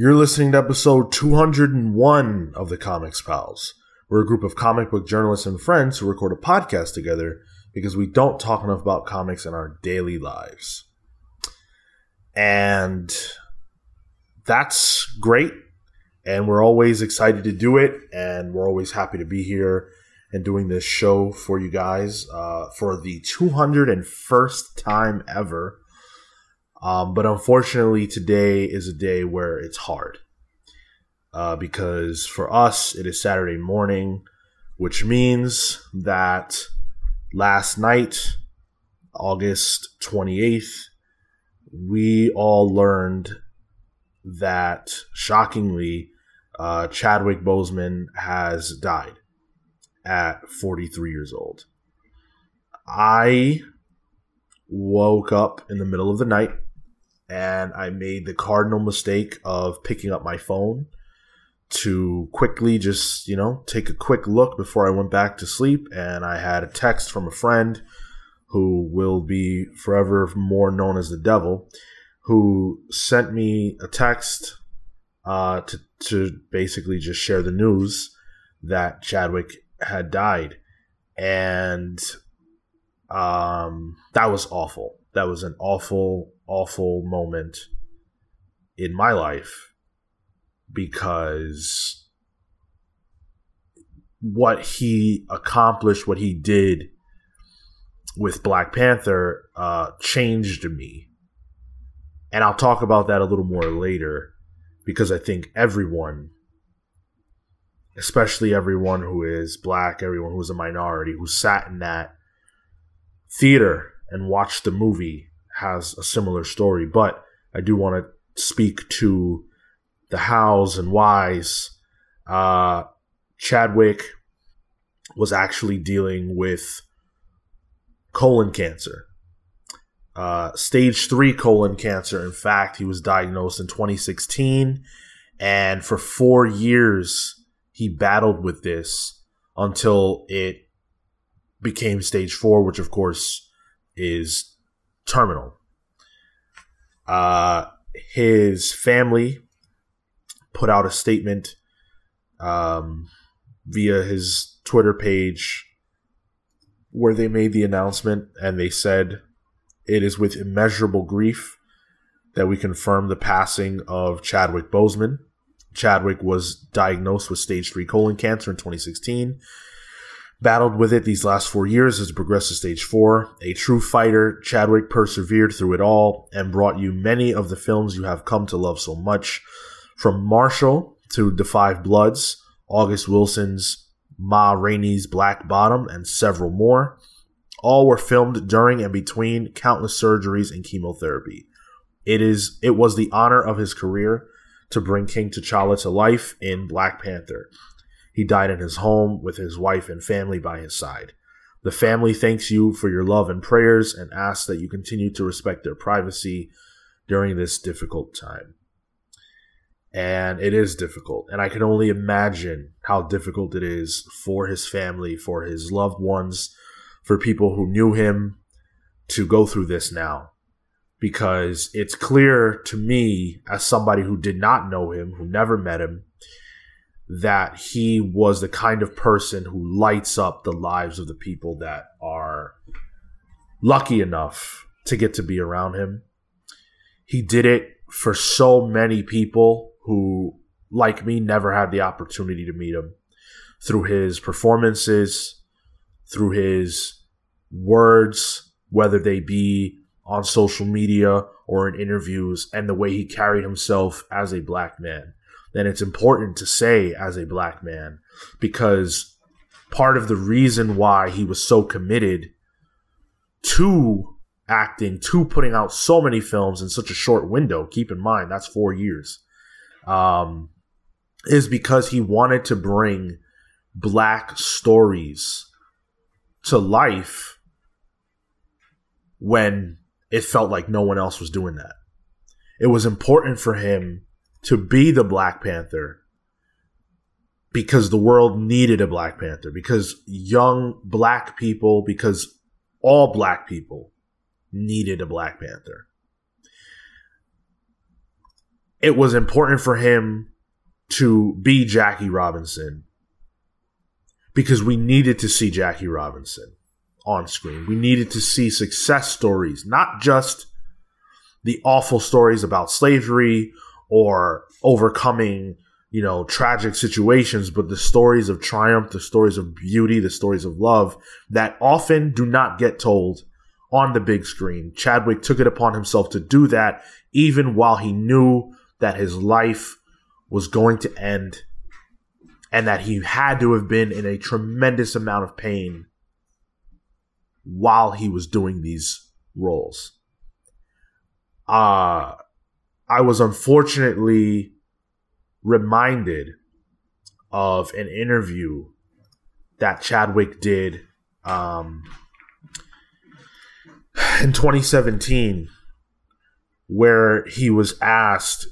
You're listening to episode 201 of the Comics Pals. We're a group of comic book journalists and friends who record a podcast together because we don't talk enough about comics in our daily lives. And that's great. And we're always excited to do it. And we're always happy to be here and doing this show for you guys uh, for the 201st time ever. Um, but unfortunately, today is a day where it's hard. Uh, because for us, it is Saturday morning, which means that last night, August 28th, we all learned that shockingly, uh, Chadwick Boseman has died at 43 years old. I woke up in the middle of the night and I made the cardinal mistake of picking up my phone to quickly just, you know, take a quick look before I went back to sleep. And I had a text from a friend who will be forever more known as the devil, who sent me a text uh, to, to basically just share the news that Chadwick had died. And um, that was awful. That was an awful awful moment in my life because what he accomplished, what he did with Black Panther, uh, changed me. And I'll talk about that a little more later because I think everyone, especially everyone who is black, everyone who is a minority, who sat in that theater and watched the movie has a similar story, but I do want to speak to the hows and whys. Uh, Chadwick was actually dealing with colon cancer. Uh, stage three colon cancer. In fact, he was diagnosed in 2016, and for four years he battled with this until it became stage four, which of course is terminal. Uh, his family put out a statement um, via his Twitter page where they made the announcement and they said, It is with immeasurable grief that we confirm the passing of Chadwick Boseman. Chadwick was diagnosed with stage 3 colon cancer in 2016 battled with it these last four years as it progressed to stage four. A true fighter, Chadwick persevered through it all and brought you many of the films you have come to love so much. From Marshall to The Five Bloods, August Wilson's Ma Rainey's Black Bottom, and several more. All were filmed during and between countless surgeries and chemotherapy. It is it was the honor of his career to bring King T'Challa to life in Black Panther. He died in his home with his wife and family by his side. The family thanks you for your love and prayers and asks that you continue to respect their privacy during this difficult time. And it is difficult. And I can only imagine how difficult it is for his family, for his loved ones, for people who knew him to go through this now. Because it's clear to me, as somebody who did not know him, who never met him, that he was the kind of person who lights up the lives of the people that are lucky enough to get to be around him. He did it for so many people who, like me, never had the opportunity to meet him through his performances, through his words, whether they be on social media or in interviews, and the way he carried himself as a black man then it's important to say as a black man because part of the reason why he was so committed to acting, to putting out so many films in such a short window, keep in mind that's four years, um, is because he wanted to bring black stories to life when it felt like no one else was doing that. It was important for him to be the Black Panther because the world needed a Black Panther, because young black people, because all black people needed a Black Panther. it was important for him to be Jackie Robinson because we needed to see Jackie Robinson on screen. We needed to see success stories, not just the awful stories about slavery or overcoming, you know, tragic situations, but the stories of triumph, the stories of beauty, the stories of love that often do not get told on the big screen. Chadwick took it upon himself to do that, even while he knew that his life was going to end and that he had to have been in a tremendous amount of pain while he was doing these roles. Uh, I was unfortunately reminded of an interview that Chadwick did um, in 2017 where he was asked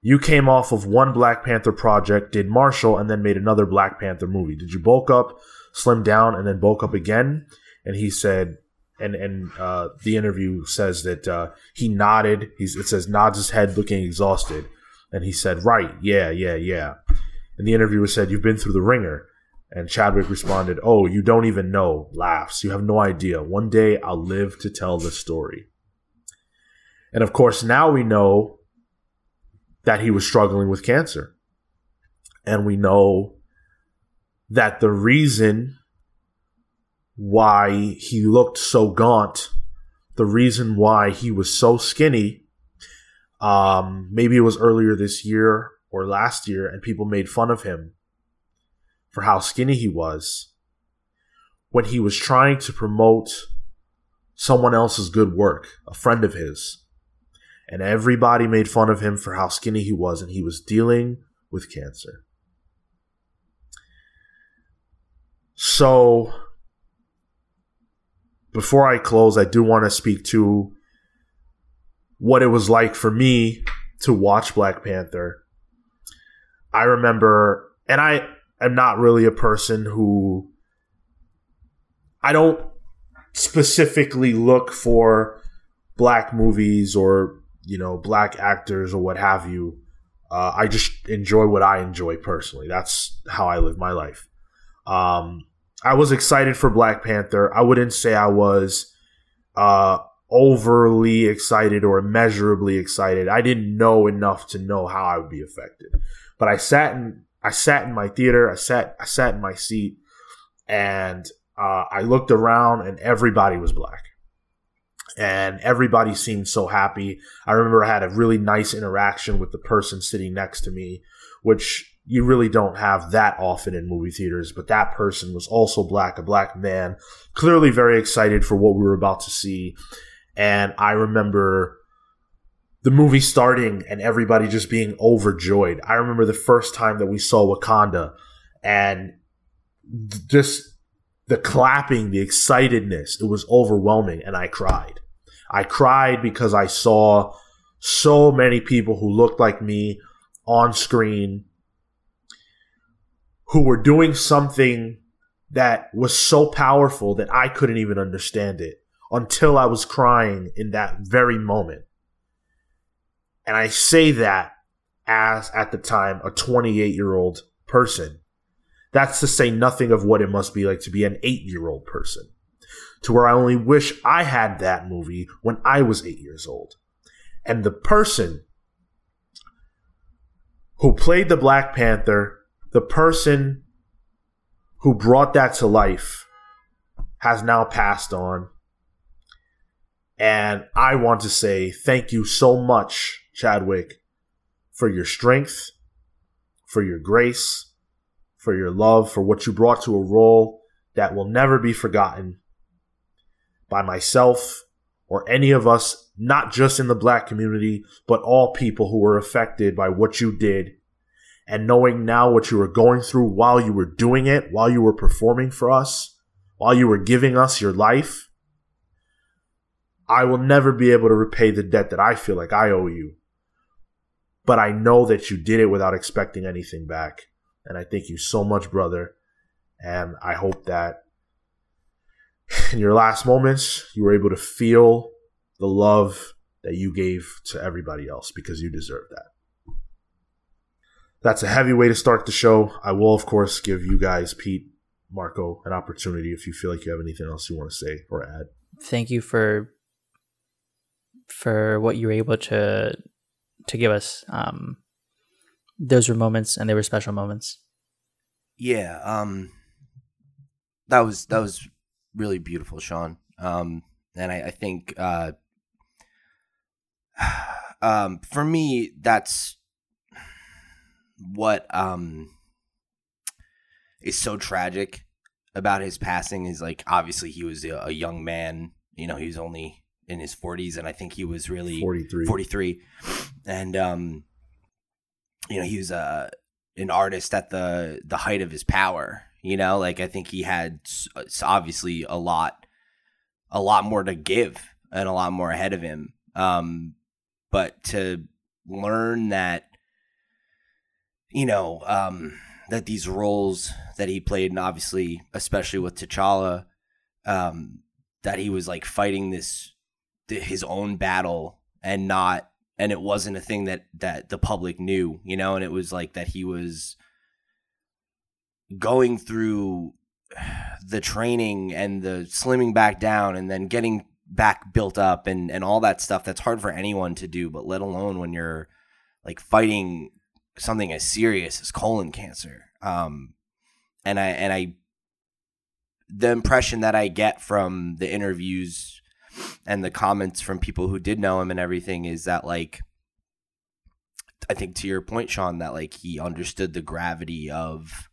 you came off of one Black Panther project, did Marshall, and then made another Black Panther movie. Did you bulk up, slim down, and then bulk up again? And he said, and and uh, the interview says that uh, he nodded. He's it says nods his head, looking exhausted, and he said, "Right, yeah, yeah, yeah." And the interviewer said, "You've been through the wringer." And Chadwick responded, "Oh, you don't even know." Laughs. You have no idea. One day I'll live to tell the story. And of course, now we know that he was struggling with cancer. And we know that the reason why he looked so gaunt, the reason why he was so skinny, um, maybe it was earlier this year or last year, and people made fun of him for how skinny he was when he was trying to promote someone else's good work, a friend of his and everybody made fun of him for how skinny he was, and he was dealing with cancer. So, before I close, I do want to speak to what it was like for me to watch Black Panther. I remember, and I am not really a person who I don't specifically look for black movies or you know, black actors or what have you. Uh, I just enjoy what I enjoy personally. That's how I live my life. Um, I was excited for Black Panther. I wouldn't say I was uh, overly excited or immeasurably excited. I didn't know enough to know how I would be affected. But I sat in I sat in my theater. I sat I sat in my seat, and uh, I looked around, and everybody was black and everybody seemed so happy. I remember I had a really nice interaction with the person sitting next to me, which you really don't have that often in movie theaters, but that person was also black, a black man, clearly very excited for what we were about to see. And I remember the movie starting and everybody just being overjoyed. I remember the first time that we saw Wakanda and just the clapping, the excitedness, it was overwhelming and I cried. I cried because I saw so many people who looked like me on screen who were doing something that was so powerful that I couldn't even understand it until I was crying in that very moment. And I say that as at the time a 28 year old person. That's to say nothing of what it must be like to be an eight year old person to where I only wish I had that movie when I was eight years old. And the person who played the Black Panther, the person who brought that to life, has now passed on. And I want to say thank you so much, Chadwick, for your strength, for your grace, for your love, for what you brought to a role that will never be forgotten by myself or any of us, not just in the black community, but all people who were affected by what you did. And knowing now what you were going through while you were doing it, while you were performing for us, while you were giving us your life, I will never be able to repay the debt that I feel like I owe you. But I know that you did it without expecting anything back. And I thank you so much, brother. And I hope that in your last moments, you were able to feel the love that you gave to everybody else because you deserve that. That's a heavy way to start the show. I will, of course, give you guys, Pete, Marco, an opportunity if you feel like you have anything else you want to say or add. Thank you for for what you were able to to give us. Um, those were moments, and they were special moments. Yeah, um, that was that was really beautiful, Sean. Um, and I, I think uh, um, for me, that's what um is so tragic about his passing is like obviously he was a, a young man you know he was only in his 40s and i think he was really 43 43 and um you know he was a uh, an artist at the the height of his power you know? Like i think he had obviously a lot a lot more to give and a lot more ahead of him. Um but to learn that you know, um, that these roles that he played, and obviously, especially with T'Challa, um, that he was like fighting this his own battle and not, and it wasn't a thing that that the public knew, you know, and it was like that he was going through the training and the slimming back down and then getting back built up and and all that stuff. That's hard for anyone to do but let alone when you're like fighting something as serious as colon cancer. Um, and I and I, the impression that I get from the interviews and the comments from people who did know him and everything is that like, I think to your point, Sean, that like he understood the gravity of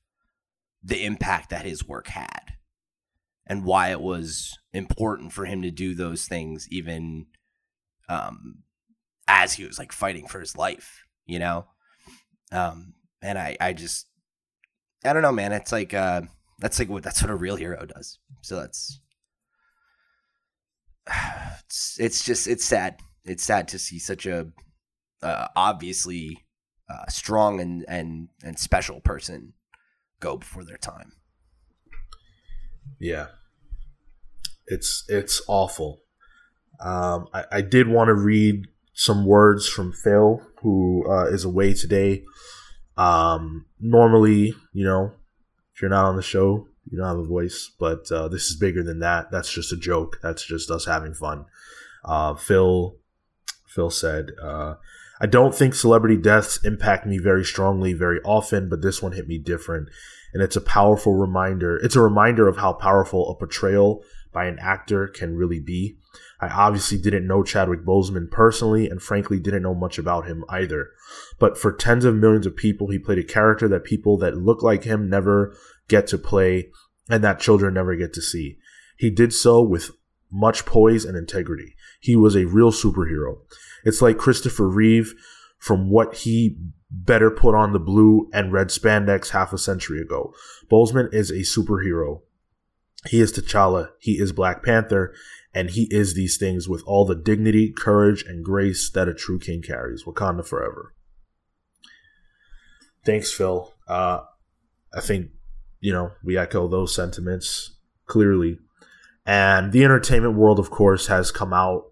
the impact that his work had and why it was important for him to do those things even um as he was like fighting for his life you know um, and I, I just, I don't know, man. It's like, uh, that's like what that's what a real hero does. So that's, it's, it's just, it's sad. It's sad to see such a, uh, obviously, uh, strong and and and special person go before their time. Yeah, it's it's awful. Um, I, I did want to read some words from Phil, who uh, is away today. Um, normally, you know, if you're not on the show, you don't have a voice, but uh, this is bigger than that. That's just a joke. That's just us having fun. Uh, Phil, Phil said, uh, "I don't think celebrity deaths impact me very strongly very often, but this one hit me different, and it's a powerful reminder. It's a reminder of how powerful a portrayal by an actor can really be." I obviously didn't know Chadwick Boseman personally and frankly didn't know much about him either. But for tens of millions of people, he played a character that people that look like him never get to play and that children never get to see. He did so with much poise and integrity. He was a real superhero. It's like Christopher Reeve from what he better put on the blue and red spandex half a century ago. Boseman is a superhero. He is T'Challa. He is Black Panther and he is these things with all the dignity, courage, and grace that a true king carries. Wakanda forever. Thanks, Phil. Uh, I think you know we echo those sentiments clearly, and the entertainment world, of course, has come out,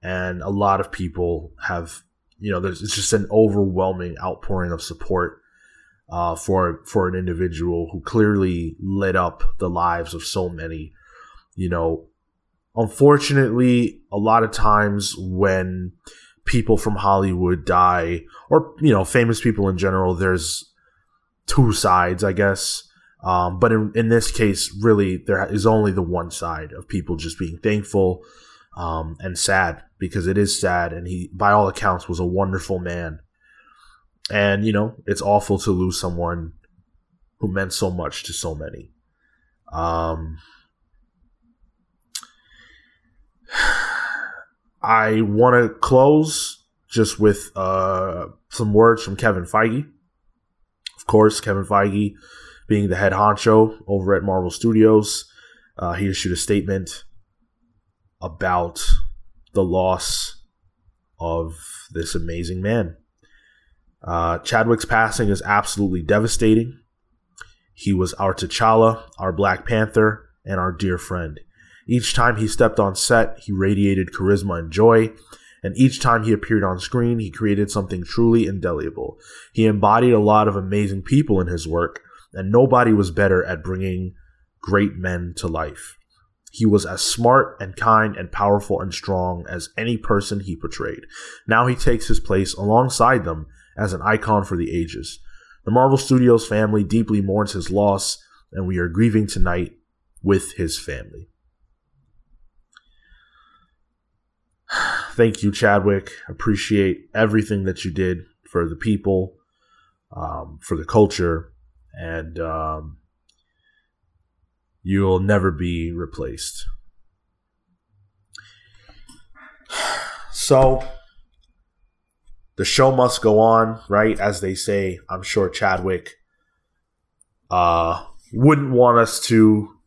and a lot of people have you know there's it's just an overwhelming outpouring of support uh, for for an individual who clearly lit up the lives of so many. You know, unfortunately, a lot of times when people from Hollywood die, or you know, famous people in general, there's two sides, I guess. Um, but in, in this case, really, there is only the one side of people just being thankful um, and sad because it is sad. And he, by all accounts, was a wonderful man. And, you know, it's awful to lose someone who meant so much to so many. Um, I want to close just with uh, some words from Kevin Feige. Of course, Kevin Feige, being the head honcho over at Marvel Studios, uh, he issued a statement about the loss of this amazing man. Uh, Chadwick's passing is absolutely devastating. He was our T'Challa, our Black Panther, and our dear friend. Each time he stepped on set, he radiated charisma and joy, and each time he appeared on screen, he created something truly indelible. He embodied a lot of amazing people in his work, and nobody was better at bringing great men to life. He was as smart and kind and powerful and strong as any person he portrayed. Now he takes his place alongside them as an icon for the ages. The Marvel Studios family deeply mourns his loss, and we are grieving tonight with his family. Thank you, Chadwick. Appreciate everything that you did for the people, um, for the culture, and um, you'll never be replaced. So, the show must go on, right? As they say, I'm sure Chadwick uh, wouldn't want us to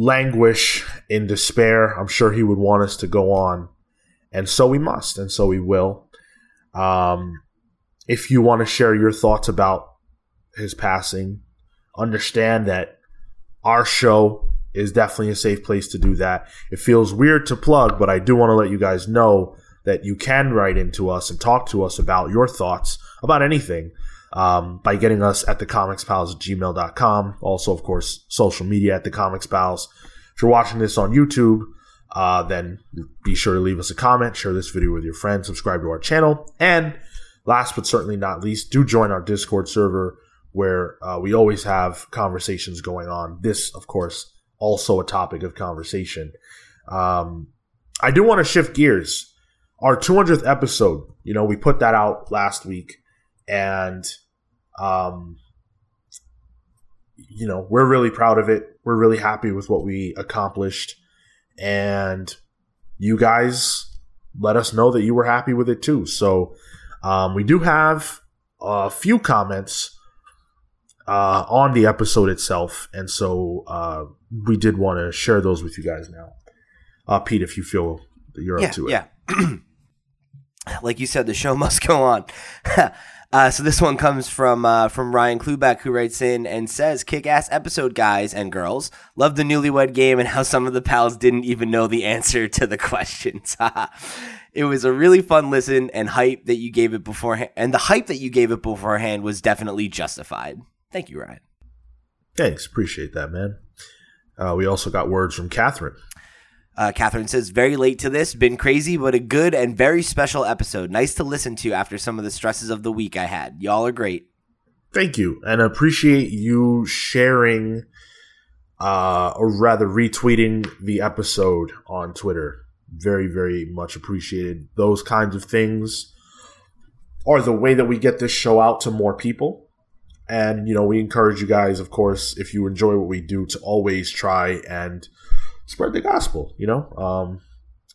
languish in despair. I'm sure he would want us to go on. And so we must, and so we will. Um, if you want to share your thoughts about his passing, understand that our show is definitely a safe place to do that. It feels weird to plug, but I do want to let you guys know that you can write into us and talk to us about your thoughts about anything um, by getting us at the comics pals at gmail.com. Also, of course, social media at the comics pals. If you're watching this on YouTube, uh, then be sure to leave us a comment, share this video with your friends, subscribe to our channel, and last but certainly not least, do join our Discord server where uh, we always have conversations going on. This, of course, also a topic of conversation. Um, I do want to shift gears. Our 200th episode, you know, we put that out last week and um, you know we're really proud of it. We're really happy with what we accomplished. And you guys let us know that you were happy with it too. So um, we do have a few comments uh, on the episode itself. And so uh, we did want to share those with you guys now. Uh, pete if you feel that you're yeah, up to it. yeah. Like you said the show must go on Uh, so this one comes from uh, from Ryan Klubeck, who writes in and says, "Kick-ass episode, guys and girls. Love the newlywed game and how some of the pals didn't even know the answer to the questions. it was a really fun listen and hype that you gave it beforehand, and the hype that you gave it beforehand was definitely justified. Thank you, Ryan. Thanks, appreciate that, man. Uh, we also got words from Catherine. Uh, Catherine says, very late to this, been crazy, but a good and very special episode. Nice to listen to after some of the stresses of the week I had. Y'all are great. Thank you, and appreciate you sharing, uh, or rather retweeting the episode on Twitter. Very, very much appreciated. Those kinds of things are the way that we get this show out to more people. And, you know, we encourage you guys, of course, if you enjoy what we do, to always try and spread the gospel. You know, um,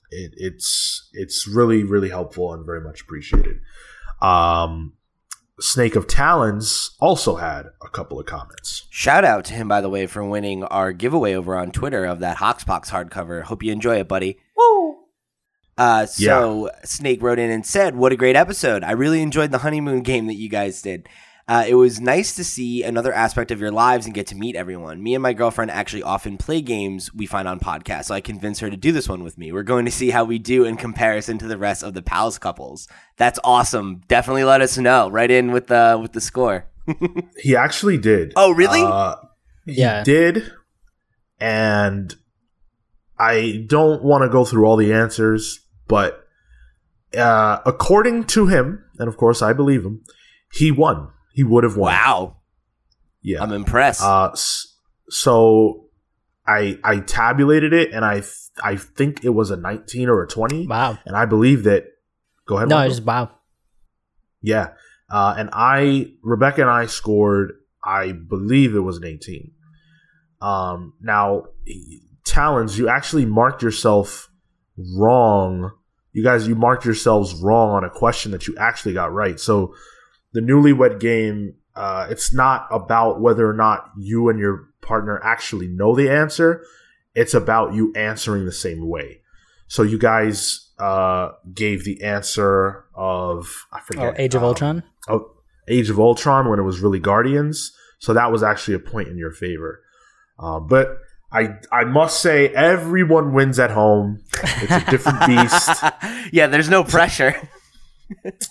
it, it's it's really really helpful and very much appreciated. Um, Snake of Talons also had a couple of comments. Shout out to him, by the way, for winning our giveaway over on Twitter of that Hoxpox hardcover. Hope you enjoy it, buddy. Woo! Uh, so yeah. Snake wrote in and said, "What a great episode! I really enjoyed the honeymoon game that you guys did. Uh, it was nice to see another aspect of your lives and get to meet everyone. Me and my girlfriend actually often play games we find on podcasts, so I convinced her to do this one with me. We're going to see how we do in comparison to the rest of the pals couples. That's awesome. Definitely let us know. Write in with the with the score. he actually did. Oh, really? Uh, yeah, did. And I don't want to go through all the answers, but uh, according to him, and of course I believe him, he won he would have won. Wow. Yeah. I'm impressed. Uh, so I I tabulated it and I th- I think it was a 19 or a 20. Wow. And I believe that go ahead. No, I just wow. Yeah. Uh, and I Rebecca and I scored I believe it was an 18. Um now Talons, you actually marked yourself wrong. You guys, you marked yourselves wrong on a question that you actually got right. So the newlywed game, uh, it's not about whether or not you and your partner actually know the answer. It's about you answering the same way. So you guys uh, gave the answer of I forget oh, Age of um, Ultron. Oh, Age of Ultron when it was really Guardians. So that was actually a point in your favor. Uh, but I I must say everyone wins at home. It's a different beast. yeah, there's no pressure.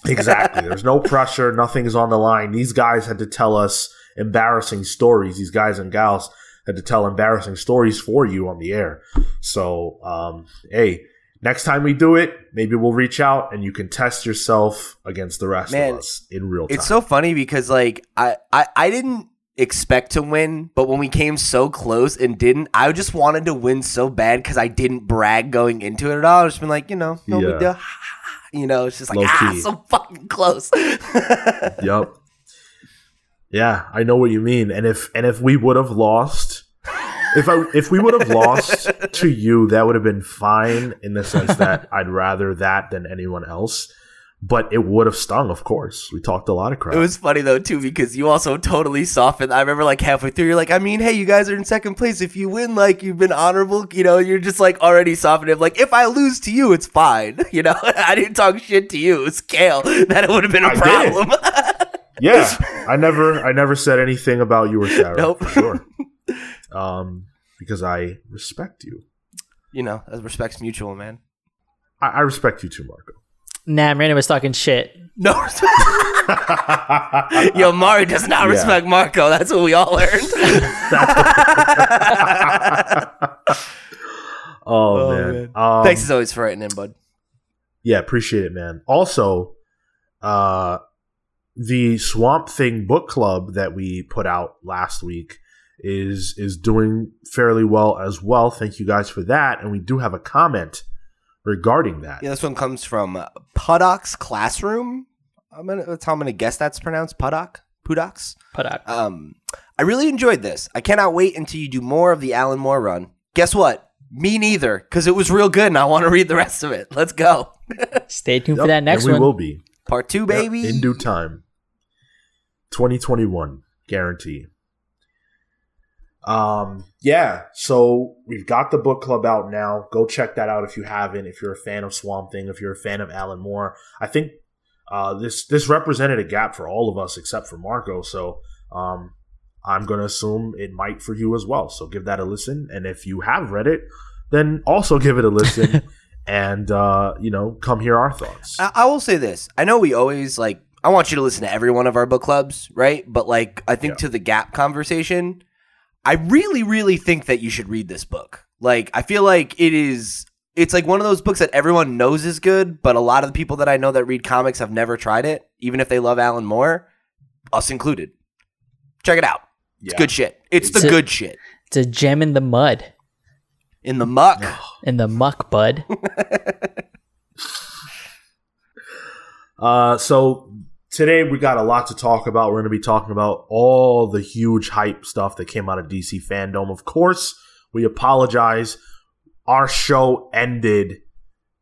Exactly. There's no pressure. Nothing's on the line. These guys had to tell us embarrassing stories. These guys and gals had to tell embarrassing stories for you on the air. So, um, hey, next time we do it, maybe we'll reach out and you can test yourself against the rest Man, of us in real time. It's so funny because like I, I I didn't expect to win, but when we came so close and didn't, I just wanted to win so bad because I didn't brag going into it at all. I just been like, you know, no Yeah. big deal. You know, it's just like Low ah, key. so fucking close. yep. Yeah, I know what you mean. And if and if we would have lost, if I if we would have lost to you, that would have been fine in the sense that I'd rather that than anyone else. But it would have stung, of course. We talked a lot of crap. It was funny though too because you also totally softened. I remember like halfway through, you're like, I mean, hey, you guys are in second place. If you win, like you've been honorable, you know, you're just like already softening. Like if I lose to you, it's fine. You know, I didn't talk shit to you. It was Kale that it would have been a I problem. yeah, I never I never said anything about you or Sarah. Nope. For sure. Um, because I respect you. you know, as respect's mutual, man. I, I respect you too, Marco. Nah, Miranda was talking shit. No, yo, Mari does not Yeah. respect Marco. That's what we all learned. oh, man. Um, Thanks as always for writing in, bud. Yeah, appreciate it, man. Also, uh the Swamp Thing book club that we put out last week is is doing fairly well as well. Thank you guys for that. And we do have a comment regarding that. Yeah, this one comes from uh, Puddock's Classroom. I'm gonna, that's how I'm going to guess that's pronounced. Puddock? Puddock's? Put Um, I really enjoyed this. I cannot wait until you do more of the Alan Moore run. Guess what? Me neither, because it was real good and I want to read the rest of it. Let's go. Stay tuned Yep, for that next and we one. will be. Part two, Yep, baby. in due time. 2021 guarantee. Um yeah, so we've got the book club out now. Go check that out if you haven't. If you're a fan of Swamp Thing, if you're a fan of Alan Moore, I think uh, this this represented a gap for all of us except for Marco. So um, I'm going to assume it might for you as well. So give that a listen, and if you have read it, then also give it a listen, and uh, you know come hear our thoughts. I, I will say this. I know we always like. I want you to listen to every one of our book clubs, right? But like, I think Yeah. to the gap conversation, I really, really think that you should read this book. Like, I feel like it is. It's like one of those books that everyone knows is good, but a lot of the people that I know that read comics have never tried it, even if they love Alan Moore, us included. Check it out. It's Yeah. good shit. It's, It's the a- good shit. It's a gem in the mud, In the muck. in the muck, bud. Uh, so today we got a lot to talk about. We're going to be talking about all the huge hype stuff that came out of DC FanDome. Of course, we apologize. Our show ended,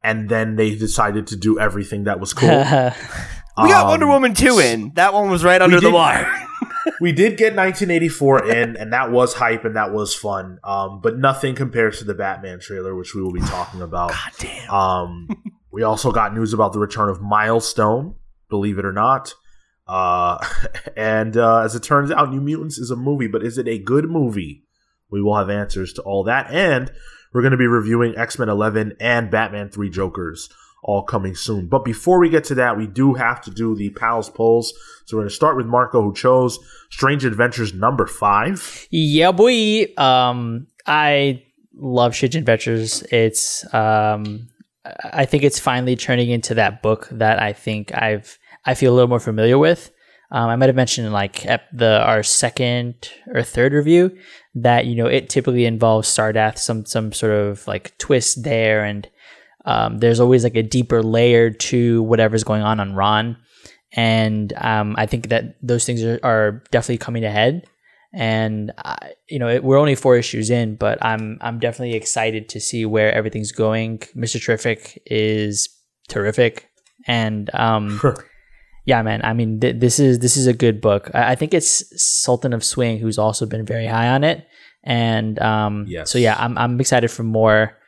and then they decided to do everything that was cool. We got Um, Wonder Woman 2 in. That one was right under the wire. we did get 1984 in, and that was hype and that was fun. Um, but nothing compares to the Batman trailer, which we will be talking about. God damn. Um, we also got news about the return of Milestone, believe it or not. Uh, and uh, as it turns out, New Mutants is a movie, but is it a good movie? We will have answers to all that. And we're going to be reviewing X Men 11 and Batman 3 Jokers, all coming soon. But before we get to that, we do have to do the Pals Pulls. So we're going to start with Marco, who chose Strange Adventures number five. Yeah, boy. Um, I love Strange Adventures. It's um, I think it's finally turning into that book that I think I've I feel a little more familiar with. Um, I might have mentioned like the our second or third review that you know it typically involves Sardath, some some sort of like twist there, and um, there's always like a deeper layer to whatever's going on on Rann, and um, I think that those things are, are definitely coming ahead. And I, you know it, we're only four issues in, but I'm I'm definitely excited to see where everything's going. Mister Terrific is terrific, and um, yeah, man. I mean, th- this is this is a good book. I, I think it's Sultan of Swing who's also been very high on it, and um, Yes. so yeah, I'm I'm excited for more.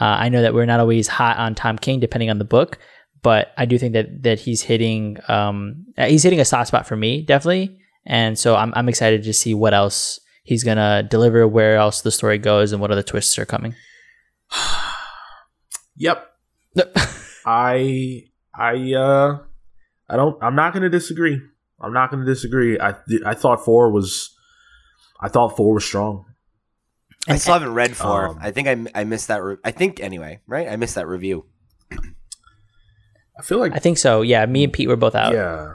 Uh, I know that we're not always hot on Tom King, depending on the book, but I do think that that he's hitting um, uh, he's hitting a soft spot for me, definitely. And so I'm I'm excited to see what else he's gonna deliver, where else the story goes, and what other twists are coming. Yep. I I uh I don't I'm not going to disagree. I'm not going to disagree. I I thought 4 was I thought 4 was strong. I still haven't read four. Um, I think I, I missed that. Re- I think anyway, right? I missed that review. I feel like I think so. Yeah, me and Pete were both out. yeah.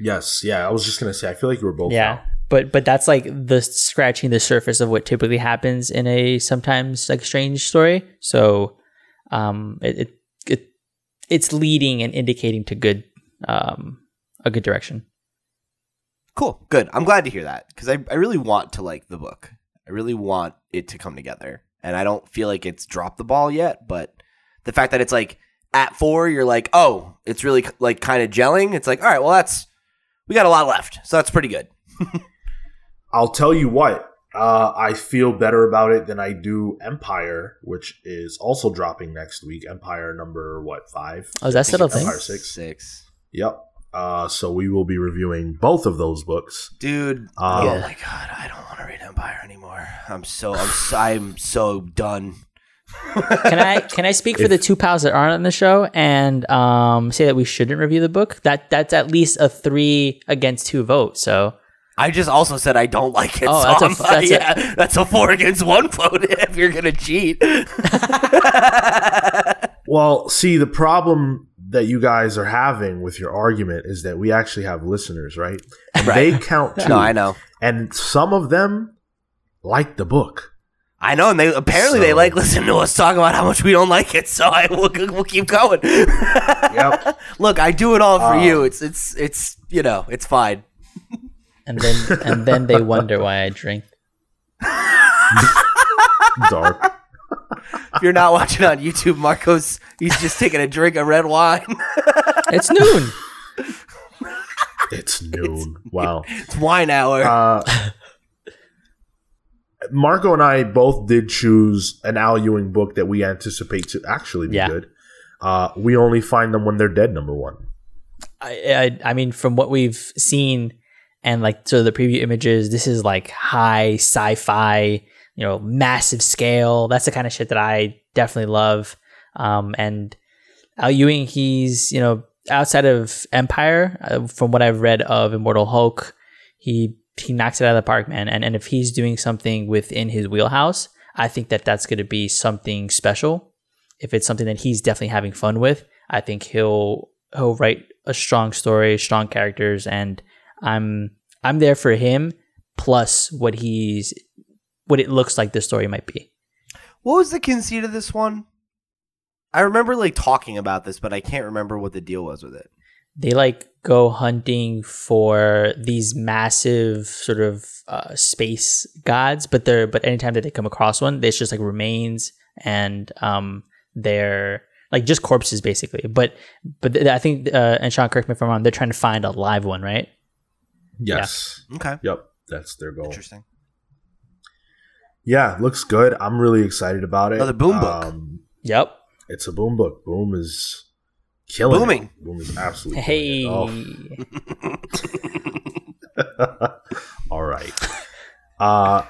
Yes, yeah, I was just going to say I feel like you were both Yeah. out. But but that's like the scratching the surface of what typically happens in a sometimes like strange story. So um it it, it it's leading and indicating to good um a good direction. Cool. Good. I'm glad to hear that because I, I really want to like the book. I really want it to come together. And I don't feel like it's dropped the ball yet, but the fact that it's like at four, you're like, oh, it's really like kind of gelling. It's like, all right, well, that's, we got a lot left. So that's pretty good. I'll tell you what. Uh, I feel better about it than I do Empire, which is also dropping next week. Empire number what five? Oh, is that still a thing? Empire six. Six. Yep. Uh, so we will be reviewing both of those books. Dude, Uh, oh my god, I don't want to read Empire anymore. I'm so I'm so, I'm so done. Can I can I speak for If- the two pals that aren't on the show and um say that we shouldn't review the book? That that's at least a three against two vote. So I just also said I don't like it. Oh, so that's a- I'm- that's a- yeah, that's a four against one vote if you're gonna cheat. Well, see, the problem that you guys are having with your argument is that we actually have listeners, right? And Right. they count too. no, I know, And some of them like the book. I know, and they apparently they like listening to us talk about how much we don't like it. So I will we'll keep going. Yep. Look, I do it all for Uh, you. It's it's it's you know it's fine. and then and then they wonder why I drink. Dark. If you're not watching on YouTube, Marcos he's just taking a drink of red wine. It's noon. It's noon. Wow. it's wine hour. Uh, Marco and I both did choose an Al Ewing book that we anticipate to actually be Yeah. good. Uh, we only find them when they're dead. Number one. I, I I mean, from what we've seen and like so the preview images, this is like high sci-fi, you know, massive scale. That's the kind of shit that I definitely love. Um, and Al Ewing, he's you know outside of Empire, uh, from what I've read of Immortal Hulk, he he knocks it out of the park, man. And and if he's doing something within his wheelhouse, I think that that's going to be something special. If it's something that he's definitely having fun with, I think he'll he'll write a strong story, strong characters, and I'm I'm there for him. Plus, what he's what it looks like this story might be. What was the conceit of this one? I remember like talking about this, but I can't remember what the deal was with it. They like go hunting for these massive sort of uh, space gods, but they're but anytime that they come across one, it's just like remains and um they're like just corpses basically. But but th- I think uh, and Sean, correct me if I'm wrong. They're trying to find a live one, right? Yes. Okay, Yep. That's their goal. interesting. Yeah, looks good. I'm really excited about it. Another Boom book. Um, Yep. it's a boom book. Boom is killing. it. Booming. Boom is absolutely Hey. it. Oh. All right. Uh,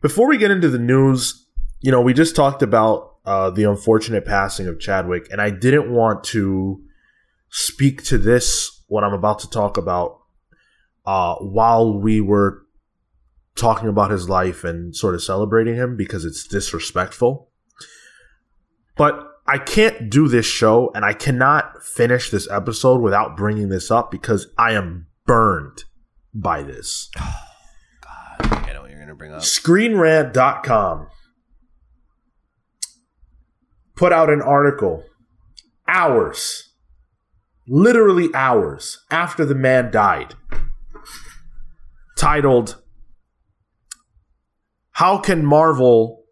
before we get into the news, you know, we just talked about uh, the unfortunate passing of Chadwick, and I didn't want to speak to this what I'm about to talk about uh, while we were talking about his life and sort of celebrating him because it's disrespectful. But I can't do this show and I cannot finish this episode without bringing this up because I am burned by this. God, I know what you're gonna bring up. ScreenRant.com put out an article hours, literally hours after the man died, titled, How Can Marvel.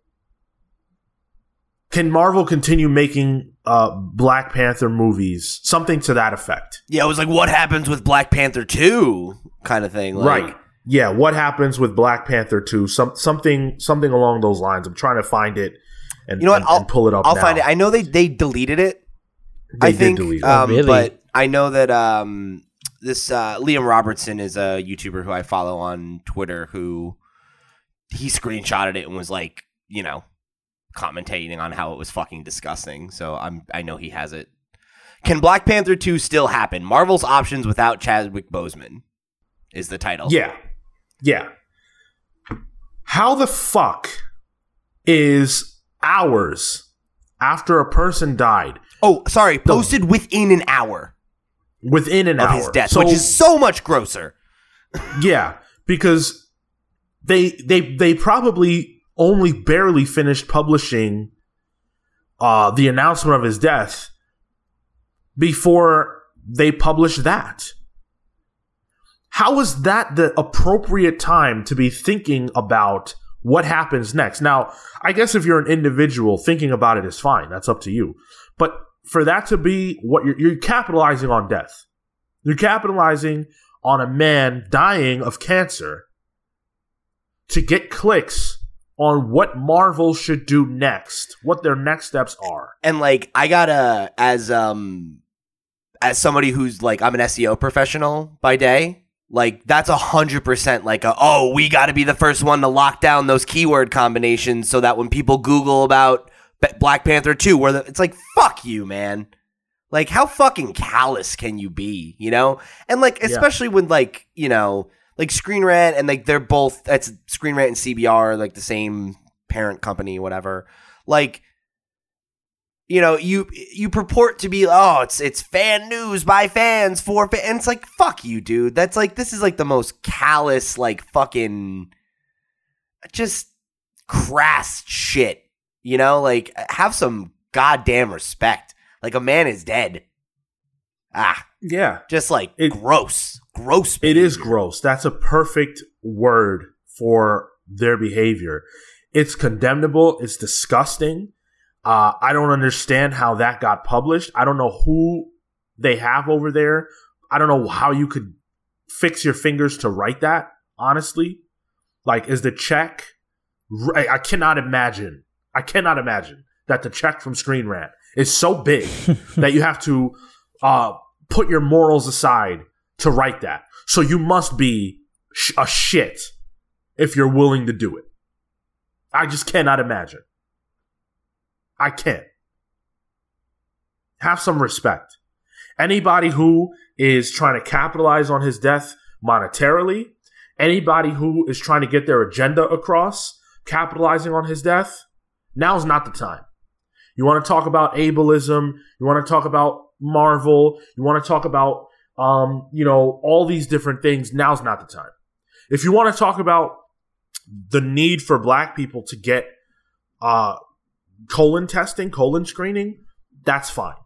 Can Marvel continue making uh, Black Panther movies? Something to that effect. Yeah, it was like what happens with Black Panther two kind of thing. Like, right. Yeah. What happens with Black Panther 2? Some, something something along those lines. I'm trying to find it and, You know what? and, I'll- and pull it up I'll now. find it. I know they they deleted it. They I did think, delete it. um, Oh, really? but I know that um, this uh, Liam Robertson is a YouTuber who I follow on Twitter who he screenshotted it and was like, you know, commentating on how it was fucking disgusting. So I'm I know he has it. Can Black Panther 2 still happen? Marvel's options without Chadwick Boseman is the title. Yeah. Yeah. How the fuck is hours after a person died Oh, sorry, posted within an hour within an hour. of hour his death, So- which is so much grosser. Yeah, because they they they probably only barely finished publishing uh the announcement of his death before they published that. How is that the appropriate time to be thinking about what happens next? Now, I guess if you're an individual, thinking about it is fine. That's up to you. But for that to be what you're, you're capitalizing on death. You're capitalizing on a man dying of cancer to get clicks on what Marvel should do next, what their next steps are. and like I gotta as um as somebody who's like I'm an SEO professional by day, like that's a hundred percent like a, oh we got to be the first one to lock down those keyword combinations so that when people Google about Black Panther two, where the, it's like fuck you, man. Like how fucking callous can you be, you know? And like especially when like you know like Screen Rant and like they're both that's Screen Rant and CBR like the same parent company, whatever. Like you know, you you purport to be oh, it's it's fan news by fans for fans. And it's like fuck you, dude. That's like this is like the most callous, like fucking, just crass shit. You know, like have some goddamn respect. Like a man is dead. Ah, Yeah. just like It- gross, gross. It is gross. That's a perfect word for their behavior. It's condemnable. It's disgusting. Uh, I don't understand how that got published. I don't know who they have over there. I don't know how you could fix your fingers to write that, honestly. Like, is the check. I I cannot imagine. I cannot imagine that the check from Screen Rant is so big that you have to uh, put your morals aside to write that. So you must be sh- a shit if you're willing to do it. I just cannot imagine. I can't. Have some respect. Anybody who is trying to capitalize on his death monetarily, anybody who is trying to get their agenda across, capitalizing on his death, now's not the time. You want to talk about ableism, you want to talk about Marvel, you want to talk about um, you know, all these different things, now's not the time. If you want to talk about the need for black people to get uh colon testing, colon screening, that's fine.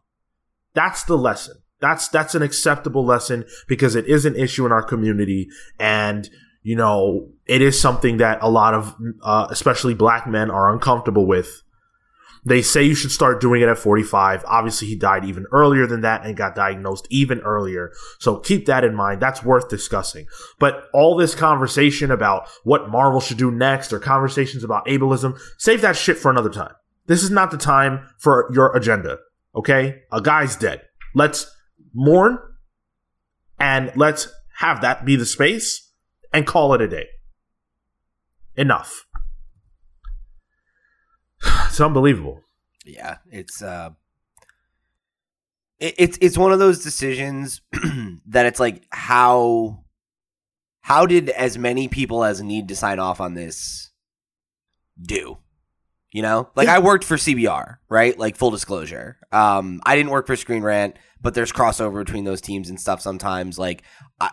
That's the lesson. That's that's an acceptable lesson because it is an issue in our community and you know, it is something that a lot of uh, especially black men are uncomfortable with. They say you should start doing it at 45. Obviously, he died even earlier than that and got diagnosed even earlier. So keep that in mind. That's worth discussing. But all this conversation about what Marvel should do next or conversations about ableism, save that shit for another time. This is not the time for your agenda. Okay? A guy's dead. Let's mourn and let's have that be the space and call it a day. Enough. It's unbelievable. Yeah, it's uh it, it's it's one of those decisions that it's like how how did as many people as need to sign off on this do? You know? Like I worked for CBR, right? Like full disclosure. Um I didn't work for Screen Rant, but there's crossover between those teams and stuff sometimes like I,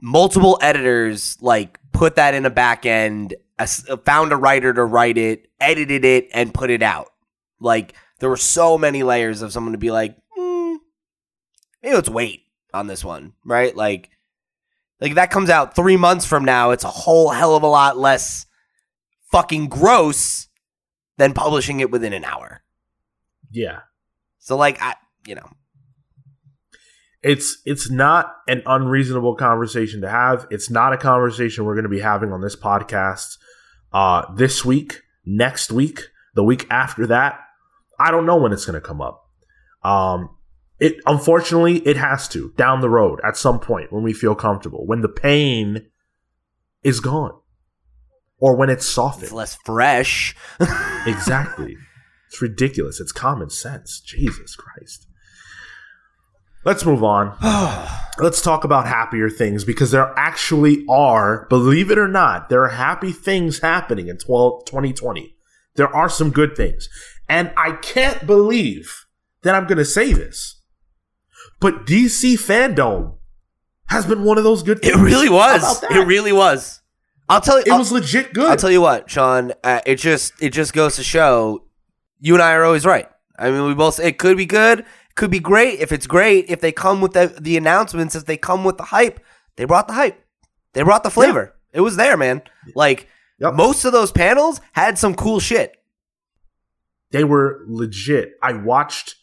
multiple editors like put that in a back end found a writer to write it edited it and put it out. Like there were so many layers of someone to be like mm, maybe let's wait on this one right? Like like that comes out three months from now it's a whole hell of a lot less fucking gross than publishing it within an hour. Yeah. so like i you know. It's it's not an unreasonable conversation to have. It's not a conversation we're going to be having on this podcast uh, this week, next week, the week after that. I don't know when it's going to come up. Um, it unfortunately it has to down the road at some point when we feel comfortable when the pain is gone. or when it's It's softened. less fresh. exactly. It's ridiculous. It's common sense. Jesus Christ. Let's move on. Let's talk about happier things because there actually are, believe it or not, there are happy things happening in 12, 2020. There are some good things. And I can't believe that I'm going to say this, but DC FanDome has been one of those good It really was. It really was. I'll tell you. It I'll, was legit good. I'll tell you what, Sean. Uh, it just it just goes to show you and I are always right. I mean, we both. It could be good. Could be great. If it's great, if they come with the the announcements, if they come with the hype, they brought the hype. They brought the flavor. It was there, man. Like Yep. most of those panels had some cool shit. they were legit. I watched,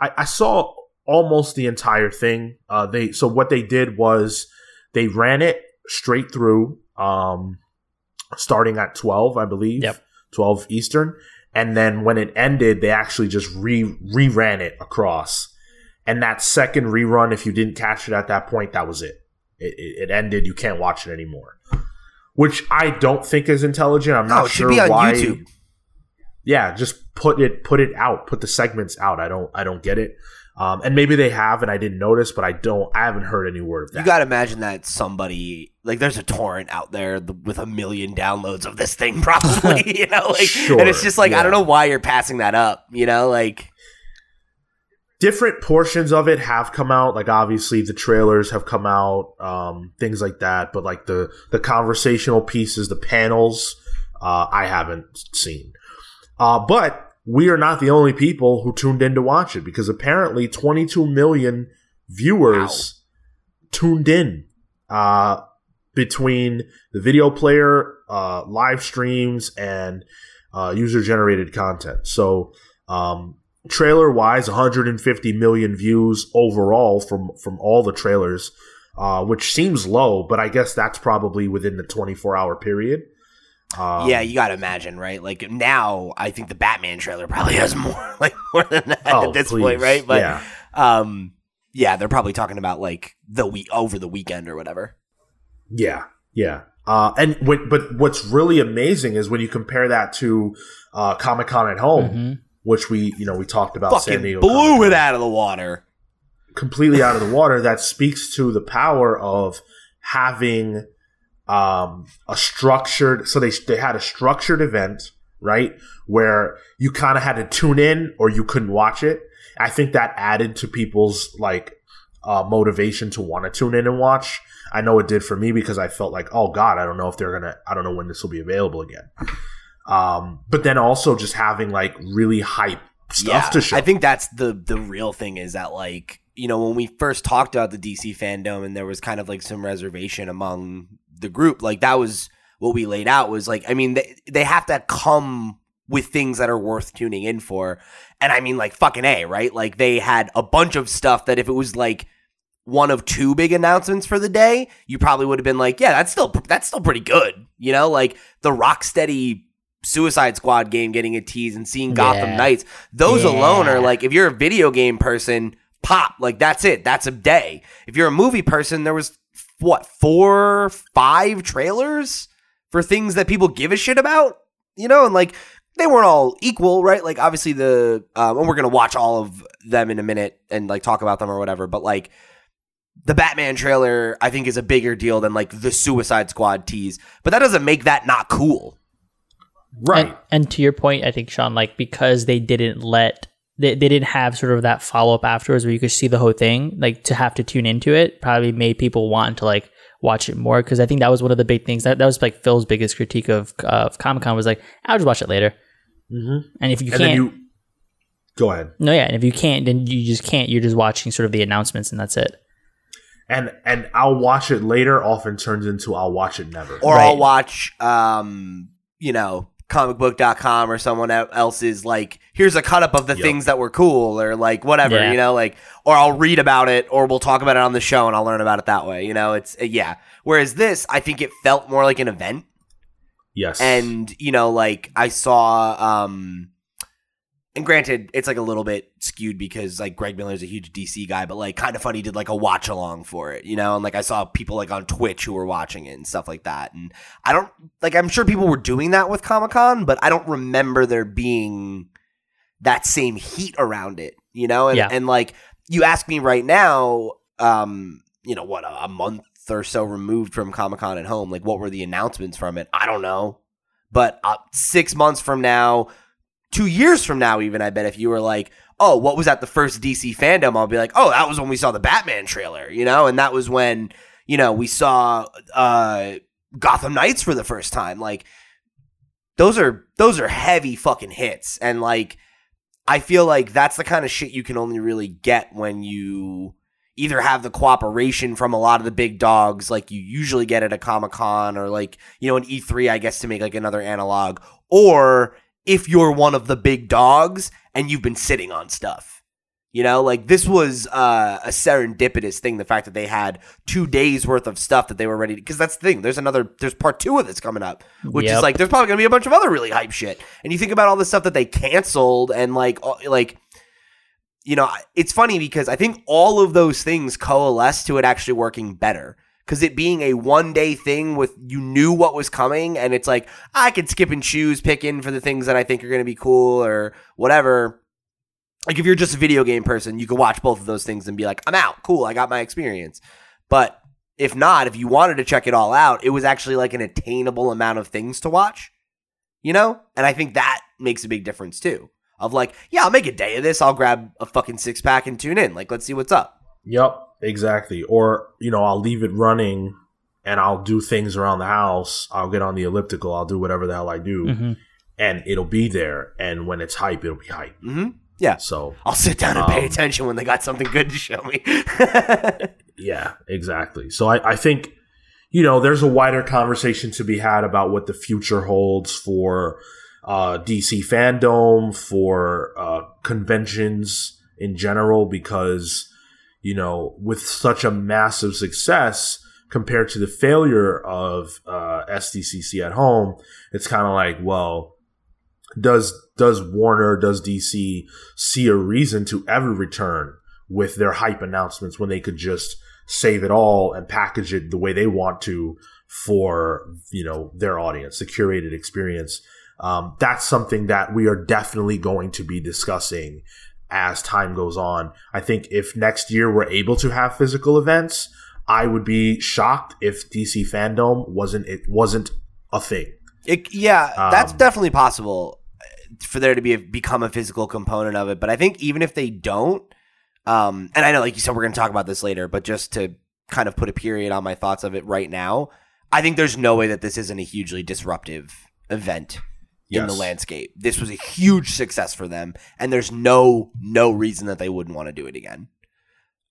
I, I saw almost the entire thing. Uh, they so what they did was they ran it straight through, um, starting at twelve, I believe, Yep. twelve Eastern, and then when it ended, they actually just re reran it across. And that second rerun, if you didn't catch it at that point, that was it. It, it, it ended. You can't watch it anymore. Which I don't think is intelligent. I'm No, not oh, should sure why YouTube. yeah just put it put it out put the segments out i don't i don't get it um and maybe they have and i didn't notice but i don't i haven't heard any word of that You got to imagine that somebody like there's a torrent out there with a million downloads of this thing, probably. you know, like, Sure, and it's just like I don't know why you're passing that up. You know, like different portions of it have come out like obviously the trailers have come out um things like that but like the the conversational pieces the panels uh i haven't seen uh but we are not the only people who tuned in to watch it because apparently 22 million viewers tuned in uh between the video player uh live streams and uh user generated content. So um trailer wise 150 million views overall from from all the trailers uh which seems low but i guess that's probably within the 24 hour period um, yeah, you got to imagine, right? Like now, I think the Batman trailer probably has more, like more than that oh, at this please. point, right? But yeah um, yeah, they're probably talking about like the week over the weekend or whatever. yeah yeah uh and when, but what's really amazing is when you compare that to uh comic-con at home Mhm. which we you know we talked about san diego blew Comic-Con. it out of the water. completely out of the water that speaks to the power of having um, a structured so they they had a structured event right? Where you kind of had to tune in or you couldn't watch it. I think that added to people's like uh, motivation to want to tune in and watch. I know it did for me because i felt like oh god i don't know if they're gonna i don't know when this will be available again. Um, but then also just having like really hype stuff to show. I think that's the the real thing is that like you know when we first talked about the DC FanDome and there was kind of like some reservation among the group like that was what we laid out was like I mean they they have to come with things that are worth tuning in for and I mean like fucking a right like they had a bunch of stuff that if it was like one of two big announcements for the day you probably would have been like yeah that's still that's still pretty good you know like the Rocksteady Suicide Squad game getting a tease and seeing Gotham Yeah. Knights those Yeah. alone are like if you're a video game person pop like that's it that's a day if you're a movie person there was what four five trailers for things that people give a shit about? You know and like they weren't all equal right? Like obviously the um, and we're gonna watch all of them in a minute and like talk about them or whatever but like the Batman trailer, I think, is a bigger deal than like the Suicide Squad tease, but that doesn't make that not cool. right. And, and to your point, I think Sean, like because they didn't let they, they didn't have sort of that follow up afterwards where you could see the whole thing, like to have to tune into it probably made people want to like watch it more because I think that was one of the big things that that was like Phil's biggest critique of of Comic Con was like I'll just watch it later, hmm and if you and can't, then you go ahead no, yeah, and if you can't, then you just can't. You're just watching sort of the announcements and that's it. and and I'll watch it later often turns into I'll watch it never. Or Right. I'll watch, um, you know, comicbook.com or someone else's like, here's a cut up of the Yep. things that were cool or like whatever, Yeah. you know, like, or I'll read about it or we'll talk about it on the show and I'll learn about it that way. You know, it's, uh, yeah. Whereas this, I think it felt more like an event. yes, and you know like i saw um and granted, it's like a little bit skewed because like Greg Miller's a huge DC guy, but like Kinda Funny did like a watch along for it, you know? And like I saw people like on Twitch who were watching it and stuff like that. And I don't like I'm sure people were doing that with Comic Con, but I don't remember there being that same heat around it, you know? And Yeah. and like you ask me right now, um, you know, what a, a month or so removed from Comic Con at home, like what were the announcements from it? I don't know. But uh, six months from now, two years from now, even I bet if you were like, "Oh, what was at the first DC FanDome?" I'll be like, "Oh, that was when we saw the Batman trailer," you know, and that was when you know we saw uh, Gotham Knights for the first time. Like those are those are heavy fucking hits, and like I feel like that's the kind of shit you can only really get when you either have the cooperation from a lot of the big dogs like you usually get at a Comic Con or like, you know, an E3, I guess, to make like another analog, or if you're one of the big dogs and you've been sitting on stuff. You know, like this was uh, a serendipitous thing. The fact that they had two days worth of stuff that they were ready to, because that's the thing. There's another, there's part two of this coming up, which is like, there's probably gonna be a bunch of other really hype shit. And you think about all the stuff that they canceled and like, like, you know, it's funny because I think all of those things coalesce to it actually working better. Because it being a one day thing with you knew what was coming, and it's like I could skip and choose, pick in for the things that I think are going to be cool or whatever. Like if you're just a video game person, you can watch both of those things and be like, I'm out, cool, I got my experience. But if not, if you wanted to check it all out, it was actually like an attainable amount of things to watch, you know? And I think that makes a big difference too. Of like, yeah, I'll make a day of this. I'll grab a fucking six pack and tune in. Like, let's see what's up. Yep, exactly. Or, you know, I'll leave it running and I'll do things around the house. I'll get on the elliptical. I'll do whatever the hell I do. Mhm. And it'll be there. And when it's hype, it'll be hype. hmm Yeah. So, I'll sit down and pay Um, attention when they got something good to show me. yeah, exactly. So I, I think, you know, there's a wider conversation to be had about what the future holds for uh, DC FanDome, for uh, conventions in general, because, you know, with such a massive success compared to the failure of uh, SDCC at home, it's kind of like, well, does does Warner, does DC see a reason to ever return with their hype announcements when they could just save it all and package it the way they want to for you know their audience, the curated experience. Um, that's something that we are definitely going to be discussing as time goes on. I think if next year we're able to have physical events, I would be shocked if DC FanDome wasn't it wasn't a thing. It, yeah, that's Um, definitely possible uh, for there to be a, become a physical component of it. But I think even if they don't, um, and I know, like you said, we're going to talk about this later, but just to kind of put a period on my thoughts of it right now, I think there's no way that this isn't a hugely disruptive event in the landscape. This was a huge success for them, and there's no no reason that they wouldn't want to do it again.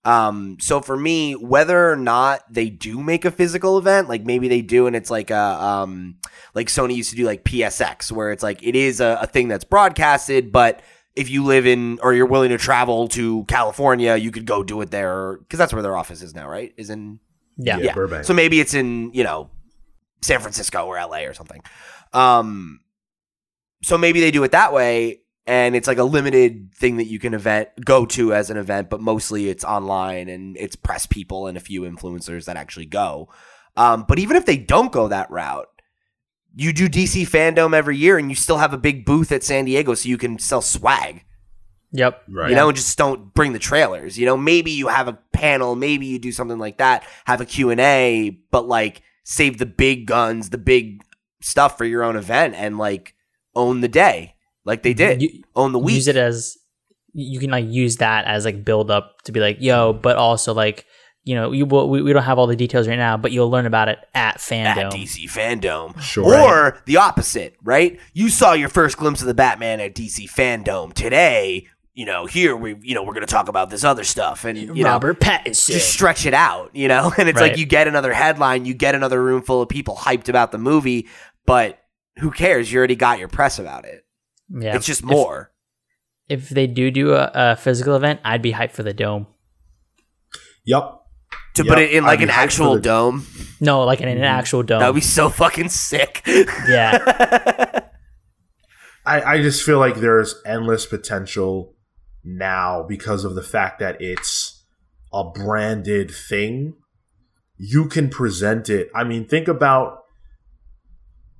Um, so for me, whether or not they do make a physical event, like maybe they do, and it's like a um, like Sony used to do like PSX, where it's like it is a, a thing that's broadcasted, but if you live in or you're willing to travel to California, you could go do it there because that's where their office is now, right? Is in Yeah. Yeah. Burbank. so maybe it's in, you know, San Francisco or LA or something. Um so maybe they do it that way and it's like a limited thing that you can event go to as an event, but mostly it's online and it's press people and a few influencers that actually go. Um but even if they don't go that route, you do DC FanDome every year and you still have a big booth at San Diego so you can sell swag Yep. Right. you know, and just don't bring the trailers. You know, maybe you have a panel, maybe you do something like that, have a Q&A, but like save the big guns, the big stuff for your own event and like own the day like they did. You- own the week. Use it as you can like use that as like build up to be like yo, but also like you know you we, we don't have all the details right now, but you'll learn about it at at FanDome. DC FanDome. Sure. Or the opposite, right? You saw your first glimpse of the Batman at DC FanDome. Today, you know, here we you know, we're going to talk about this other stuff and you know, Robert Pattinson. just stretch it out, you know? And it's like you get another headline, you get another room full of people hyped about the movie, but who cares? You already got your press about it. yeah. It's just more. If, they do do a, a physical event, I'd be hyped for the dome. Yep. to Yep, put it in like I'd an be hyped for actual the- dome, No, like in an mm-hmm. actual dome. that would be so fucking sick. yeah. I, I just feel like there's endless potential now because of the fact that it's a branded thing. You can present it. I mean, think about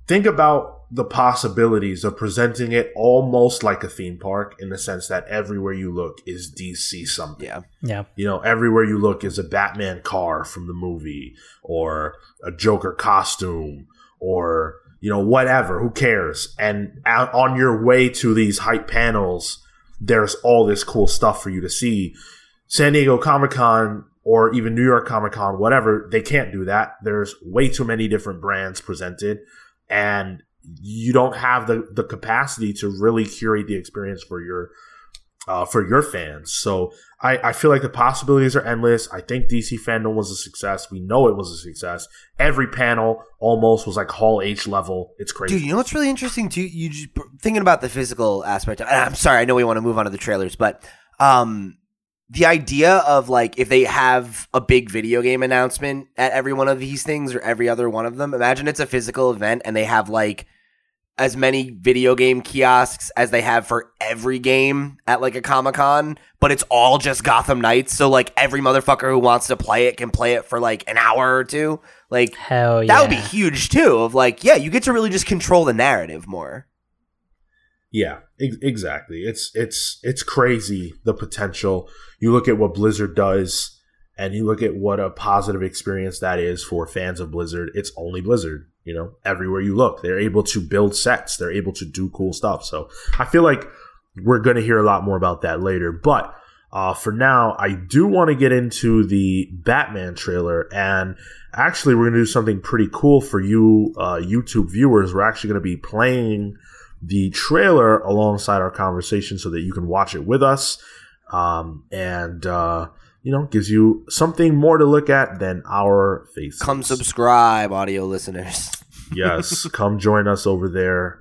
think about the possibilities of presenting it almost like a theme park in the sense that everywhere you look is DC something. Yeah. Yeah. You know, everywhere you look is a Batman car from the movie or a Joker costume or, you know, whatever. Who cares? And out on your way to these hype panels, there's all this cool stuff for you to see. San Diego Comic Con or even New York Comic Con, whatever, they can't do that. There's way too many different brands presented. And you don't have the, the capacity to really curate the experience for your uh, for your fans. So I, I feel like the possibilities are endless. I think DC FanDome was a success. We know it was a success. Every panel almost was like Hall H level. It's crazy. Dude, you know what's really interesting too? You just, thinking about the physical aspect. I'm sorry, I know we want to move on to the trailers, but um, the idea of like if they have a big video game announcement at every one of these things or every other one of them. Imagine it's a physical event and they have like as many video game kiosks as they have for every game at like a Comic Con, but it's all just Gotham Knights. So like every motherfucker who wants to play it can play it for like an hour or two. Like Hell yeah. that would be huge too. Of like, yeah, you get to really just control the narrative more. Yeah, ex- exactly. It's it's it's crazy the potential. You look at what Blizzard does, and you look at what a positive experience that is for fans of Blizzard. It's only Blizzard. You know, everywhere you look, they're able to build sets. They're able to do cool stuff. So I feel like we're going to hear a lot more about that later. But uh, for now, I do want to get into the Batman trailer, and actually, we're going to do something pretty cool for you uh, YouTube viewers. We're actually going to be playing the trailer alongside our conversation so that you can watch it with us. Um, and, uh, you know, gives you something more to look at than our faces. Come subscribe, audio listeners. yes, come join us over there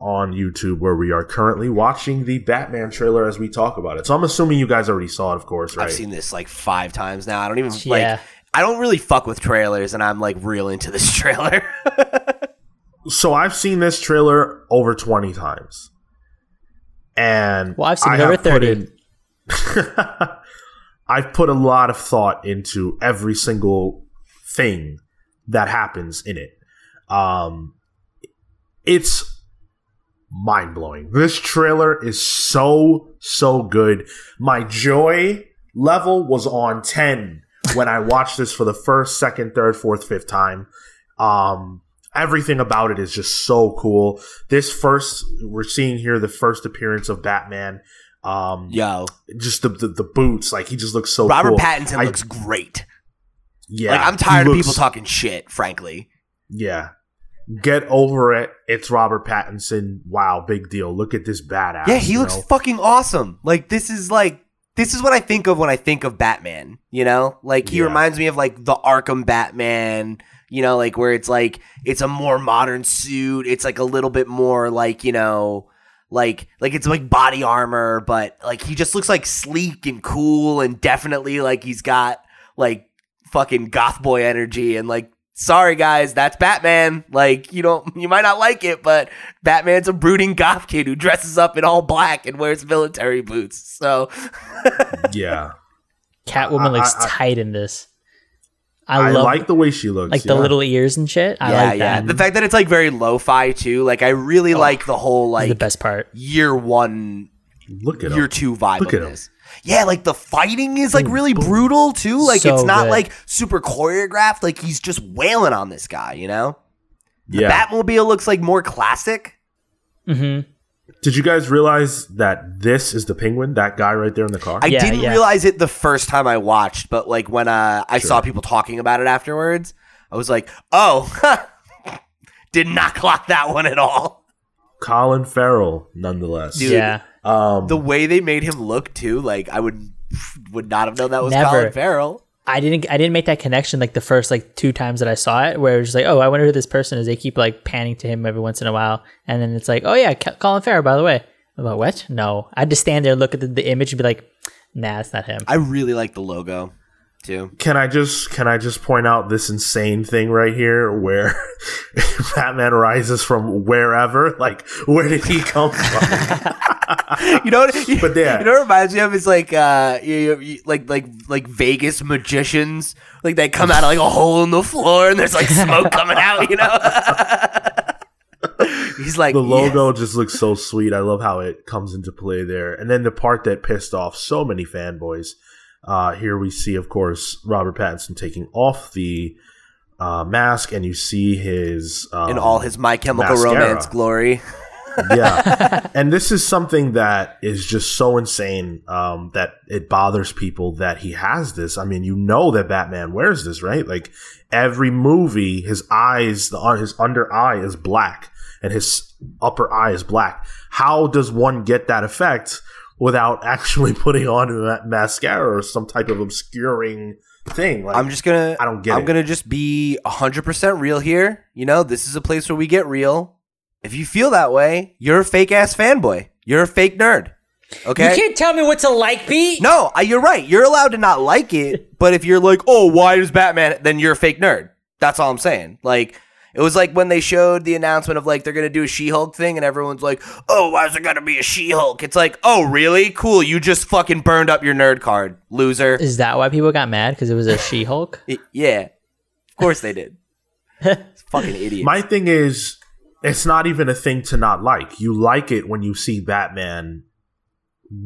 on YouTube where we are currently watching the Batman trailer as we talk about it. So I'm assuming you guys already saw it, of course, right? I've seen this like five times now. I don't even Yeah. like. I don't really fuck with trailers, and I'm like real into this trailer. So I've seen this trailer over 20 times. And Well, I've seen over 30. in- I've put a lot of thought into every single thing that happens in it. Um, it's mind blowing. This trailer is so, so good. My joy level was on 10 when I watched this for the first, second, third, fourth, fifth time. Um, everything about it is just so cool. This first, we're seeing here the first appearance of Batman. Um, Yo, just the, the the boots, like he just looks so. Robert cool. Pattinson I- looks great. Yeah, like I'm tired of people talking shit. Frankly, Yeah, get over it. It's Robert Pattinson. Wow, big deal. Look at this badass. yeah, he looks know? fucking awesome. Like this is like this is what I think of when I think of Batman. You know, like he Yeah. reminds me of like the Arkham Batman. You know, like where it's like it's a more modern suit. It's like a little bit more like you know. Like, like it's like body armor, but like he just looks like sleek and cool, and definitely like he's got like fucking goth boy energy. And like, sorry guys, that's Batman. Like, you don't, you might not like it, but Batman's a brooding goth kid who dresses up in all black and wears military boots. So, yeah. Catwoman I- looks I- I- tight in this. I, I, love like the way she looks. like the little ears and shit. I yeah, like yeah. that. The fact that it's like very lo-fi too. Like, I really like the whole like the best part. year one Look at year him. two vibe Look of at him. Yeah, like the fighting is like really boom. brutal too. Like So it's not good. like super choreographed. Like he's just wailing on this guy, you know? Yeah. Batmobile looks like more classic. hmm Did you guys realize that this is the Penguin? That guy right there in the car. I Yeah, didn't yeah. realize it the first time I watched, but like when uh, I saw people talking about it afterwards, I was like, "Oh, did not clock that one at all." Colin Farrell, nonetheless. Dude. Yeah. Um, The way they made him look too, like I would would not have known that was Never. Colin Farrell. I didn't I didn't make that connection like the first like two times that I saw it where it was just like oh I wonder who this person is they keep like panning to him every once in a while and then it's like oh yeah Ca- Colin Farrell by the way I'm like what no I just stand there and look at the, the image and be like nah it's not him I really like the logo. too. Can I just can I just point out this insane thing right here where Batman rises from wherever? Like where did he come from? you know what? You, But yeah. you know what reminds me of is like uh, you, you, like like like Vegas magicians, like they come out of like a hole in the floor and there's like smoke coming out. You know, he's like the "Yes." logo just looks so sweet. I love how it comes into play there. And then the part that pissed off so many fanboys. Uh, here we see, of course, Robert Pattinson taking off the uh, mask, and you see his um, in all his My Chemical mascara. Romance glory. Yeah. and this is something that is just so insane um, that it bothers people that he has this. I mean, you know that Batman wears this, right? Like every movie, his eyes, the uh, his under eye is black, and his upper eye is black. How does one get that effect without actually putting on ma- mascara or some type of obscuring thing? Like, I'm just gonna. I don't get I'm it. gonna just be 100 percent real here. You know, this is a place where we get real. If you feel that way, you're a fake ass fanboy. You're a fake nerd. Okay. You can't tell me what to like, Pete. No, you're right. You're allowed to not like it, but if you're like, "Oh, why is Batman?" then you're a fake nerd. That's all I'm saying. Like it was like when they showed the announcement of like they're going to do a She-Hulk thing and everyone's like, "Oh, why is there going to be a She-Hulk?" It's like, "Oh, really? Cool. You just fucking burned up your nerd card, loser." Is that why people got mad? Because it was a She-Hulk? Yeah. Of course they did. Fucking idiots. My thing is, it's not even a thing to not like. You like it when you see Batman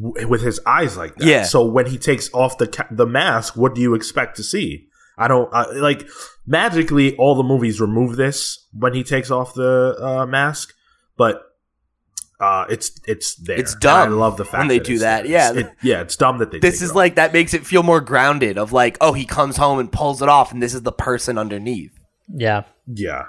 w- with his eyes like that. Yeah. So when he takes off the ca- the mask, what do you expect to see? I don't uh, like magically. All the movies remove this when he takes off the uh, mask, but uh, it's it's there. It's And dumb I love the fact when they that do it's that. there. Yeah. It's- it- yeah. It's dumb that they. this take is it off. like that makes it feel more grounded of like, "Oh, he comes home and pulls it off and this is the person underneath." Yeah. yeah.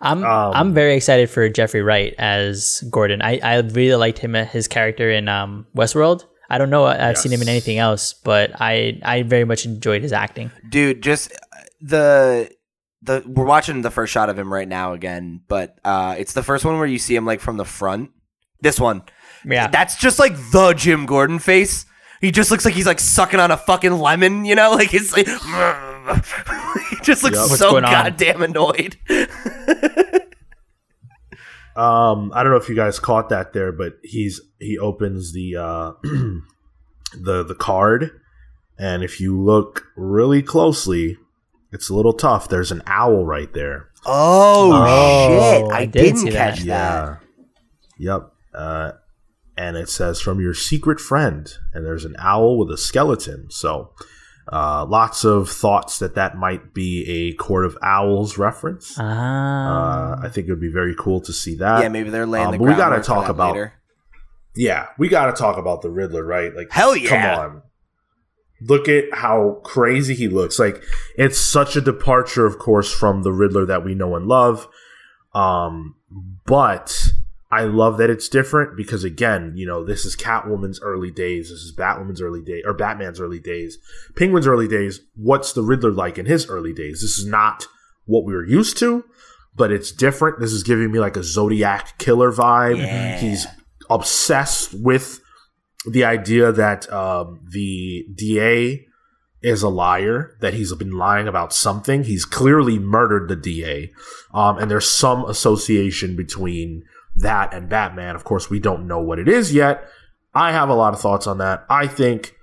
I'm Um, I'm very excited for Jeffrey Wright as Gordon. I, I really liked him his character in um, Westworld. I don't know I've seen him in anything else, but I I very much enjoyed his acting. dude just uh, the the we're watching the first shot of him right now again but uh it's the first one where you see him like from the front this one Yeah. that's just like the jim gordon face he just looks like he's like sucking on a fucking lemon you know like it's like he just looks Yep. So going on? goddamn annoyed Um, I don't know if you guys caught that there, but he's he opens the uh, the the card, and if you look really closely, it's a little tough. There's an owl right there. oh, Oh, shit i, I did didn't see that. catch that, Yeah. Yep. Uh, and it says from your secret friend, and there's an owl with a skeleton. So, uh, lots of thoughts that that might be a Court of Owls reference. Uh, Ah. I think it would be very cool to see that. yeah maybe they're laying Um, the but we gotta talk about- later. Yeah, we got to talk about the Riddler, right? Like, Hell yeah. Come on. Look at how crazy he looks. Like, it's such a departure, of course, from the Riddler that we know and love. Um, but I love that it's different because, again, you know, this is Catwoman's early days. This is Batwoman's early day or Batman's early days. Penguin's early days. What's the Riddler like in his early days? This is not what we were used to, but it's different. This is giving me like a Zodiac killer vibe. Yeah. He's obsessed with the idea that um, the DA is a liar, that he's been lying about something. He's clearly murdered the DA. Um, and there's some association between that and Batman. Of course, we don't know what it is yet. I have a lot of thoughts on that. I think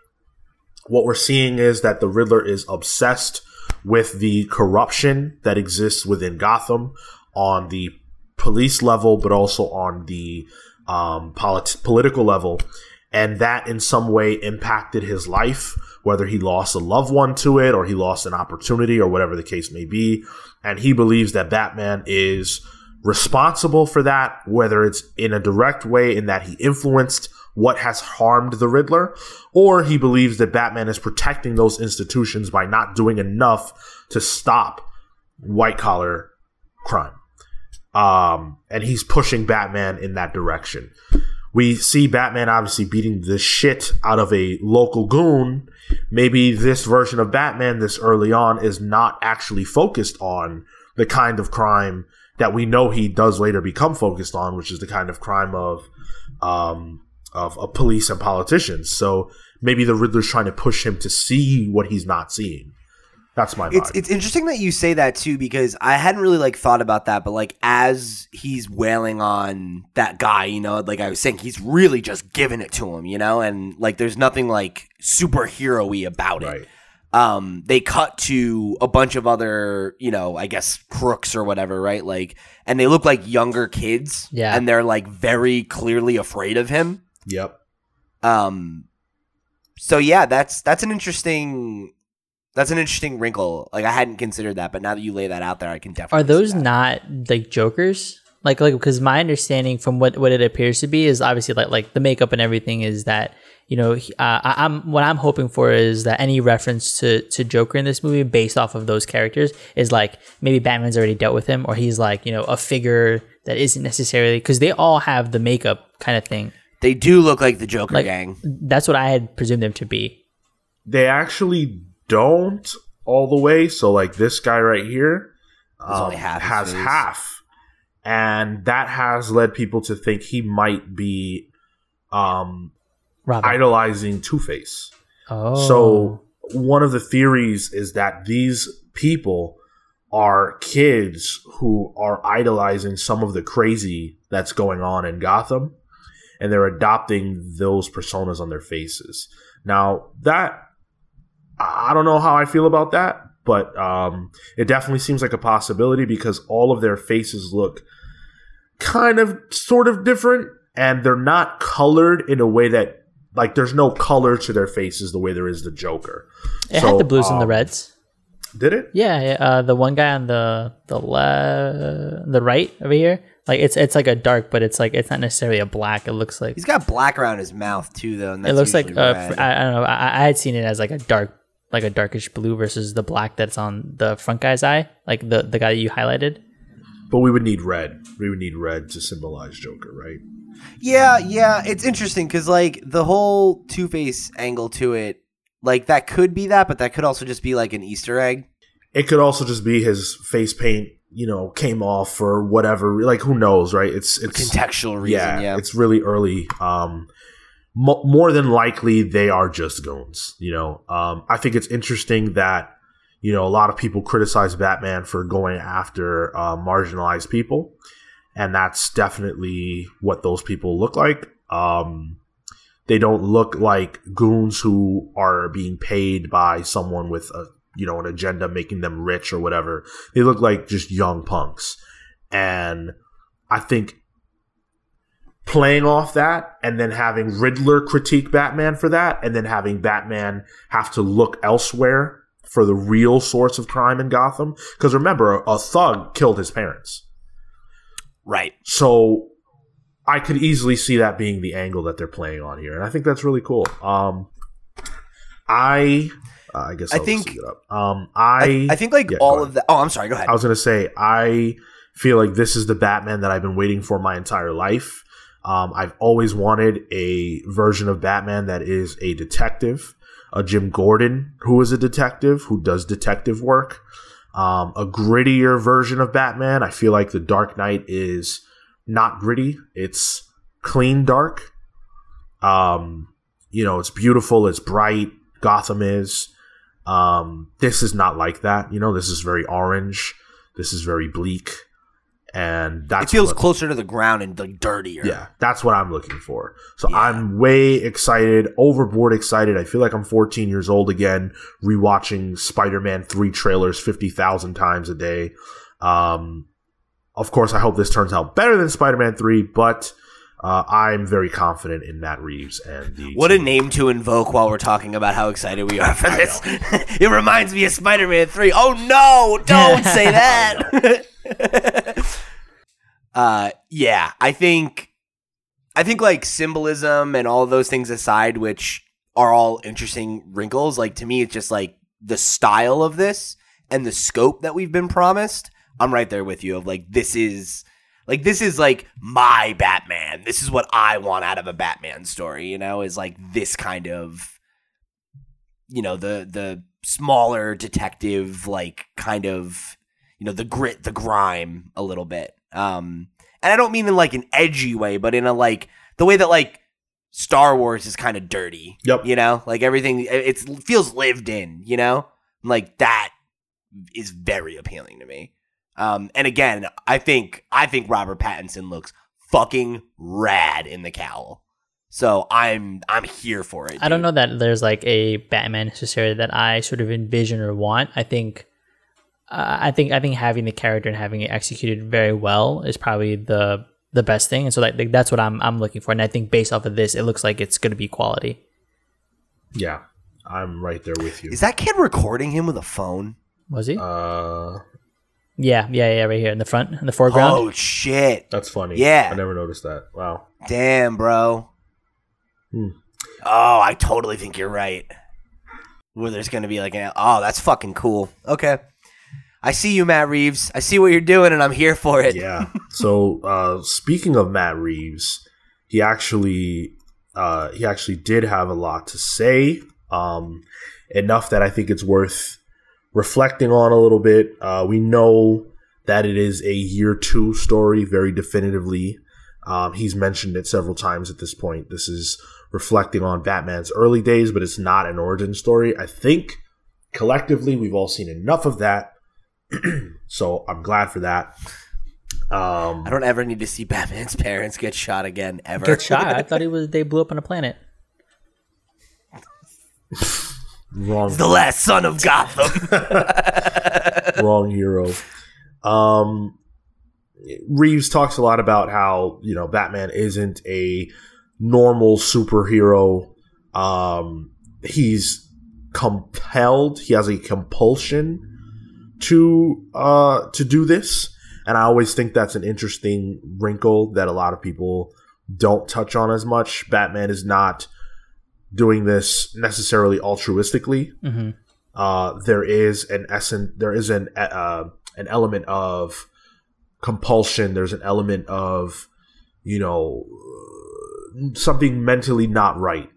what we're seeing is that the Riddler is obsessed with the corruption that exists within Gotham on the police level, but also on the um, polit- political level. And that in some way impacted his life, whether he lost a loved one to it or he lost an opportunity or whatever the case may be. And he believes that Batman is responsible for that, whether it's in a direct way in that he influenced what has harmed the Riddler, or he believes that Batman is protecting those institutions by not doing enough to stop white collar crime. Um, and he's pushing Batman in that direction. We see Batman obviously beating the shit out of a local goon. Maybe this version of Batman, this early on, is not actually focused on the kind of crime that we know he does later become focused on, which is the kind of crime of um, of, of police and politicians. So maybe the Riddler's trying to push him to see what he's not seeing. That's my vibe. It's it's interesting that you say that too because I hadn't really like thought about that, but like as he's wailing on that guy, you know, like I was saying, he's really just giving it to him, you know, and like there's nothing like superhero-y about it. right. Um, they cut to a bunch of other, you know, I guess crooks or whatever, right? Like, and they look like younger kids, Yeah. and they're like very clearly afraid of him. Yep. Um, so yeah, that's that's an interesting that's an interesting wrinkle. Like I hadn't considered that, but now that you lay that out there, I can definitely. Are those see that. not like Jokers? Like, like because my understanding from what what it appears to be is obviously like like the makeup and everything is that you know uh, I, I'm what I'm hoping for is that any reference to to Joker in this movie based off of those characters is like maybe Batman's already dealt with him or he's like you know a figure that isn't necessarily because they all have the makeup kind of thing. They do look like the Joker Like- gang. That's what I had presumed them to be. They actually don't all the way. So like this guy right here um, half has face. half, and that has led people to think he might be um, Robin. idolizing Two Face. oh, So one of the theories is that these people are kids who are idolizing some of the crazy that's going on in Gotham and they're adopting those personas on their faces. Now, that I don't know how I feel about that, but um, it definitely seems like a possibility because all of their faces look kind of sort of different and they're not colored in a way that like there's no color to their faces the way there is the Joker. it So, had the blues and the um, reds. Did it? Yeah, yeah, uh, the one guy on the the le- the right over here, like it's it's like a dark, but it's like it's not necessarily a black. It looks like He's got black around his mouth too, though. And it looks like usually uh, I, I don't know. I, I had seen it as like a dark, like a darkish blue versus the black that's on the front guy's eye, like the the guy that you highlighted. But we would need red. We would need red to symbolize Joker, right? Yeah, yeah, it's interesting because like the whole Two Face angle to it, like that could be that, but that could also just be like an Easter egg. It could also just be his face paint, you know, came off or whatever. Like who knows, right? It's it's Contextual reason, yeah, yeah. it's really early. Um, mo- more than likely, they are just goons. You know, um, I think it's interesting that you know a lot of people criticize Batman for going after uh, marginalized people, and that's definitely what those people look like. Um, they don't look like goons who are being paid by someone with a you know an agenda making them rich or whatever. They look like just young punks, and I think playing off that and then having Riddler critique Batman for that, and then having Batman have to look elsewhere for the real source of crime in Gotham. Because remember, a, a thug killed his parents. Right. So I could easily see that being the angle that they're playing on here, and I think that's really cool. Um, I, uh, I guess I I'll think- it up. Um, I, I, I think like yeah, all of the. Oh, I'm sorry. Go ahead. I was gonna say I feel like this is the Batman that I've been waiting for my entire life. Um, I've always wanted a version of Batman that is a detective, a Jim Gordon who is a detective who does detective work, um, a grittier version of Batman. I feel like the Dark Knight is not gritty; it's clean dark. Um, you know, it's beautiful, it's bright. Gotham is. Um, this is not like that. You know, this is very orange. This is very bleak, and it that's feels closer to the ground and like dirtier. yeah, that's what I'm looking for. So Yeah. I'm way excited, overboard excited. I feel like I'm 14 years old again, rewatching Spider-Man 3 trailers 50,000 times a day. Um, of course, I hope this turns out better than Spider-Man 3, but uh, I'm very confident in Matt Reeves and the What a name to invoke while we're talking about how excited we are for this. it reminds me of Spider Man 3. Oh no, don't say that. uh yeah, I think I think like symbolism and all those things aside, which are all interesting wrinkles, like to me it's just like the style of this and the scope that we've been promised. I'm right there with you of like this is like this is like my Batman. This is what I want out of a Batman story, you know, is like this kind of you know, the the smaller detective like kind of you know, the grit, the grime a little bit. Um and I don't mean in like an edgy way, but in a like the way that like Star Wars is kind of dirty. Yep. You know, like everything it feels lived in, you know? Like that is very appealing to me. Um, and again, I think I think Robert Pattinson looks fucking rad in the cowl. So I'm I'm here for it. I don't know that there's like a Batman necessarily that I sort of envision or want. I think, uh, I think, I think having the character and having it executed very well is probably the the best thing. And so like, that's what I'm I'm looking for. And I think based off of this, it looks like it's going to be quality. Yeah, I'm right there with you. Is that kid recording him with a phone? Was he? Uh, yeah, yeah, yeah. Right here in the front, in the foreground. Oh shit! that's funny. Yeah. I never noticed that. Wow. Damn, bro. Hmm. Oh, I totally think you're right. Where there's gonna be like an oh, that's fucking cool. Okay, I see you, Matt Reeves. I see what you're doing, and I'm here for it. Yeah. so uh, speaking of Matt Reeves, he actually uh, he actually did have a lot to say. Um, enough that I think it's worth reflecting on a little bit. Uh, we know that it is a year two story, very definitively. Um, he's mentioned it several times at this point. This is reflecting on Batman's early days, but it's not an origin story. I think collectively we've all seen enough of that. so I'm glad for that. Um, I don't ever need to see Batman's parents get shot again ever. Get shot. I thought he was. They blew up on a planet. wrong, the last son of Gotham. wrong hero. Um, Reeves talks a lot about how you know Batman isn't a normal superhero. Um, he's compelled. He has a compulsion to uh to do this, and I always think that's an interesting wrinkle that a lot of people don't touch on as much. Batman is not doing this necessarily altruistically hmm uh, there is an essence, there is an uh, an element of compulsion. There's an element of you know something mentally not right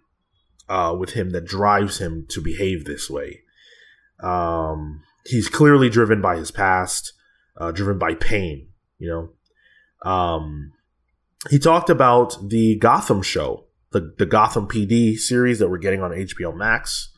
uh, with him that drives him to behave this way. Um, he's clearly driven by his past, uh, driven by pain. You know, um, he talked about the Gotham show, the the Gotham PD series that we're getting on HBO Max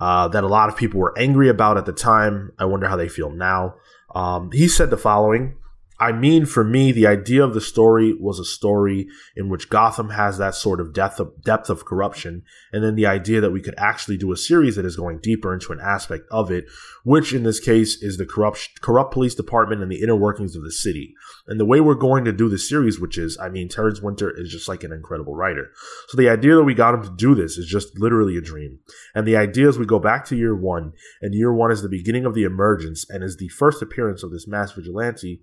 uh, that a lot of people were angry about at the time. I wonder how they feel now. Um, he said the following I mean, for me, the idea of the story was a story in which Gotham has that sort of depth of, depth of corruption, and then the idea that we could actually do a series that is going deeper into an aspect of it, which in this case is the corrupt, corrupt police department and the inner workings of the city. And the way we're going to do the series, which is, I mean, Terrence Winter is just like an incredible writer. So the idea that we got him to do this is just literally a dream. And the idea is we go back to year one, and year one is the beginning of the emergence and is the first appearance of this mass vigilante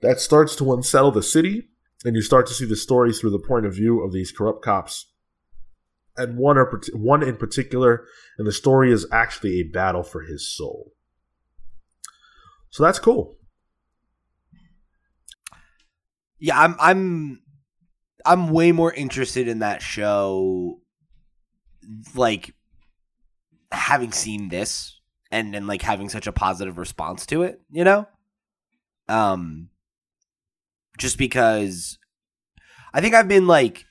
that starts to unsettle the city, and you start to see the story through the point of view of these corrupt cops. And one, or, one in particular, and the story is actually a battle for his soul. So that's cool. Yeah, I'm I'm I'm way more interested in that show like having seen this and then like having such a positive response to it, you know? Um just because I think I've been like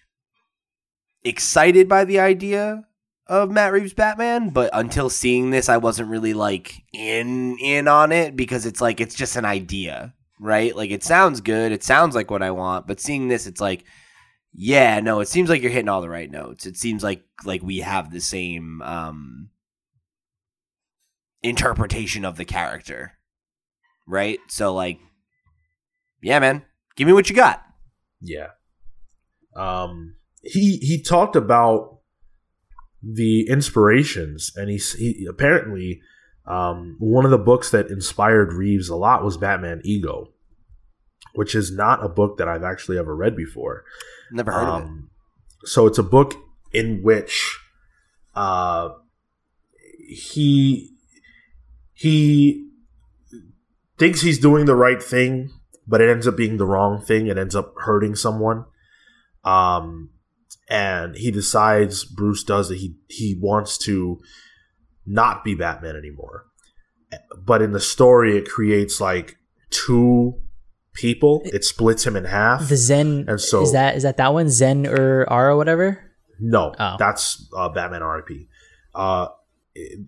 excited by the idea of Matt Reeves Batman, but until seeing this I wasn't really like in in on it because it's like it's just an idea, right? Like it sounds good, it sounds like what I want, but seeing this it's like yeah, no, it seems like you're hitting all the right notes. It seems like like we have the same um interpretation of the character. Right? So like yeah, man. Give me what you got. Yeah. Um, he he talked about the inspirations, and he, he apparently um, one of the books that inspired Reeves a lot was Batman Ego, which is not a book that I've actually ever read before. Never heard of it. Um, so it's a book in which uh, he he thinks he's doing the right thing, but it ends up being the wrong thing. It ends up hurting someone. Um, and he decides Bruce does that he he wants to not be Batman anymore. But in the story, it creates like two people. It splits him in half. The Zen And so- is that is that that one Zur-En-Arrh or whatever? No, Oh. that's uh, Batman RIP. Uh,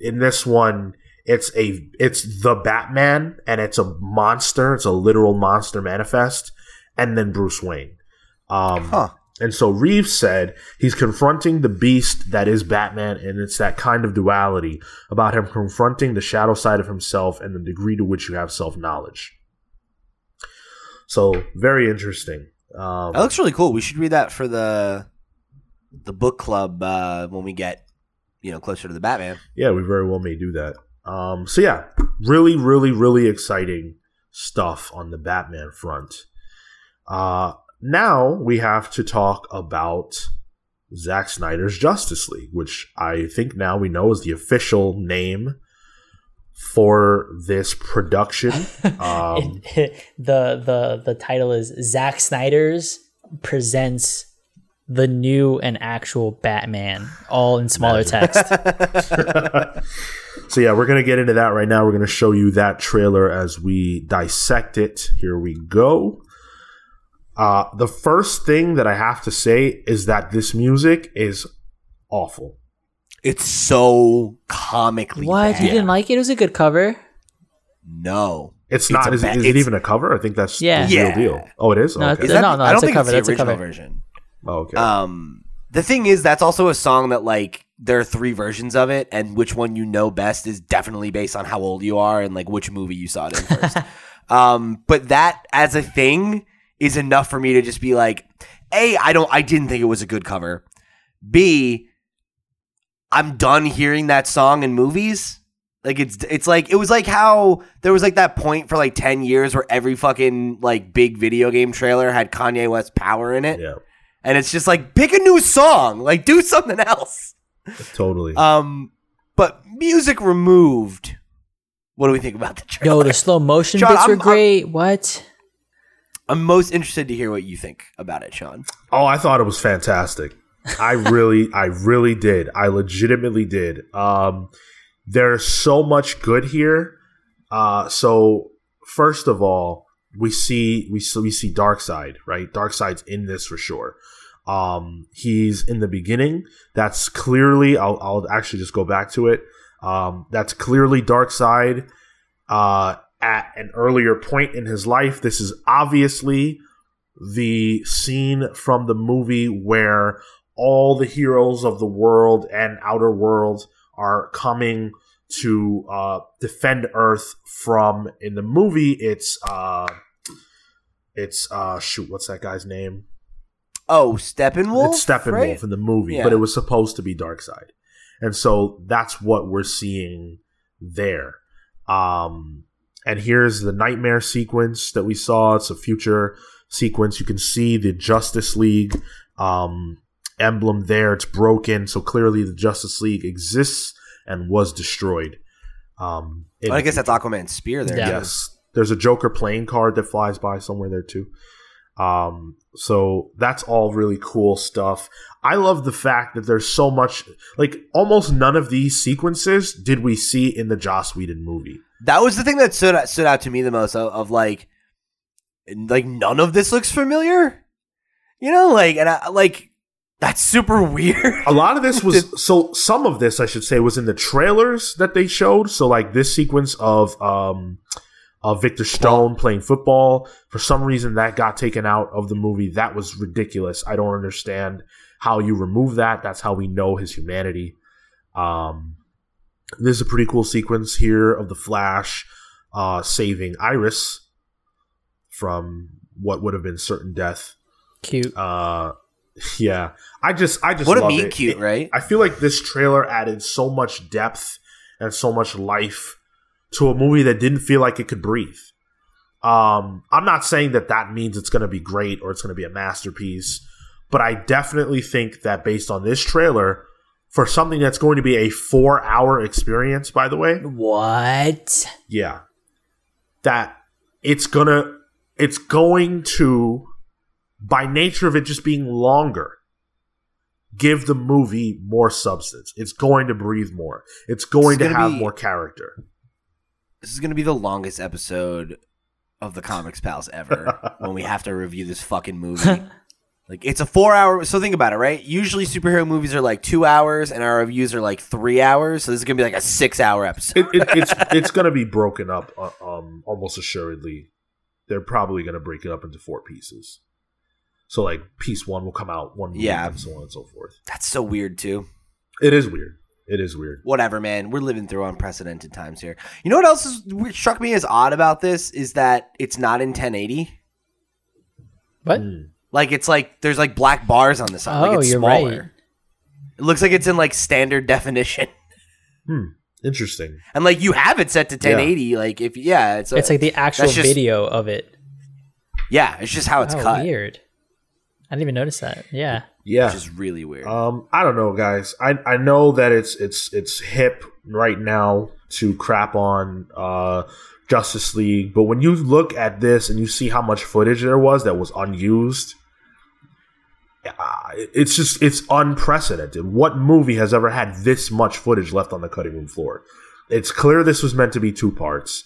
in this one, It's a it's the Batman and it's a monster. It's a literal monster manifest, and then Bruce Wayne. Um, Huh. And so Reeves said he's confronting the beast that is Batman, and it's that kind of duality about him confronting the shadow side of himself and the degree to which you have self knowledge. So very interesting. Um, That looks really cool. We should read that for the the book club uh, when we get you know closer to the Batman. yeah, we very well may do that. Um, so yeah, really, really, really exciting stuff on the Batman front. Uh, now we have to talk about Zack Snyder's Justice League, which I think now we know is the official name for this production. Um, the the the title is Zack Snyder's presents the new and actual Batman, all in smaller text. so yeah, we're gonna get into that right now. We're gonna show you that trailer as we dissect it. Here we go. Uh, the first thing that I have to say is that this music is awful. It's so comically what bad. you didn't like it? It was a good cover. No, It's, It's not. Is, ba- is it even a cover? I think that's Yeah. the real Yeah. deal. Oh, it is. No, okay. it's- Is that No, the- no, I don't a think cover, it's the that's a original cover. version. Oh, okay. Um, the thing is, that's also a song that like there are three versions of it, and which one you know best is definitely based on how old you are and like which movie you saw it in first. um, but that as a thing is enough for me to just be like, a, I don't, I didn't think it was a good cover. B, I'm done hearing that song in movies. Like it's it's like it was like how there was like that point for like 10 years where every fucking like big video game trailer had Kanye West power in it. yeah, And it's just like pick a new song, like do something else. totally. Um but music removed. What do we think about the trailer? Yo, the slow motion John, bits were I'm- I'm- great. what? I'm most interested to hear what you think about it, Sean. Oh, I thought it was fantastic. I really, I really did. I legitimately did. Um, there's so much good here. Uh, so first of all, we see we see, we see Darkseid, right? Darkseid's in this for sure. Um, he's in the beginning. That's clearly. I'll, I'll actually just go back to it. Um, that's clearly Darkseid. Uh, at an earlier point in his life, this is obviously the scene from the movie where all the heroes of the world and outer world are coming to uh, defend Earth from. In the movie, it's uh, it's uh, shoot, what's that guy's name? Oh, Steppenwolf? it's Steppenwolf right? in the movie, Yeah. but it was supposed to be Darkseid, and so that's what we're seeing there. Um, and here's the nightmare sequence that we saw. It's a future sequence. You can see the Justice League um, emblem there. It's broken, so clearly the Justice League exists and was destroyed. Um, in Oh, I guess that's. Aquaman's spear there. Yeah. Yes. There's a Joker playing card that flies by somewhere there too. Um, so that's all really cool stuff. I love the fact that there's so much, like almost none of these sequences did we see in the Joss Whedon movie. That was the thing that stood out, stood out to me the most of, of like like none of this looks familiar. You know, like and I like that's super weird. A lot of this was so some of this I should say was in the trailers that they showed. So like this sequence of um of Victor Stone playing football. For some reason that got taken out of the movie. That was ridiculous. I don't understand how you remove that. That's how we know his humanity. Um this is a pretty cool sequence here of the Flash uh saving Iris from what would have been certain death. Cute. Uh yeah. I just I just what a mean it. cute, right? I feel like this trailer added so much depth and so much life to a movie that didn't feel like it could breathe. Um, I'm not saying that that means it's going to be great or it's going to be a masterpiece, but I definitely think that based on this trailer, for something that's going to be a four hour experience, by the way, What? yeah, that it's gonna, it's going to, by nature of it just being longer, give the movie more substance. It's going to breathe more. It's going to have be- more character. This is gonna be the longest episode of the Comics Pals ever when we have to review this fucking movie. Like it's a four hour. So think about it, right? Usually superhero movies are like two hours, and our reviews are like three hours. So this is gonna be like a six hour episode. It, it, it's it's gonna be broken up, uh, um, almost assuredly. They're probably gonna break it up into four pieces. So like piece one will come out one week, Yeah. and so on and so forth. That's so weird too. It is weird. It is weird. Whatever, man. We're living through unprecedented times here. You know what else is, what struck me as odd about this is that it's not in 1080. What? Mm. Like it's like there's like black bars on the side. Oh, like it's you're smaller. right. It looks like it's in like standard definition. Hmm. Interesting. And like you have it set to 1080. Like if yeah, it's a, It's like the actual just- video of it. yeah, it's just how it's oh, cut, weird. I didn't even notice that. Yeah. Yeah. which is really weird. Um, I don't know, guys. I I know that it's it's it's hip right now to crap on uh Justice League, but when you look at this and you see how much footage there was that was unused, uh, it's just it's unprecedented. What movie has ever had this much footage left on the cutting room floor? It's clear this was meant to be two parts.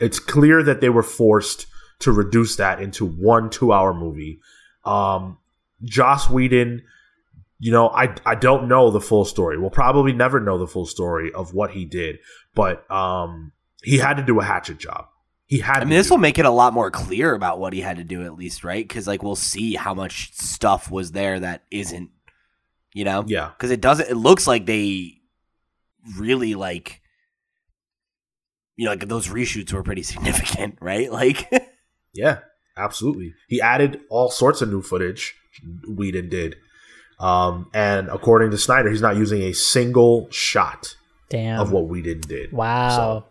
It's clear that they were forced to reduce that into one two-hour movie. Um, Joss Whedon, you know, I I don't know the full story. We'll probably never know the full story of what he did, but um, he had to do a hatchet job. He had. I mean, this will make it a lot more clear about what he had to do, at least, right? Because like we'll see how much stuff was there that isn't, you know, Yeah, Because it doesn't. It looks like they really like, you know, like those reshoots were pretty significant, right? Like, yeah, absolutely. He added all sorts of new footage. Whedon did, um, and according to Snyder, he's not using a single shot Damn. of what Whedon did. wow.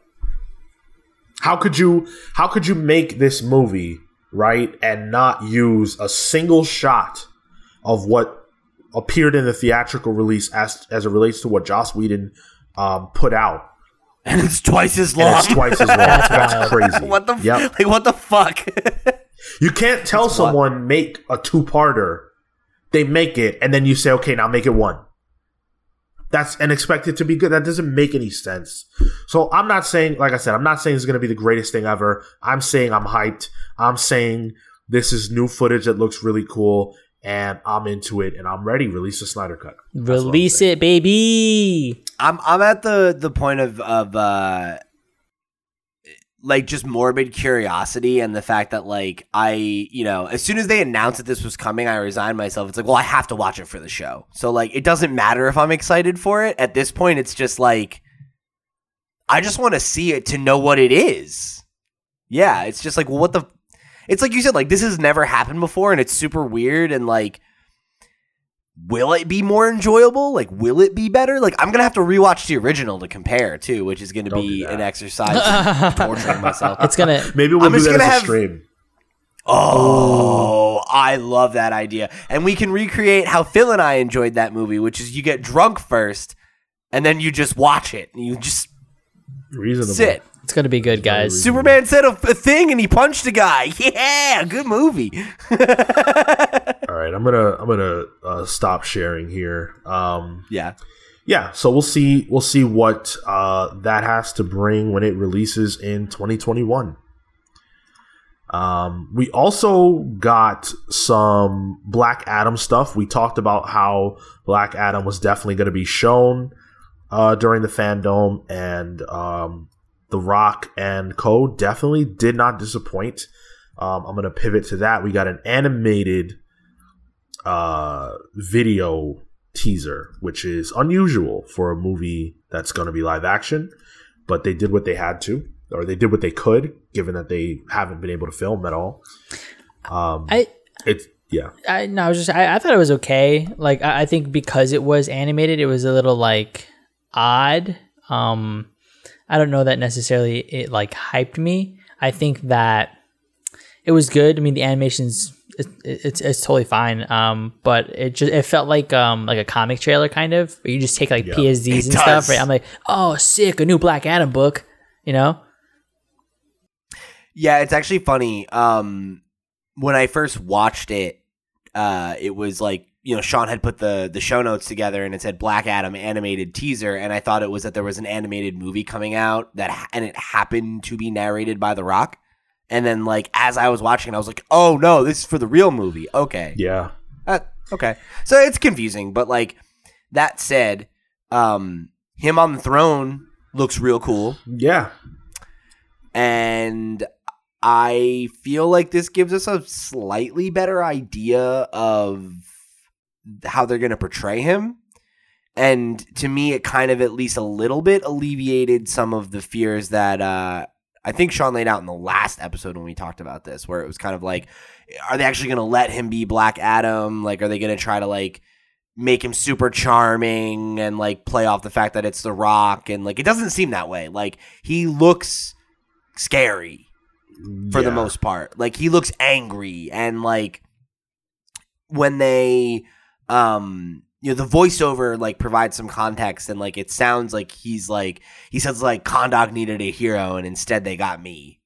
How could you how could you make this movie, right, and not use a single shot of what appeared in the theatrical release as as it relates to what Joss Whedon um, put out? and it's twice as And long. it's twice as long. That's That's crazy. what the f- Yep. like? What the fuck? You can't tell That's what- someone make a two parter. They make it, and then you say, "Okay, now make it one." That's and expect it to be good. That doesn't make any sense. So I'm not saying, like I said, I'm not saying it's going to be the greatest thing ever. I'm saying I'm hyped. I'm saying this is new footage that looks really cool, and I'm into it, and I'm ready. Release the Snyder cut. That's Release it, baby. I'm I'm at the the point of of uh like just morbid curiosity and the fact that like I you know as soon as they announced that this was coming I resigned myself. It's like well I have to watch it for the show. So like it doesn't matter if I'm excited for it. At this point it's just like I just want to see it to know what it is. Yeah it's just like well what the it's like you said like this has never happened before and it's super weird and like will it be more enjoyable? Like, will it be better? Like, I'm gonna have to rewatch the original to compare too, which is gonna Don't be an exercise in torturing myself. It's gonna. Maybe we'll I'm do just that gonna a have- stream. Oh, I love that idea, and we can recreate how Phil and I enjoyed that movie, which is you get drunk first, and then you just watch it, and you just Reasonable. sit. It's gonna be good, guys. Superman said a, a thing and he punched a guy. Yeah, good movie. All right, I'm gonna I'm gonna uh, stop sharing here. Um, yeah. yeah so we'll see we'll see what uh, that has to bring when it releases in 2021 um, we also got some black adam stuff we talked about how black adam was definitely going to be shown uh, during the FanDome and um, the rock and co definitely did not disappoint um, i'm going to pivot to that we got an animated uh, video teaser, which is unusual for a movie that's going to be live action. But they did what they had to, or they did what they could, given that they haven't been able to film at all. Um, I. it's yeah, I no, I was just I, I thought it was okay. Like I, I think because it was animated, it was a little like odd. Um, I don't know that necessarily it like hyped me. I think that it was good. I mean, the animations it, it's it's totally fine. Um, but it just it felt like um like a comic trailer kind of. Where you just take like Yeah. PSDs It and does. stuff, right? I'm like, oh, sick, a new Black Adam book. You know? Yeah, it's actually funny. Um, when I first watched it, uh, it was like you know Sean had put the the show notes together and it said Black Adam animated teaser, and I thought it was that there was an animated movie coming out that ha- and it happened to be narrated by The Rock. And then like as I was watching, it, I was like, oh no, this is for the real movie. Okay, yeah. Uh, Okay. So it's confusing, but like that said, um him on the throne looks real cool Yeah, and I feel like this gives us a slightly better idea of how they're going to portray him. And to me, it kind of at least a little bit alleviated some of the fears that uh, I think Sean laid out in the last episode when we talked about this, where it was kind of like, are they actually going to let him be Black Adam? Like, are they going to try to like make him super charming and like play off the fact that it's The Rock? And like, it doesn't seem that way. Like, he looks scary for the most part. Like he looks angry and like when they um you know the voiceover like provides some context and like it sounds like he's like he says like Kahndaq needed a hero and instead they got me.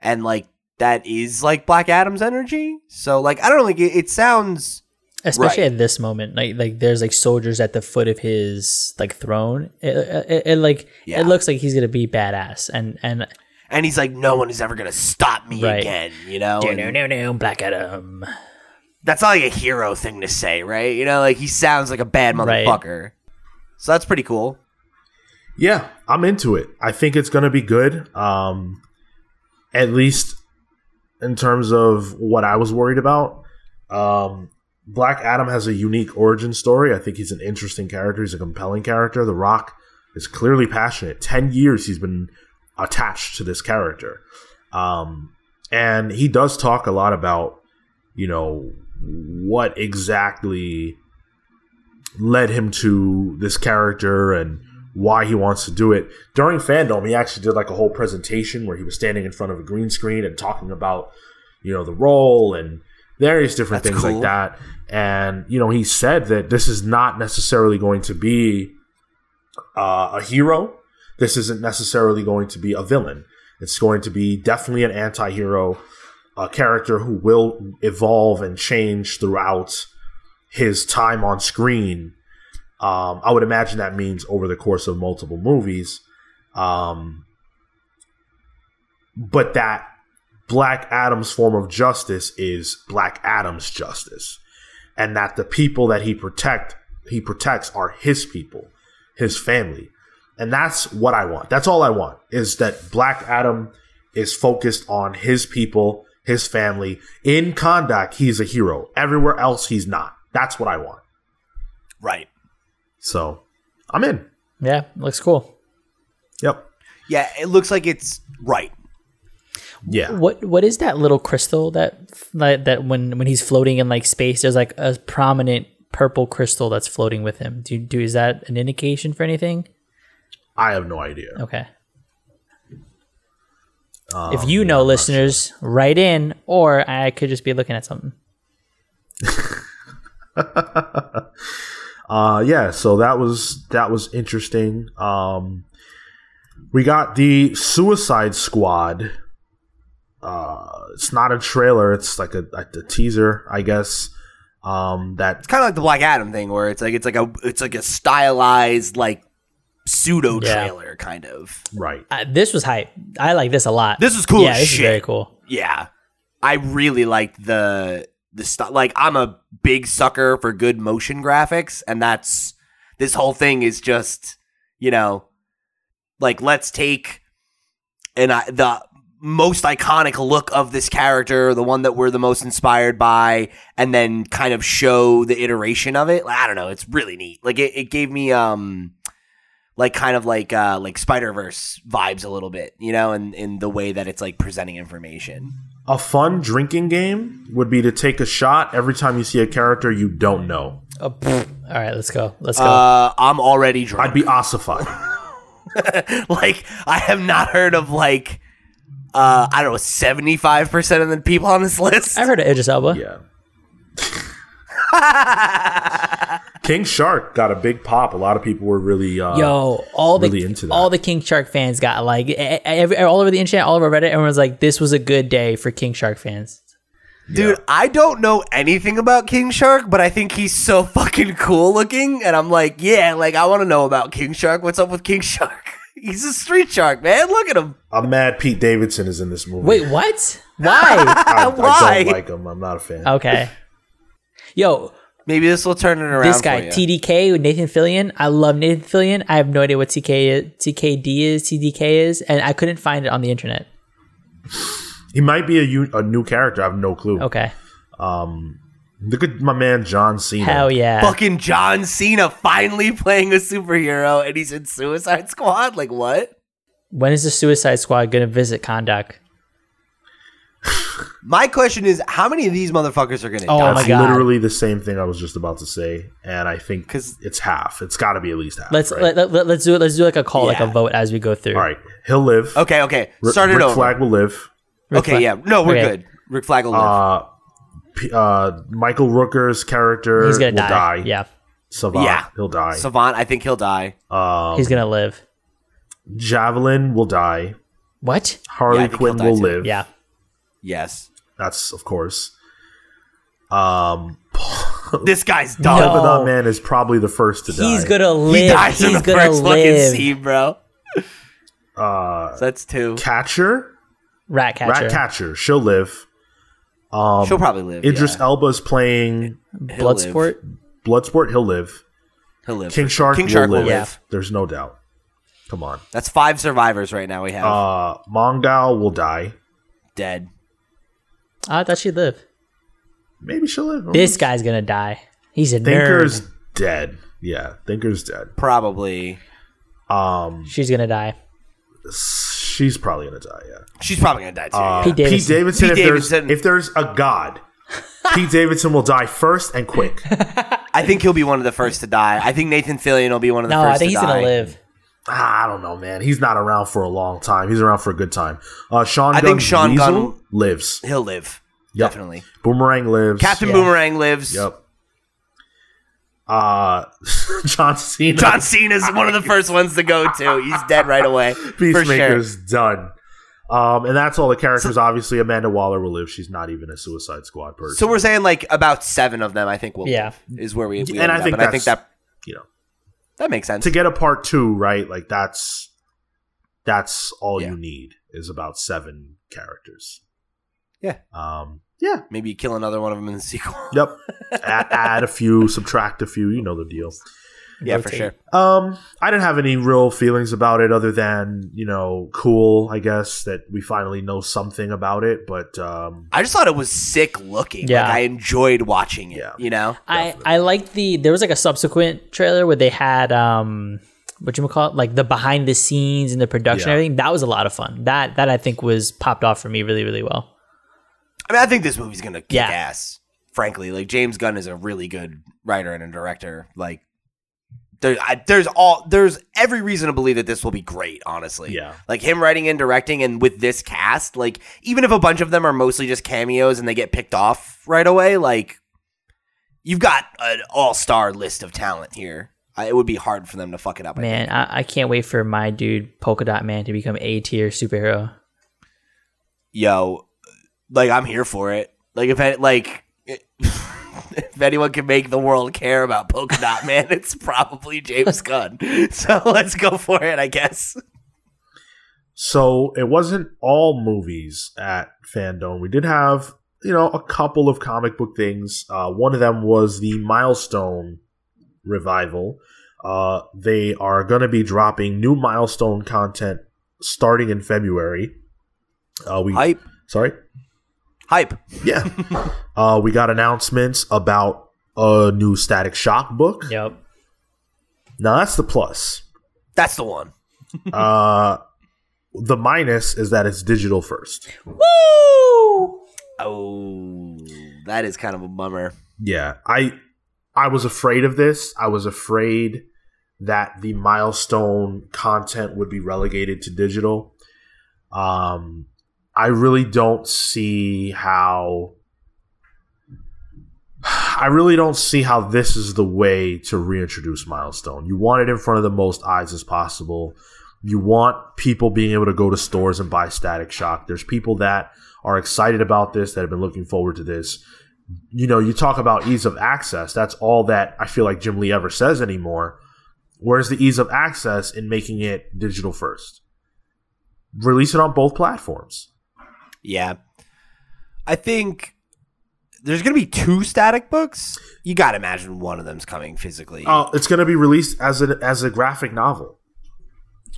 And like that is like Black Adam's energy. So like I don't know like it, it sounds especially Right. at this moment like like there's like soldiers at the foot of his like throne it, it, it like Yeah. it looks like he's gonna be badass and and and he's like no one is ever going to stop me Right. again, you know? no no no no black adam that's not like a hero thing to say, right? You know, like he sounds like a bad Right. motherfucker. So that's pretty cool. Yeah, I'm into it. I think it's going to be good. Um, at least in terms of what I was worried about. Um, Black Adam has a unique origin story. I think he's an interesting character. He's a compelling character. The Rock is clearly passionate. 10 years he's been attached to this character. Um, and he does talk a lot about, you know, what exactly led him to this character and why he wants to do it. During FanDome, he actually did like a whole presentation where he was standing in front of a green screen and talking about, you know, the role and various different That's things cool. like that. And, you know, he said that this is not necessarily going to be uh, a hero. This isn't necessarily going to be a villain. It's going to be definitely an anti hero, a character who will evolve and change throughout his time on screen. Um, I would imagine that means over the course of multiple movies. Um, but that Black Adam's form of justice is Black Adam's justice, and that the people that he protect he protects are his people, his family, and that's what I want. That's all I want is that Black Adam is focused on his people, his family. In Kahndaq, he's a hero. Everywhere else, he's not. That's what I want. Right. So I'm in. yeah looks cool Yep. Yeah, it looks like it's right. Yeah. what what is that little crystal that that, that when when he's floating in like space there's like a prominent purple crystal that's floating with him do do is that an indication for anything I have no idea. okay Um, if you know listeners write in or i could just be looking at something. Uh yeah so that was that was interesting. Um we got the suicide squad. Uh it's not a trailer it's like a, like a teaser i guess. Um that It's kind of like the Black Adam thing, where it's like it's like a it's like a stylized like pseudo Yeah. trailer kind of. right uh, this was hype i like this a lot This is cool yeah this shit. is very cool Yeah, I really like the the stuff. Like I'm a big sucker for good motion graphics, and that's this whole thing is just you know like let's take and I, the most iconic look of this character, the one that we're the most inspired by, and then kind of show the iteration of it. Like, I don't know, it's really neat. Like it, it gave me um like kind of like uh like Spider Verse vibes a little bit, you know, in in the way that it's like presenting information. a fun drinking game would be to take a shot every time you see a character you don't know oh, pfft. all right let's go let's go Uh, I'm already drunk. i'd be ossified like I have not heard of like uh I don't know seventy five percent of the people on this list. i've heard of idris elba yeah king shark got a big pop a lot of people were really uh Yo, all the into that. all the King Shark fans got like every, all over the internet, all over Reddit. Everyone's like, "This was a good day for King Shark fans." Dude, I don't know anything about King Shark, but I think he's so fucking cool looking, and I'm like, yeah, like I want to know about King Shark. What's up with King Shark? He's a street shark, man. Look at him. i'm mad pete davidson is in this movie Wait, what? Why? I, I don't like him i'm not a fan okay. Yo, Maybe this will turn it around. this guy for you. TDK with Nathan Fillion. I love Nathan Fillion. I have no idea what TK is, TKD is, TDK is, and I couldn't find it on the internet. He might be a, a new character. I have no clue. Okay, um, Look at my man John Cena. hell yeah. Fucking John Cena finally playing a superhero, and he's in Suicide Squad. Like what? When is the Suicide Squad gonna visit Kahndaq? My question is, how many of these motherfuckers are gonna Oh die? my God. literally the same thing I was just about to say, and I think because it's half. It's got to be at least half. Let's right? let, let, us do it. Let's do like a call, like a vote as we go through. All right, he'll live. Okay, okay. R- Start it Rick over. Flag will live. Rick okay, Flag- yeah. No, we're Okay. good. Rick Flag will live. Uh, P- uh, Michael Rooker's character He's gonna will die. die. Yeah, Savant, Yeah. he'll die. Savant, I think he'll die. um, he's gonna live. Javelin will die. What? Harley Yeah, Quinn he'll will too. live. Yeah. Yes. that's of course. Um, This guy's No. done. Man is probably the first to die. He's gonna live. He dies he's in the gonna first fucking live. scene, bro. Uh, So that's two. Catcher, Rat catcher. Rat Catcher, she'll live. Um, She'll probably live. Idris yeah. Elba's playing He'll live. Bloodsport. Bloodsport. He'll live. He'll live. King. Shark, King Shark will will live. live. There's no doubt. Come on. That's five survivors right now. We have Uh, Mongal will die. dead. I thought she'd live. Maybe she'll live. This guy's gonna die. He's a Thinker's nerd. dead. Yeah, Thinker's dead. Probably. Um, She's gonna die. she's probably gonna die. Yeah. She's probably gonna die too. Uh, yeah. Pete Pete Davidson. Davidson. Pete if Davidson. there's if there's a god, Pete Davidson will die first and quick. I think he'll be one of the first to die. I think Nathan Fillion will be one of the No, first I think to he's die. gonna live. Ah, I don't know, man. He's not around for a long time. He's around for a good time. Uh, Sean I Gunn's think Sean Weasel Gunn- lives. He'll live. Yep. Definitely. Boomerang lives. Captain Yeah. Boomerang lives. Yep. Uh, John Cena. John Cena's one of the first ones to go to. He's dead right away. For sure. Peacemaker's done. Um, and that's all the characters. Obviously, Amanda Waller will live. She's not even a Suicide Squad person. So we're saying like about seven of them. I think will Yeah. live, is where we, we And I up. think and I think that you know, that makes sense. to get a part two, right? Like that's that's all Yeah. you need is about seven characters. Yeah. Um. Yeah. Maybe kill another one of them in the sequel. Yep. add, add a few, subtract a few. You know the deal. Yeah, for sure. Um, I didn't have any real feelings about it other than you know, cool. I guess that we finally know something about it, but um, I just thought it was sick looking. Yeah. Like I enjoyed watching it. Yeah. You know? I I like the there was like a subsequent trailer where they had um what you call it like the behind the scenes and the production Yeah. and everything that was a lot of fun that that I think was popped off for me really really well I mean, I think this movie's gonna kick Yeah. ass. Frankly, like James Gunn is a really good writer and a director. Like, there, I, there's all there's every reason to believe that this will be great. Honestly, Yeah. Like him writing and directing, and with this cast, like even if a bunch of them are mostly just cameos and they get picked off right away, like you've got an all star list of talent here. I, it would be hard for them to fuck it up. Man I, I can't wait for my dude Polka Dot Man to become a tier superhero yo, like I'm here for it. Like if any, like if anyone can make the world care about Polka Dot Man, it's probably James Gunn. So let's go for it, I guess. So it wasn't all movies at FanDome. We did have, you know, a couple of comic book things. Uh, one of them was the Milestone revival. Uh, they are going to be dropping new Milestone content starting in February. Uh, we Hype, sorry, hype. yeah. uh, we got announcements about a new Static Shock book. yep Now that's the plus. That's the one. Uh, the minus is that it's digital first. woo Oh, that is kind of a bummer. Yeah, I I was afraid of this. I was afraid that the milestone content would be relegated to digital. Um I really don't see how I really don't see how this is the way to reintroduce milestone. You want it in front of the most eyes as possible. You want people being able to go to stores and buy Static Shock. There's people that are excited about this that have been looking forward to this you know, you talk about ease of access. That's all that I feel like Jim Lee ever says anymore. Where's the ease of access in making it digital first? Release it on both platforms. Yeah. I think there's gonna be two static books. You got to imagine one of them's coming physically. Uh, it's going to be released as a as a graphic novel.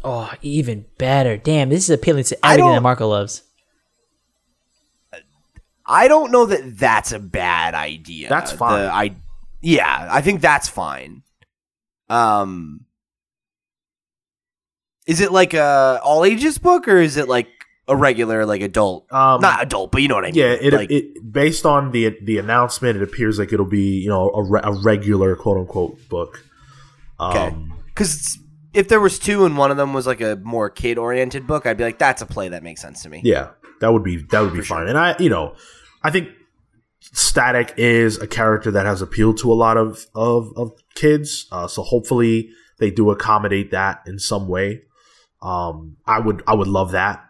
Oh, even better. Damn, this is appealing to everything that Marco loves. I don't know that that's a bad idea. That's fine. The- I yeah, I think that's fine. Um, is it like a all ages book or is it like a regular like adult? Um, Not adult, but you know what I mean. yeah, it, like, it based on the the announcement, it appears like it'll be you know a, re- a regular quote unquote book. Okay. Um, because if there was two and one of them was like a more kid oriented book, I'd be like, that's a play that makes sense to me. Yeah, that would be that would be For fine. And I, you know, I think Static is a character that has appealed to a lot of of, of kids. Uh, so hopefully they do accommodate that in some way. Um, I would I would love that.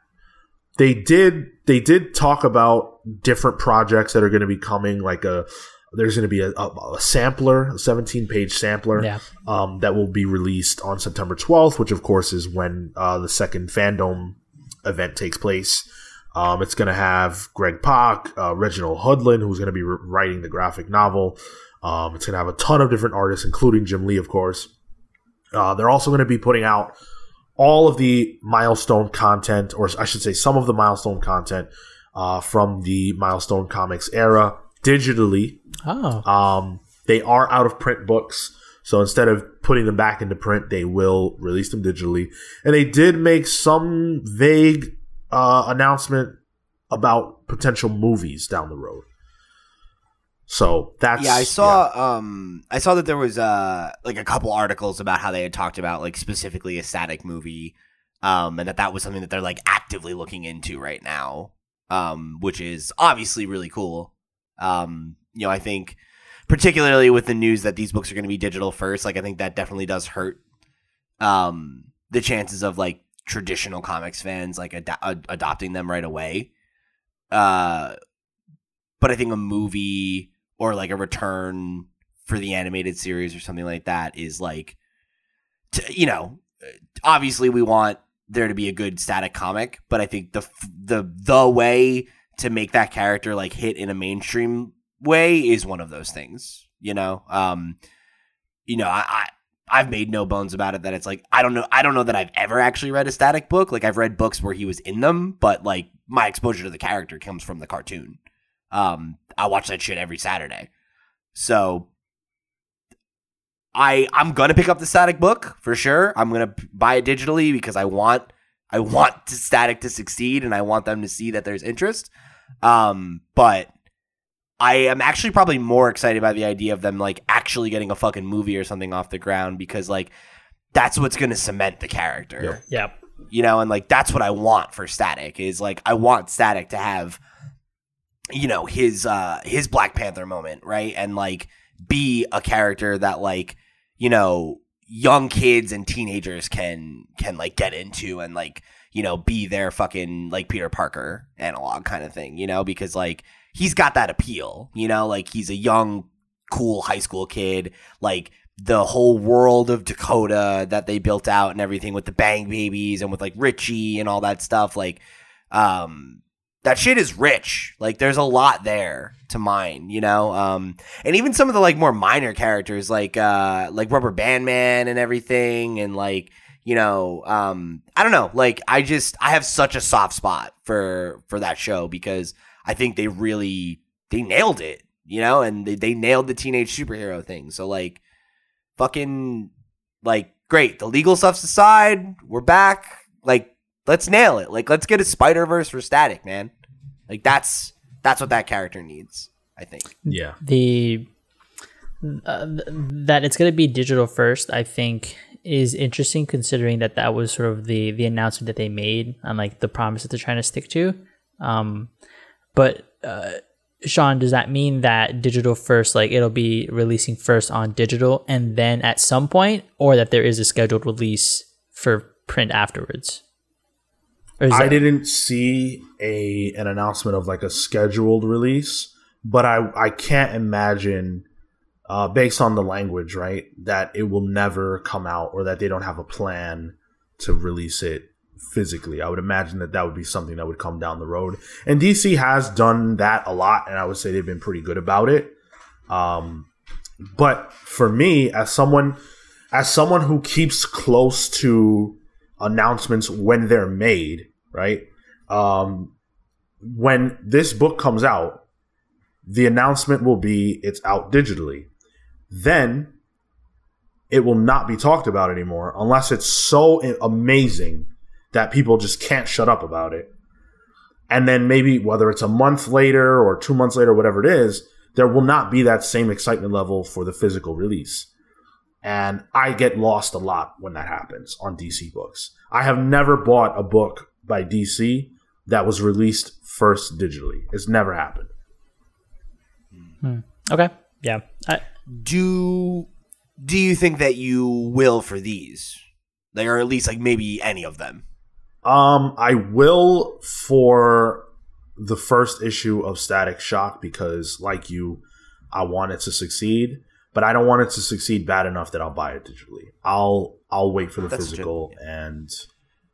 They did they did talk about different projects that are going to be coming. Like a there's going to be a, a, a sampler, a 17 page sampler Yeah. um, that will be released on September 12th, which of course is when uh, the second FanDome event takes place. Um, it's going to have Greg Pak, uh, Reginald Hudlin, who's going to be re- writing the graphic novel. Um, it's going to have a ton of different artists, including Jim Lee, of course. Uh, they're also going to be putting out all of the milestone content, or I should say, some of the milestone content uh, from the milestone comics era digitally Oh. um, they are out of print books, so instead of putting them back into print, they will release them digitally. And they did make some vague uh, announcement about potential movies down the road. So that's yeah, I saw. Um, I saw that there was uh like a couple articles about how they had talked about like specifically a static movie, um, and that that was something that they're like actively looking into right now, um, which is obviously really cool. Um, you know, I think particularly with the news that these books are going to be digital first, like I think that definitely does hurt, um, the chances of like traditional comics fans like ad- ad- adopting them right away. Uh, but I think a movie or like a return for the animated series or something like that is like, t- you know, obviously we want there to be a good static comic, but I think the the the way to make that character like hit in a mainstream way is one of those things. You know, um, you know, I. I I've made no bones about it that it's like I don't know I don't know that I've ever actually read a static book. Like I've read books where he was in them, but like my exposure to the character comes from the cartoon. Um, I watch that shit every Saturday. So I I'm gonna pick up the static book for sure. I'm gonna buy it digitally because I want I want to static to succeed and I want them to see that there's interest. Um, but I am actually probably more excited by the idea of them like actually getting a fucking movie or something off the ground because like that's what's gonna cement the character Yep. Yep. you know and like that's what i want for static is like i want static to have you know his uh his black panther moment right? And like be a character that like you know young kids and teenagers can can like get into and like you know be their fucking like peter parker analog kind of thing you know? Because like he's got that appeal you know? Like he's a young cool high school kid. Like the whole world of Dakota that they built out and everything with the Bang Babies and with like Richie and all that stuff. Like, um, that shit is rich. Like, there's a lot there to mine, you know. Um, and even some of the like more minor characters, like uh, like Rubber Band Man and everything, and like you know, um, I don't know. Like, I just I have such a soft spot for for that show because I think they really they nailed it, you know, and they, they nailed the teenage superhero thing. So like fucking like great. The legal stuff's aside, we're back. Like let's nail it. Like let's get a Spider Verse for Static, man. Like that's that's what that character needs. I think. yeah. the uh, th- that it's going to be digital first i think is interesting considering that that was sort of the the announcement that they made and like the promise that they're trying to stick to um but uh sean does that mean that digital first like it'll be releasing first on digital and then at some point or that there is a scheduled release for print afterwards or I that- didn't see a an announcement of like a scheduled release, but I I can't imagine uh, based on the language, right, that it will never come out or that they don't have a plan to release it physically. I would imagine that that would be something that would come down the road. And DC has done that a lot, and I would say they've been pretty good about it. Um, but for me, as someone as someone who keeps close to announcements when they're made, right? Um, when this book comes out, the announcement will be it's out digitally. Then it will not be talked about anymore unless it's so amazing that people just can't shut up about it. And then maybe whether it's a month later or two months later, whatever it is, there will not be that same excitement level for the physical release. And I get lost a lot when that happens on DC books. I have never bought a book by DC that was released first digitally. It's never happened. Hmm. Okay. Yeah. I- do do you think that you will for these? Like, or at least like maybe any of them? Um, I will for the first issue of Static Shock because, like you, I want it to succeed, but I don't want it to succeed bad enough that I'll buy it digitally. I'll I'll wait for the That's physical and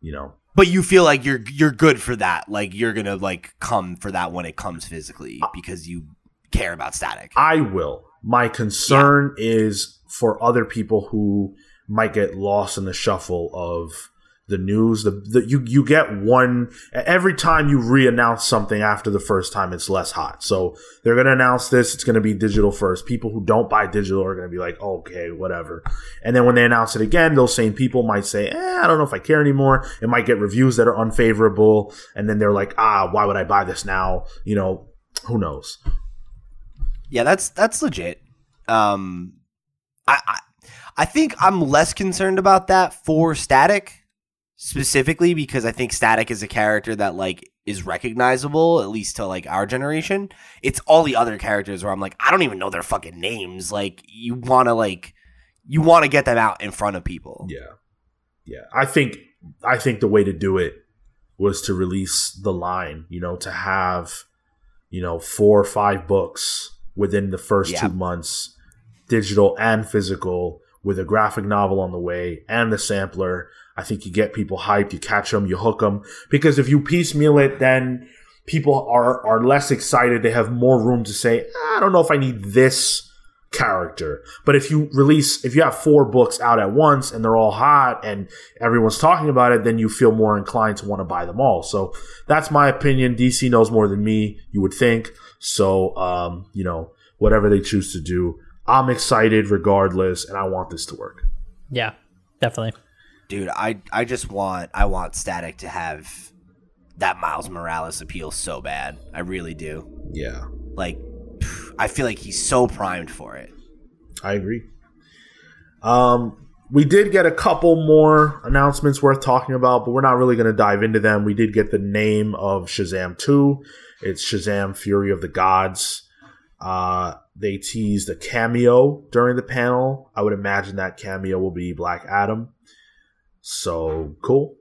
you know. But you feel like you're you're good for that. Like you're gonna like come for that when it comes physically because you care about Static. I will. My concern yeah. is for other people who might get lost in the shuffle of the news. The, the you you get one every time you re-announce something after the first time, it's less hot. So they're gonna announce this. It's gonna be digital first. People who don't buy digital are gonna be like, okay, whatever. And then when they announce it again, those same people might say, eh, I don't know if I care anymore. It might get reviews that are unfavorable, and then they're like, ah, why would I buy this now? You know, who knows? Yeah, that's that's legit. Um, I, I I think I'm less concerned about that for Static specifically because I think Static is a character that like is recognizable at least to like our generation. It's all the other characters where I'm like I don't even know their fucking names. Like you want to like you want to get them out in front of people. Yeah. Yeah. I think I think the way to do it was to release the line, you know, to have you know, four or five books within the first yeah. 2 months digital and physical with a graphic novel on the way and the sampler I think you get people hyped, you catch them, you hook them. Because if you piecemeal it, then people are are less excited. They have more room to say, I don't know if I need this character. But if you release, if you have four books out at once and they're all hot and everyone's talking about it, then you feel more inclined to want to buy them all. So that's my opinion. DC knows more than me, you would think. So, um, you know, whatever they choose to do, I'm excited regardless, and I want this to work. Yeah, definitely dude, I I just want I want Static to have that Miles Morales appeal so bad. I really do. Yeah. Like I feel like he's so primed for it. I agree. Um we did get a couple more announcements worth talking about, but we're not really going to dive into them. We did get the name of Shazam 2. It's Shazam Fury of the Gods. Uh, they teased a cameo during the panel. I would imagine that cameo will be Black Adam. So cool.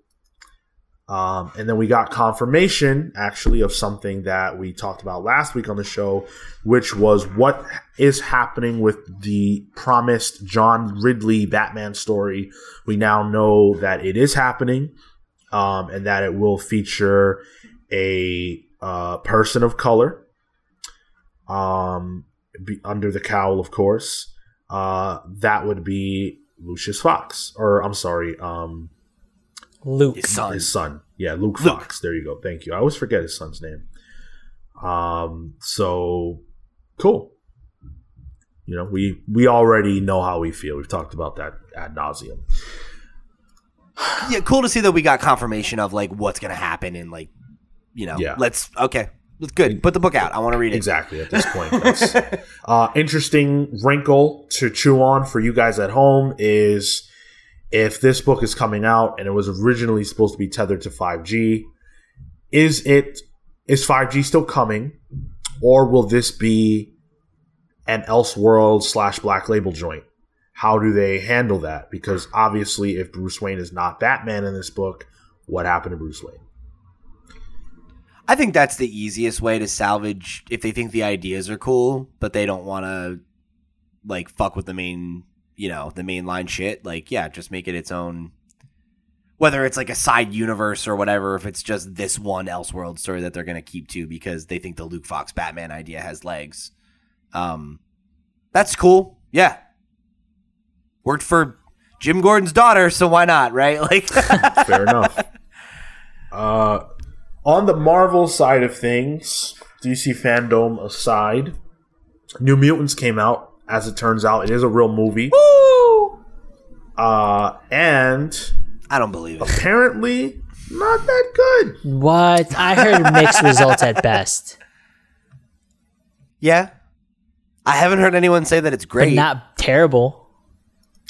Um, and then we got confirmation actually of something that we talked about last week on the show, which was what is happening with the promised John Ridley Batman story. We now know that it is happening um, and that it will feature a uh, person of color um, under the cowl, of course. Uh, that would be Lucius Fox, or I'm sorry, um, Luke, his son. His son, yeah, Luke, Luke, Fox. There you go. Thank you. I always forget his son's name. Um, so cool. You know, we we already know how we feel. We've talked about that ad nauseum. Yeah, cool to see that we got confirmation of like what's gonna happen and like, you know, yeah. let's okay, good. Put the book out. I want to read it. Exactly. At this point, uh, interesting wrinkle to chew on for you guys at home is if this book is coming out and it was originally supposed to be tethered to 5G, is it is 5G still coming, or will this be an Elseworld slash Black Label joint? How do they handle that? Because obviously, if Bruce Wayne is not Batman in this book, what happened to Bruce Wayne? I think that's the easiest way to salvage if they think the ideas are cool, but they don't want to like fuck with the main, you know, the mainline shit. Like, yeah, just make it its own. whether it's like a side universe or whatever, if it's just this one Elseworld story that they're to keep to because they think the Luke Fox Batman idea has legs. Um, that's cool. Yeah. Worked for Jim Gordon's daughter, so why not, right? Like, Fair enough. Uh, on the Marvel side of things, DC FanDome aside, New Mutants came out. As it turns out, it is a real movie. Uh, and I don't believe it. apparently not that good. What? I heard mixed results at best, Yeah. I haven't heard anyone say that it's but great. not terrible.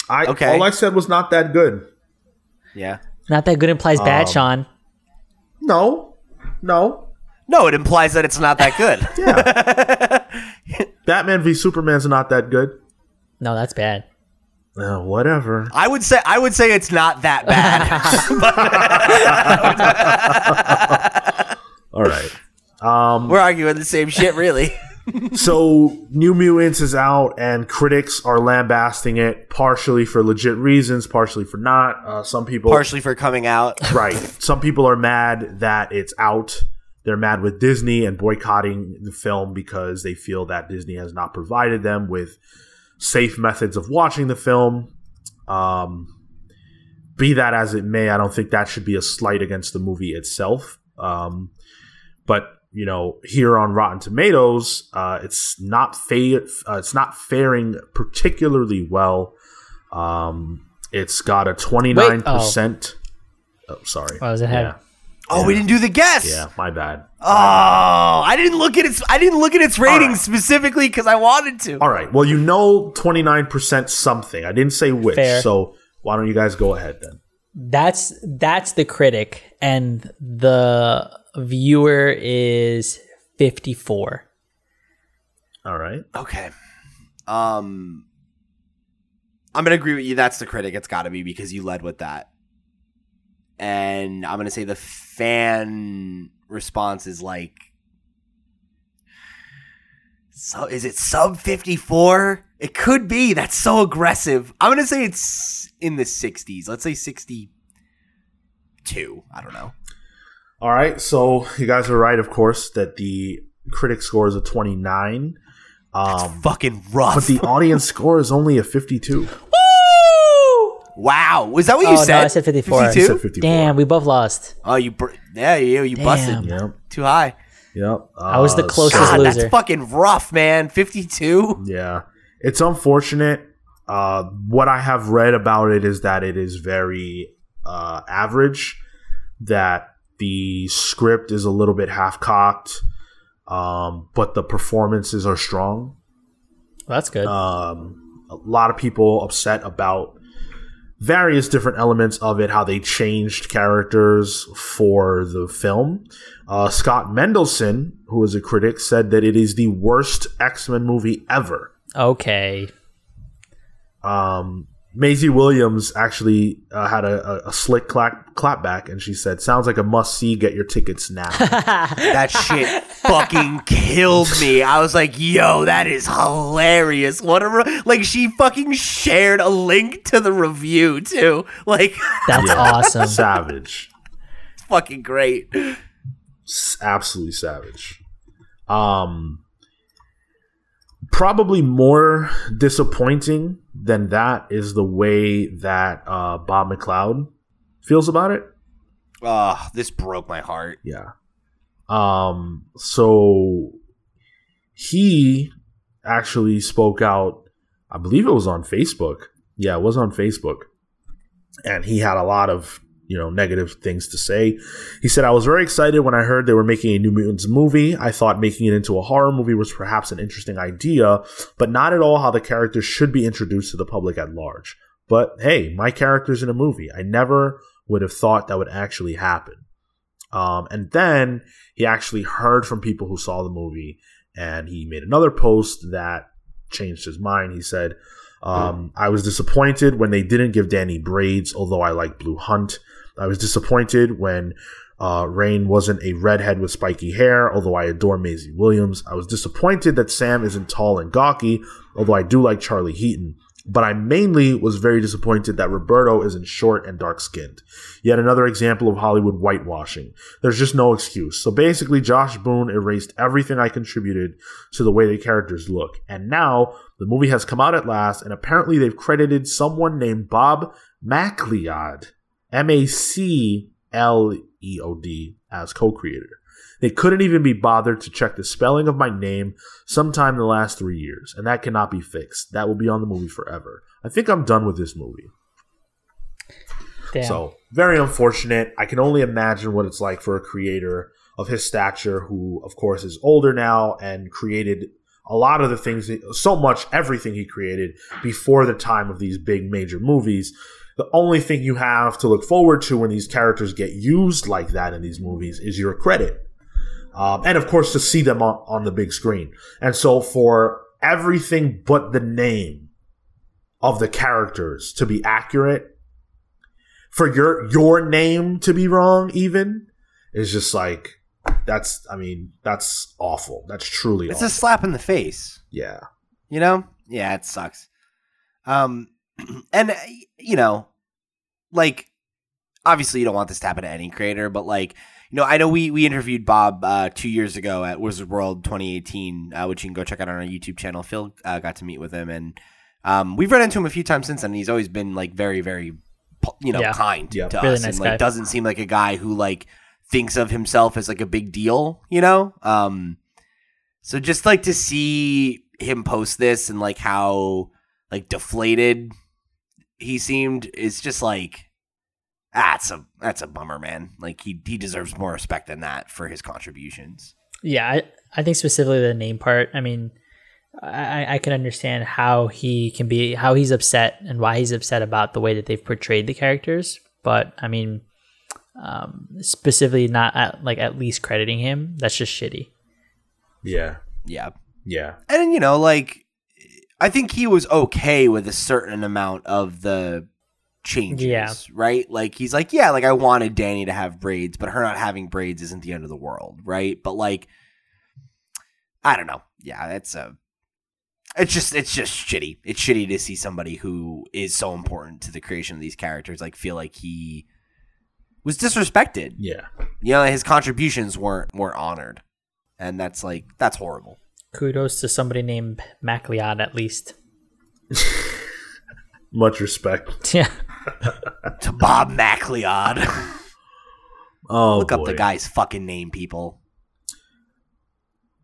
I Okay. all I said was not that good. yeah. Not that good implies bad, Um, Sean. No, no. No, it implies that it's not that good. Yeah, Batman v Superman's not that good. No, that's bad. Uh, whatever. I would say I would say it's not that bad. All right. Um, We're arguing the same shit, really. So New Mutants is out, and critics are lambasting it, partially for legit reasons, partially for not. Uh, some people, Partially for coming out. right? Some people are mad that it's out. They're mad with Disney and boycotting the film because they feel that Disney has not provided them with safe methods of watching the film. Um, be that as it may, I don't think that should be a slight against the movie itself. Um, but you know, here on Rotten Tomatoes, uh, it's not fa- uh, it's not faring particularly well. Um, it's got a twenty nine percent. Oh, sorry. What was it? Yeah, Oh, we didn't do the guess. yeah, my bad. Oh, I didn't look at its. I didn't look at its ratings right. specifically because I wanted to. All right. Well, you know, twenty nine percent something. I didn't say which. Fair. So why don't you guys go ahead then? That's that's the critic, and the viewer is fifty four. All right. Okay. Um, I'm gonna agree with you. That's the critic. It's got to be because you led with that. And I'm gonna say the fan response is like, so is it sub 54? It could be. That's so aggressive. I'm gonna say it's in the 60s. Let's say 62. I don't know. All right. So you guys are right, of course, that the critic score is a twenty nine. Um, Fucking rough. but the audience score is only a fifty two. Woo! wow, was that what you Oh, no, said? I said 54. I 52? said 54. Damn, we both lost. Oh, you, br- yeah, you, you Damn. busted Yep. too high. Yep. I was the Uh, closest God, loser. that's fucking rough, man. 52? Yeah, it's unfortunate. Uh, what I have read about it is that it is very uh, average. That the script is a little bit half cocked, um, but the performances are strong. Well, that's good. Um, a lot of people upset about various different elements of it, how they changed characters for the film. Uh, Scott Mendelson, who is a critic, said that it is the worst X Men movie ever. okay. Um, Maisie Williams actually uh, had a, a, a slick clap clapback, and she said, "Sounds like a must see. Get your tickets now." That shit fucking killed me. I was like, yo, that is hilarious. What a. Re-. Like, she fucking shared a link to the review, too. Like, That's awesome. savage, it's fucking great. S- absolutely savage. Um, probably more disappointing than that is the way that uh, Bob McLeod feels about it. Oh, this broke my heart. Yeah. Um so he actually spoke out I believe it was on Facebook. Yeah, it was on Facebook. And he had a lot of, you know, negative things to say. He said I was very excited when I heard they were making a New Mutants movie. I thought making it into a horror movie was perhaps an interesting idea, but not at all how the characters should be introduced to the public at large. But hey, my character's in a movie. I never would have thought that would actually happen. Um, and then he actually heard from people who saw the movie, and he made another post that changed his mind. He said, um, I was disappointed when they didn't give Danny braids, although I like Blu Hunt. I was disappointed when uh, Rahne wasn't a redhead with spiky hair, although I adore Maisie Williams. I was disappointed that Sam isn't tall and gawky, although I do like Charlie Heaton. but I mainly was very disappointed that Roberto isn't short and dark skinned. Yet another example of Hollywood whitewashing. There's just no excuse. So basically, Josh Boone erased everything I contributed to the way the characters look. And now the movie has come out at last, and apparently they've credited someone named Bob MacLeod, M A C L E O D, as co creator. They couldn't even be bothered to check the spelling of my name sometime in the last three years, and that cannot be fixed. That will be on the movie forever. I think I'm done with this movie. Damn. So, very unfortunate. I can only imagine what it's like for a creator of his stature, who, of course, is older now and created a lot of the things, so much, everything he created before the time of these big major movies. The only thing you have to look forward to when these characters get used like that in these movies is your credit um, and of course to see them on, on the big screen. And so for everything but the name of the characters to be accurate, for your your name to be wrong, even is just like that's. I mean, that's awful. That's truly. It's awful. a slap in the face. yeah. You know? Yeah, it sucks. Um, and uh, you know, like obviously you don't want this to happen to any creator, but like you know, I know we we interviewed Bob uh, two years ago at Wizard World 2018, uh, which you can go check out on our YouTube channel. Phil uh, got to meet with him, and um, we've run into him a few times since then. And he's always been like very, very, you know, Yeah. kind Yeah. to Really us, nice and like guy. doesn't seem like a guy who like thinks of himself as like a big deal. You know, um, so just like to see him post this and like how like deflated he seemed it's just like that's a that's a bummer, man. Like he he deserves more respect than that for his contributions. Yeah, I, I think specifically the name part. I mean, I, I can understand how he can be, how he's upset and why he's upset about the way that they've portrayed the characters. But I mean, um, specifically not at, like at least crediting him. That's just shitty. Yeah. Yeah. Yeah. And you know, like I think he was okay with a certain amount of the changes, Yeah. right? Like he's like, yeah, like I wanted Danny to have braids, but her not having braids isn't the end of the world, right? But like I don't know. Yeah, it's a it's just it's just shitty. It's shitty to see somebody who is so important to the creation of these characters like feel like he was disrespected. Yeah. You know, his contributions weren't weren't honored. And that's like that's horrible. Kudos to somebody named MacLeod at least. Much respect. Yeah. to Bob MacLeod. Oh, Look up the guy's fucking name, people.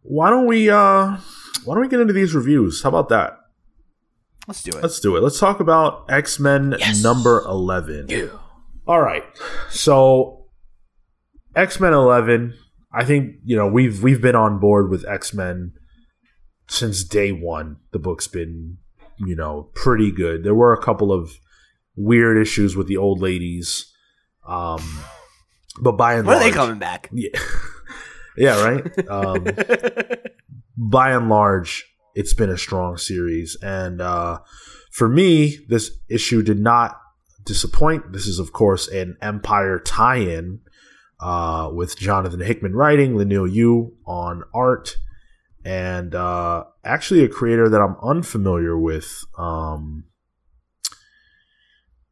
Why don't we uh why don't we get into these reviews? How about that? Let's do it. Let's do it. Let's talk about X Men number 11. All right. So, X Men 11, I think, you know, we've we've been on board with X Men since day one. The book's been, you know, pretty good. There were a couple of weird issues with the old ladies. Um, but by and when are they coming back? Yeah, yeah, right. Um, by and large, it's been a strong series. And uh, for me, this issue did not disappoint. This is, of course, an Empire tie in uh, with Jonathan Hickman writing, Leinil Yu on art, and uh, actually a creator that I'm unfamiliar with. Um,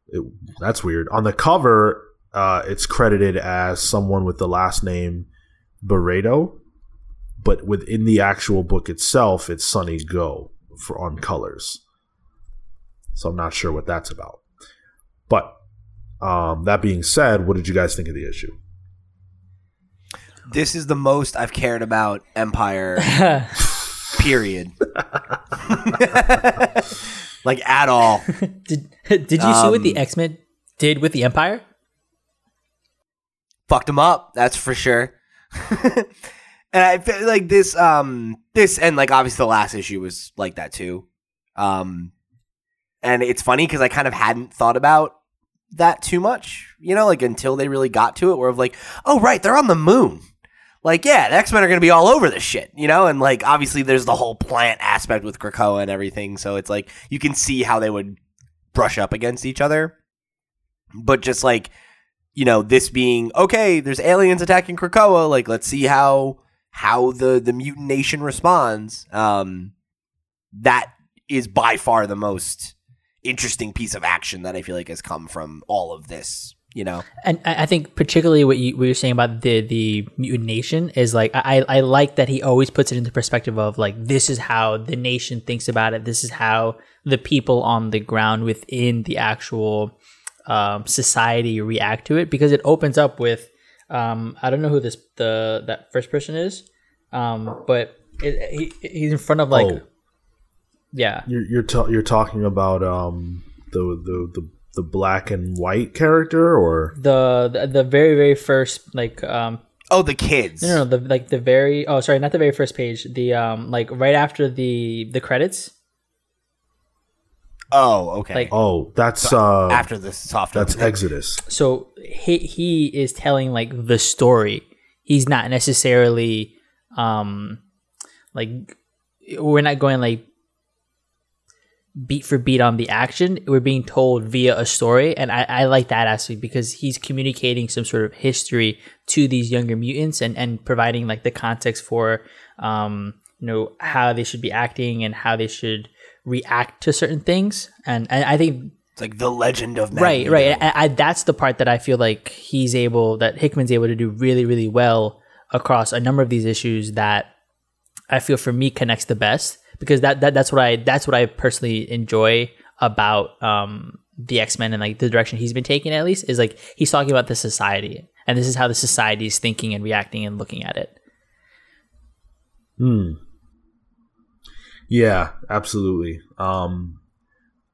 it- that's weird. On the cover, uh, it's credited as someone with the last name Barreto, but within the actual book itself, it's Sunny Gho for on colors. So I'm not sure what that's about. But um, that being said, what did you guys think of the issue? This is the most I've cared about Empire, period. like, at all. did Did you see what the Um, X Men did with the Empire? Fucked him up, that's for sure. and I feel like this, um, this, and like obviously the last issue was like that too. Um, and it's funny because I kind of hadn't thought about that too much, you know, like until they really got to it, where of like, oh right, they're on the moon. Like, yeah, the X Men are gonna be all over this shit, you know, and like obviously there's the whole plant aspect with Krakoa and everything, so it's like you can see how they would brush up against each other, but just like you know, this being okay, there's aliens attacking Krakoa. Like, let's see how how the the mutant nation responds. Um, that is by far the most interesting piece of action that I feel like has come from all of this. You know, And I I think particularly what you what you're saying about the the mutant nation is like I I like that he always puts it into perspective of like this is how the nation thinks about it. This is how the people on the ground within the actual um, society react to it because it opens up with um, I don't know who this the that first person is, um, but it, he, he's in front of like Oh. yeah You're you're, ta- you're talking about um the, the the the black and white character, or the, the the very very first like um oh the kids. No, no, the like the very oh sorry, not the very first page. The um like right after the the credits. Oh, okay. Like- oh, that's uh After the soft that's opening. Exodus. So he he is telling like the story. He's not necessarily um like we're not going like beat for beat on the action. We're being told via a story, and I, I like that aspect because he's communicating some sort of history to these younger mutants and and providing like the context for um you know how they should be acting and how they should react to certain things. And and I think It's like the legend of right right I, I, that's the part that i feel like he's able that hickman's able to do really really well across a number of these issues that i feel for me connects the best because that, that that's what i that's what i personally enjoy about um the x-men and like the direction he's been taking at least is like he's talking about the society and this is how the society is thinking and reacting and looking at it Hmm. Yeah, absolutely. Um,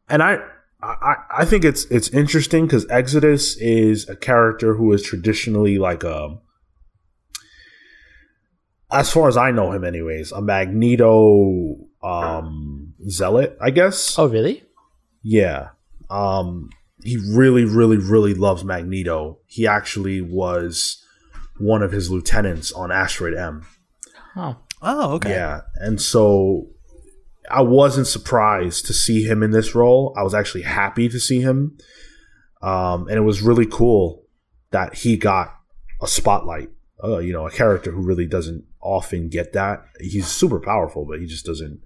and I, I, I think it's it's interesting because Exodus is a character who is traditionally like a, as far as I know him, anyways, a Magneto um, zealot, I guess. oh really Yeah. Um he really really really loves Magneto. He actually was one of his lieutenants on Asteroid M. oh Oh, okay. Yeah. And so I wasn't surprised to see him in this role. I was actually happy to see him. Um and it was really cool that he got a spotlight. Uh, you know, a character who really doesn't often get that. He's super powerful, but he just doesn't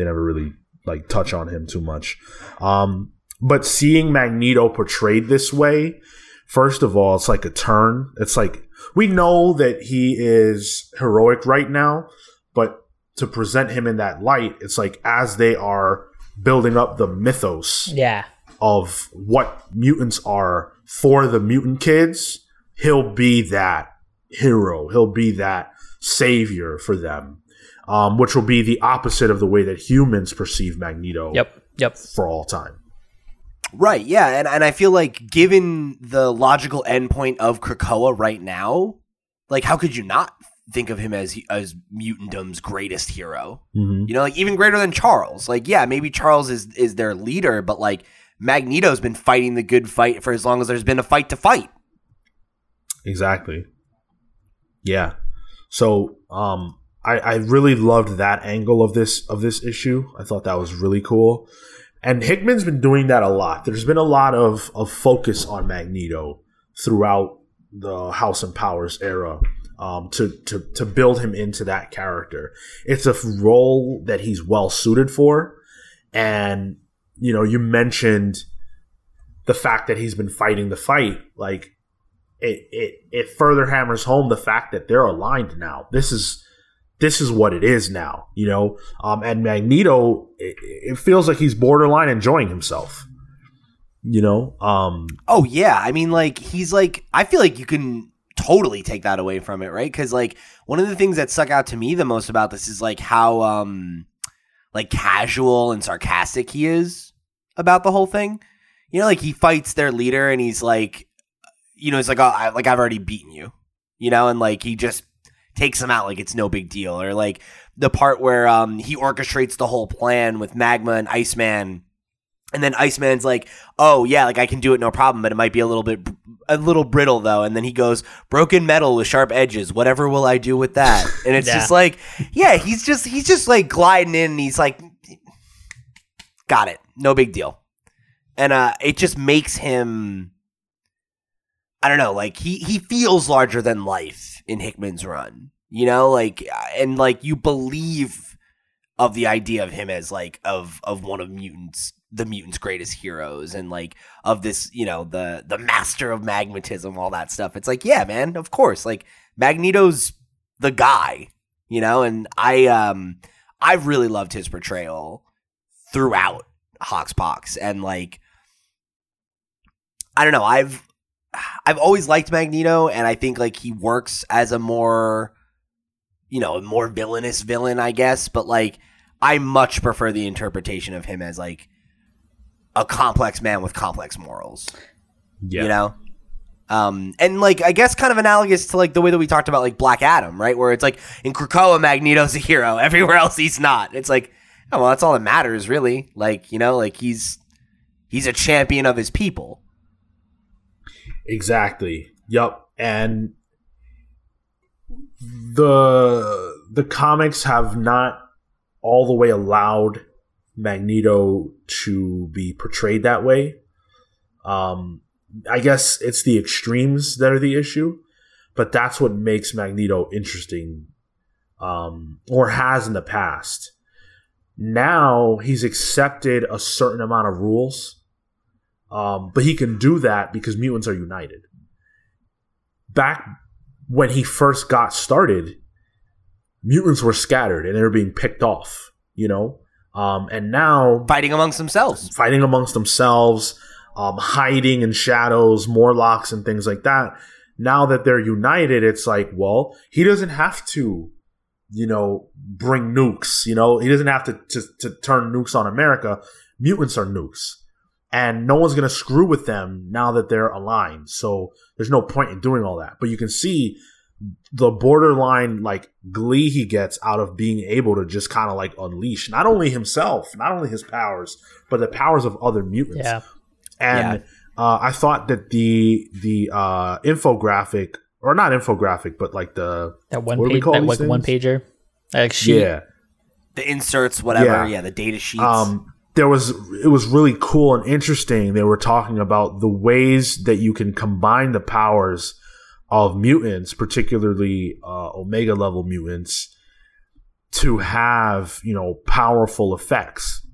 they never really like touch on him too much. Um, but seeing Magneto portrayed this way, first of all, it's like a turn. It's like we know that he is heroic right now, but to present him in that light, it's like as they are building up the mythos yeah of what mutants are for the mutant kids, he'll be that hero. He'll be that savior for them, um, which will be the opposite of the way that humans perceive Magneto yep yep for all time. Right, yeah, and, and I feel like given the logical endpoint of Krakoa right now, like how could you not think of him as as mutantdom's greatest hero? Mm-hmm. You know, like even greater than Charles. Like, yeah, maybe Charles is is their leader, but like Magneto's been fighting the good fight for as long as there's been a fight to fight. Exactly. Yeah. So um I, I really loved that angle of this of this issue. I thought that was really cool. And Hickman's been doing that a lot. There's been a lot of, of focus on Magneto throughout the House and Powers era um, to, to to build him into that character. It's a role that he's well suited for. And you know, you mentioned the fact that he's been fighting the fight. Like it, it it further hammers home the fact that they're aligned now. This is this is what it is now, you know. Um, and Magneto, it, it feels like he's borderline enjoying himself, you know. Um, Oh yeah, I mean like he's like I feel like you can totally take that away from it, right? Cuz like one of the things that stuck out to me the most about this is like how um like casual and sarcastic he is about the whole thing. You know, like he fights their leader and he's like you know, it's like oh, I, like I've already beaten you. You know, and like he just takes him out like it's no big deal or like the part where um he orchestrates the whole plan with Magma and Iceman and then Iceman's like, "Oh yeah, like I can do it no problem, but it might be a little bit a little brittle though." And then he goes, "Broken metal with sharp edges. Whatever will I do with that?" And it's Yeah. just like, yeah, he's just he's just like gliding in and he's like got it. No big deal. And uh it just makes him I don't know, like he he feels larger than life in Hickman's run. You know, like and like you believe of the idea of him as like of of one of mutants the mutants' greatest heroes and like of this, you know, the the master of magnetism, all that stuff. It's like, yeah, man, of course. Like Magneto's the guy, you know, and I um I've really loved his portrayal throughout Hoxpox and like I don't know, I've I've always liked Magneto and I think like he works as a more you know, a more villainous villain, I guess, but like I much prefer the interpretation of him as like a complex man with complex morals. Yeah. You know? Um, and like I guess kind of analogous to like the way that we talked about like Black Adam, right? Where it's like in Krakoa, Magneto's a hero. Everywhere else, he's not. It's like, oh well, that's all that matters, really. Like you know, like he's he's a champion of his people. Exactly. Yep. And the the comics have not all the way allowed Magneto to be portrayed that way. Um, I guess it's the extremes that are the issue, but that's what makes Magneto interesting, um, or has in the past. Now he's accepted a certain amount of rules, um, but he can do that because mutants are united. Back when he first got started, mutants were scattered and they were being picked off, you know? Um, and now Fighting amongst themselves. fighting amongst themselves, um, hiding in shadows, Morlocks, and things like that. Now that they're united, it's like, well, he doesn't have to, you know, bring nukes. You know, he doesn't have to to, to turn nukes on America. Mutants are nukes, and no one's gonna screw with them now that they're aligned. So there's no point in doing all that. But you can see the borderline like glee he gets out of being able to just kind of like unleash not only himself, not only his powers, but the powers of other mutants. Yeah. And uh, I thought that the the uh, infographic or not infographic, but like the That one What do we page, call that these like one pager, like sheet. yeah, The inserts, whatever. Yeah. Yeah, the data sheets. um, there was it was really cool and interesting. They were talking about the ways that you can combine the powers of mutants, particularly uh, Omega level mutants, to have you know powerful effects.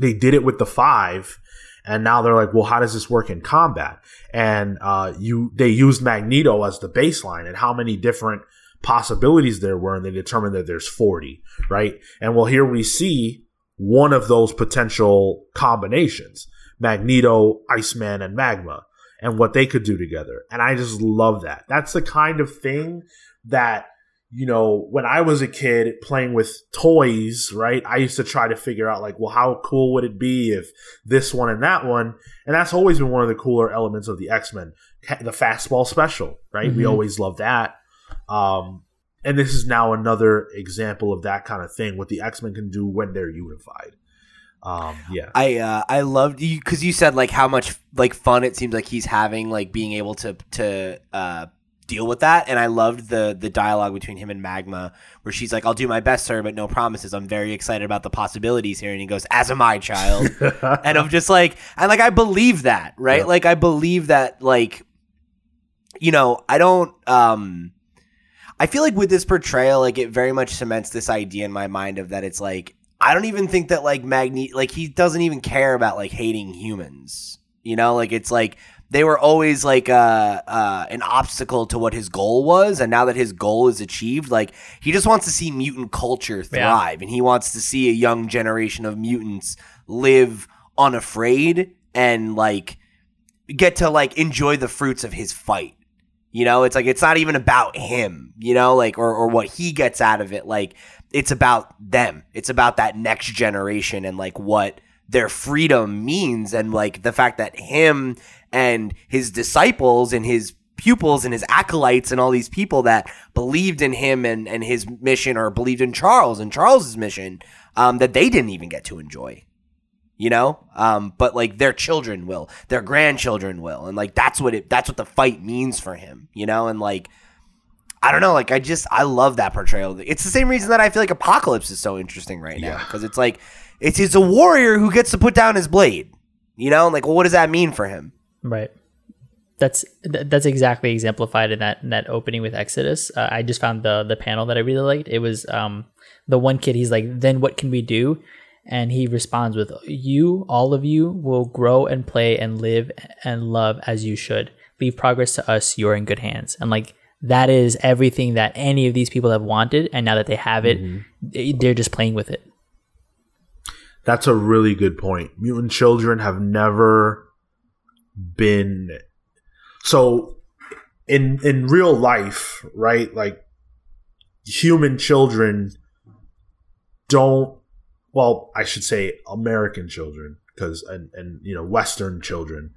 They did it with the five, and now they're like, well, how does this work in combat? And uh, you they used Magneto as the baseline, and how many different possibilities there were, and they determined that there's forty, right? And well, here we see one of those potential combinations: Magneto, Iceman, and Magma, and what they could do together. And I just love that. That's the kind of thing that you know, when I was a kid playing with toys, right, I used to try to figure out, like, well, how cool would it be if this one and that one? And that's always been one of the cooler elements of the X Men, the fastball special, right? We Mhm. always love that. Um, and this is now another example of that kind of thing, what the X Men can do when they're unified. Um, yeah. I uh, I loved you because you said like how much like fun it seems like he's having like being able to to uh, deal with that, and I loved the the dialogue between him and Magma where she's like, "I'll do my best, sir, but no promises. I'm very excited about the possibilities here," and he goes, "As am I, child." and I'm just like, and like I believe that, right? Yeah. Like I believe that, like, you know, I don't. um I feel like with this portrayal, like it very much cements this idea in my mind of that it's like I don't even think that like Magneto, like he doesn't even care about like hating humans. You know, like it's like they were always like uh, uh, an obstacle to what his goal was, and now that his goal is achieved, like he just wants to see mutant culture thrive, and he wants to see a young generation of mutants live unafraid and like get to like enjoy the fruits of his fight. You know, it's like it's not even about him, you know, like or or what he gets out of it. Like it's about them. It's about that next generation and like what their freedom means and like the fact that him and his disciples and his pupils and his acolytes and all these people that believed in him and, and his mission or believed in Charles and Charles's mission um, that they didn't even get to enjoy you know um but like their children will their grandchildren will and like that's what it that's what the fight means for him you know and like i don't know like i just i love that portrayal it's the same reason that i feel like apocalypse is so interesting right now Yeah. because it's like it's he's a warrior who gets to put down his blade you know like well what does that mean for him Right. That's that's exactly exemplified in that in that opening with Exodus. Uh, I just found the the panel that I really liked. It was um the one kid. He's like, "Then what can we do?" And he responds with, "You, all of you, will grow and play and live and love as you should. Leave progress to us. You're in good hands." And like that is everything that any of these people have wanted, and now that they have it, mm-hmm. they- they're just playing with it. That's a really good point. Mutant children have never been so in in real life, right? Like human children don't well, I should say American children because and and you know western children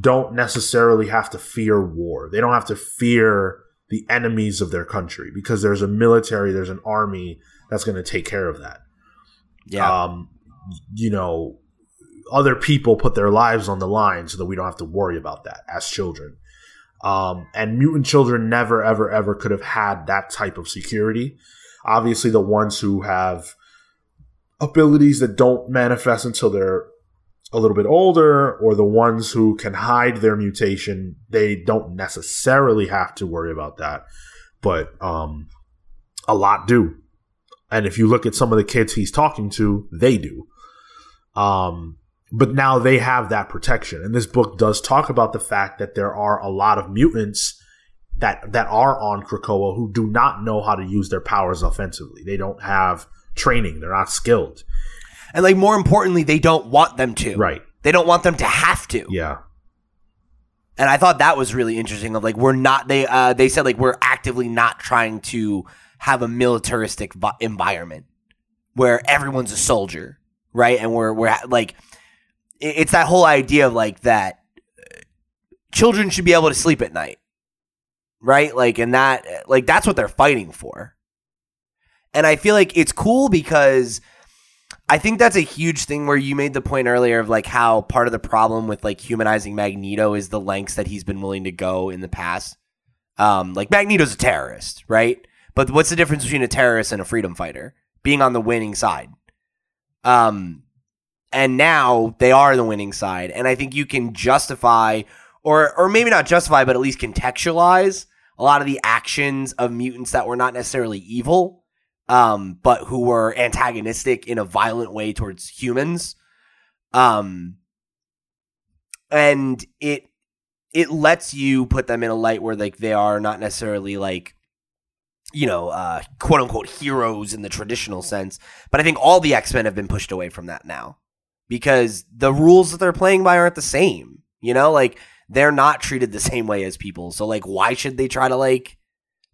don't necessarily have to fear war. They don't have to fear the enemies of their country because there's a military, there's an army that's going to take care of that Yeah. um, you know, other people put their lives on the line so that we don't have to worry about that as children. Um, and mutant children never, ever, ever could have had that type of security. Obviously, the ones who have abilities that don't manifest until they're a little bit older, or the ones who can hide their mutation, they don't necessarily have to worry about that. But um, a lot do. And if you look at some of the kids he's talking to, they do. Um, but now they have that protection. And this book does talk about the fact that there are a lot of mutants that that are on Krakoa who do not know how to use their powers offensively. They don't have training. They're not skilled. and like more importantly, they don't want them to. Right. They don't want them to have to. Yeah. And I thought that was really interesting. Of like we're not they uh they said like we're actively not trying to have a militaristic environment where everyone's a soldier, right? And we're we're like it's that whole idea of like that uh, children should be able to sleep at night, right? Like and that like that's what they're fighting for. And I feel like it's cool because I think that's a huge thing where you made the point earlier of like how part of the problem with like humanizing Magneto is the lengths that he's been willing to go in the past. Um, like Magneto's a terrorist, right? But what's the difference between a terrorist and a freedom fighter? Being on the winning side. Um, and now they are the winning side, and I think you can justify, or or maybe not justify, but at least contextualize a lot of the actions of mutants that were not necessarily evil um, but who were antagonistic in a violent way towards humans. Um, and it it lets you put them in a light where like they are not necessarily like you know uh quote unquote heroes in the traditional sense. But i think all the x-men have been pushed away from that now because the rules that they're playing by aren't the same you know? Like they're not treated the same way as people. So like why should they try to like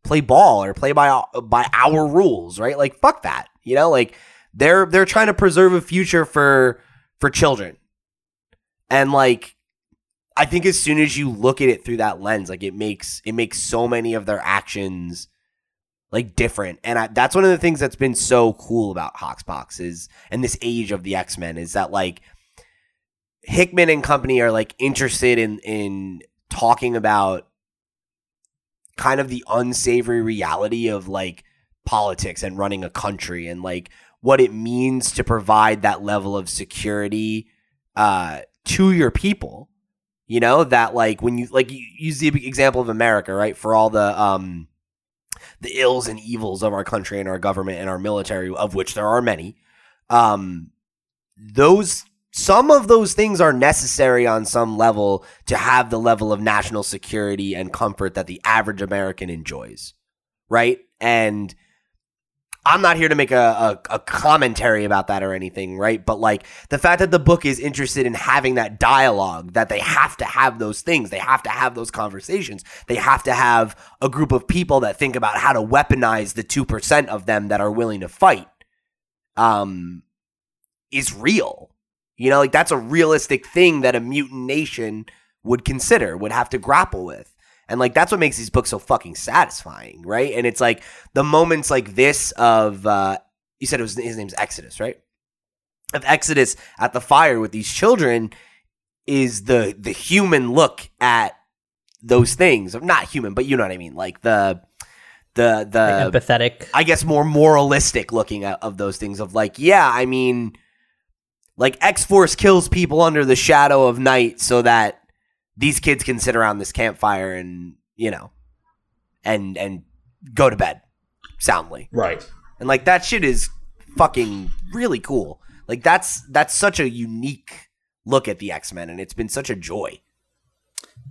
play ball or play by by our rules, right? Like fuck that. You know, like they're they're trying to preserve a future for for children. And like I think as soon as you look at it through that lens, like it makes it makes so many of their actions like different. And I, that's one of the things that's been so cool about Hoxpox is and this age of the X-Men is that like Hickman and company are like interested in in talking about kind of the unsavory reality of like politics and running a country and like what it means to provide that level of security uh to your people you know that like when you like you use the example of america right? For all the um the ills and evils of our country and our government and our military of which there are many um those some of those things are necessary on some level to have the level of national security and comfort that the average American enjoys, right? And I'm not here to make a, a, a, commentary about that or anything, right? But like the fact that the book is interested in having that dialogue, that they have to have those things, they have to have those conversations, they have to have a group of people that think about how to weaponize the 2% of them that are willing to fight, um, is real. You know, like that's a realistic thing that a mutant nation would consider, would have to grapple with. And like that's what makes these books so fucking satisfying, right? And it's like the moments like this of uh you said it was his name's Exodus, right? Of Exodus at the fire with these children is the the human look at those things. Not human, but you know what I mean. Like the the the Like empathetic. I guess more moralistic looking at of those things of like, yeah, I mean like X Force kills people under the shadow of night so that these kids can sit around this campfire and, you know, and and go to bed soundly. Right. And like that shit is fucking really cool. Like that's that's such a unique look at the X Men, and it's been such a joy.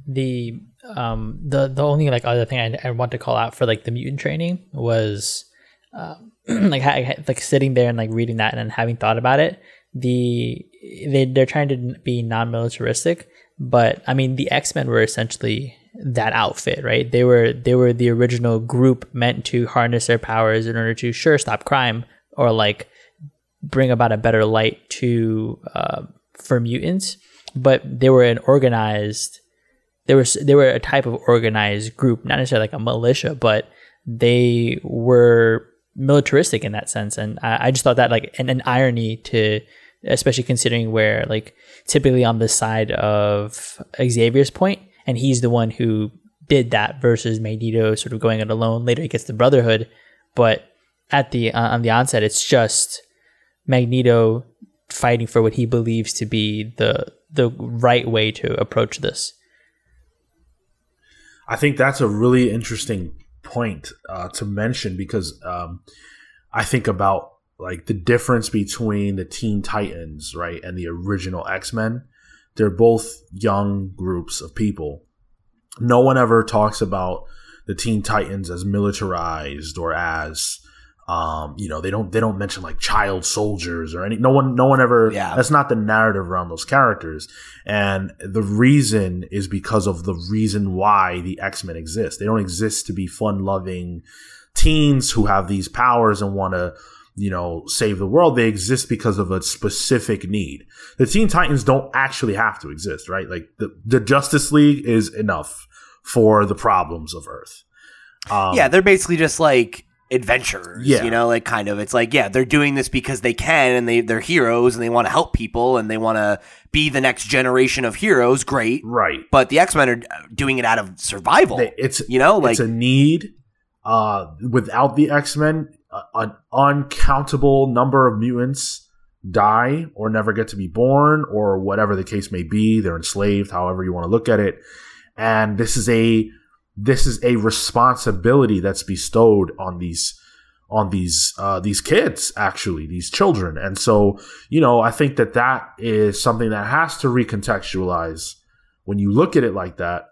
The um the the only like other thing I, I want to call out for like the mutant training was um, like ha- like sitting there and like reading that and then having thought about it. The they they're trying to be non-militaristic, but I mean the X Men were essentially that outfit, right? They were they were the original group meant to harness their powers in order to sure stop crime or like bring about a better light to uh, for mutants, but they were an organized. There was they were a type of organized group, not necessarily like a militia, but they were militaristic in that sense. And I, I just thought that like an, an irony to, especially considering where like typically on the side of Xavier's point, and he's the one who did that versus Magneto sort of going it alone. Later he gets the Brotherhood, but at the uh, on the onset, it's just Magneto fighting for what he believes to be the the right way to approach this. I think that's a really interesting point uh, to mention because um, I think about like the difference between the Teen Titans, right, and the original X Men. They're both young groups of people. No one ever talks about the Teen Titans as militarized or as um, you know, they don't they don't mention like child soldiers or any no one no one ever Yeah. that's not the narrative around those characters. And the reason is because of the reason why the X-Men exist. They don't exist to be fun-loving teens who have these powers and want to you know, save the world. They exist because of a specific need. The Teen Titans don't actually have to exist, right? Like the, the Justice League is enough for the problems of Earth. Um, yeah, they're basically just like adventurers. Yeah. You know, like kind of it's like, yeah, they're doing this because they can and they they're heroes and they want to help people and they want to be the next generation of heroes. Great. right. But the X Men are doing it out of survival. They- it's you know, like it's a need. Uh, without the X Men, an uncountable number of mutants die or never get to be born, or whatever the case may be. They're enslaved, however you want to look at it. And this is a this is a responsibility that's bestowed on these on these uh, these kids actually these children and so you know i think that that is something that has to recontextualize when you look at it like that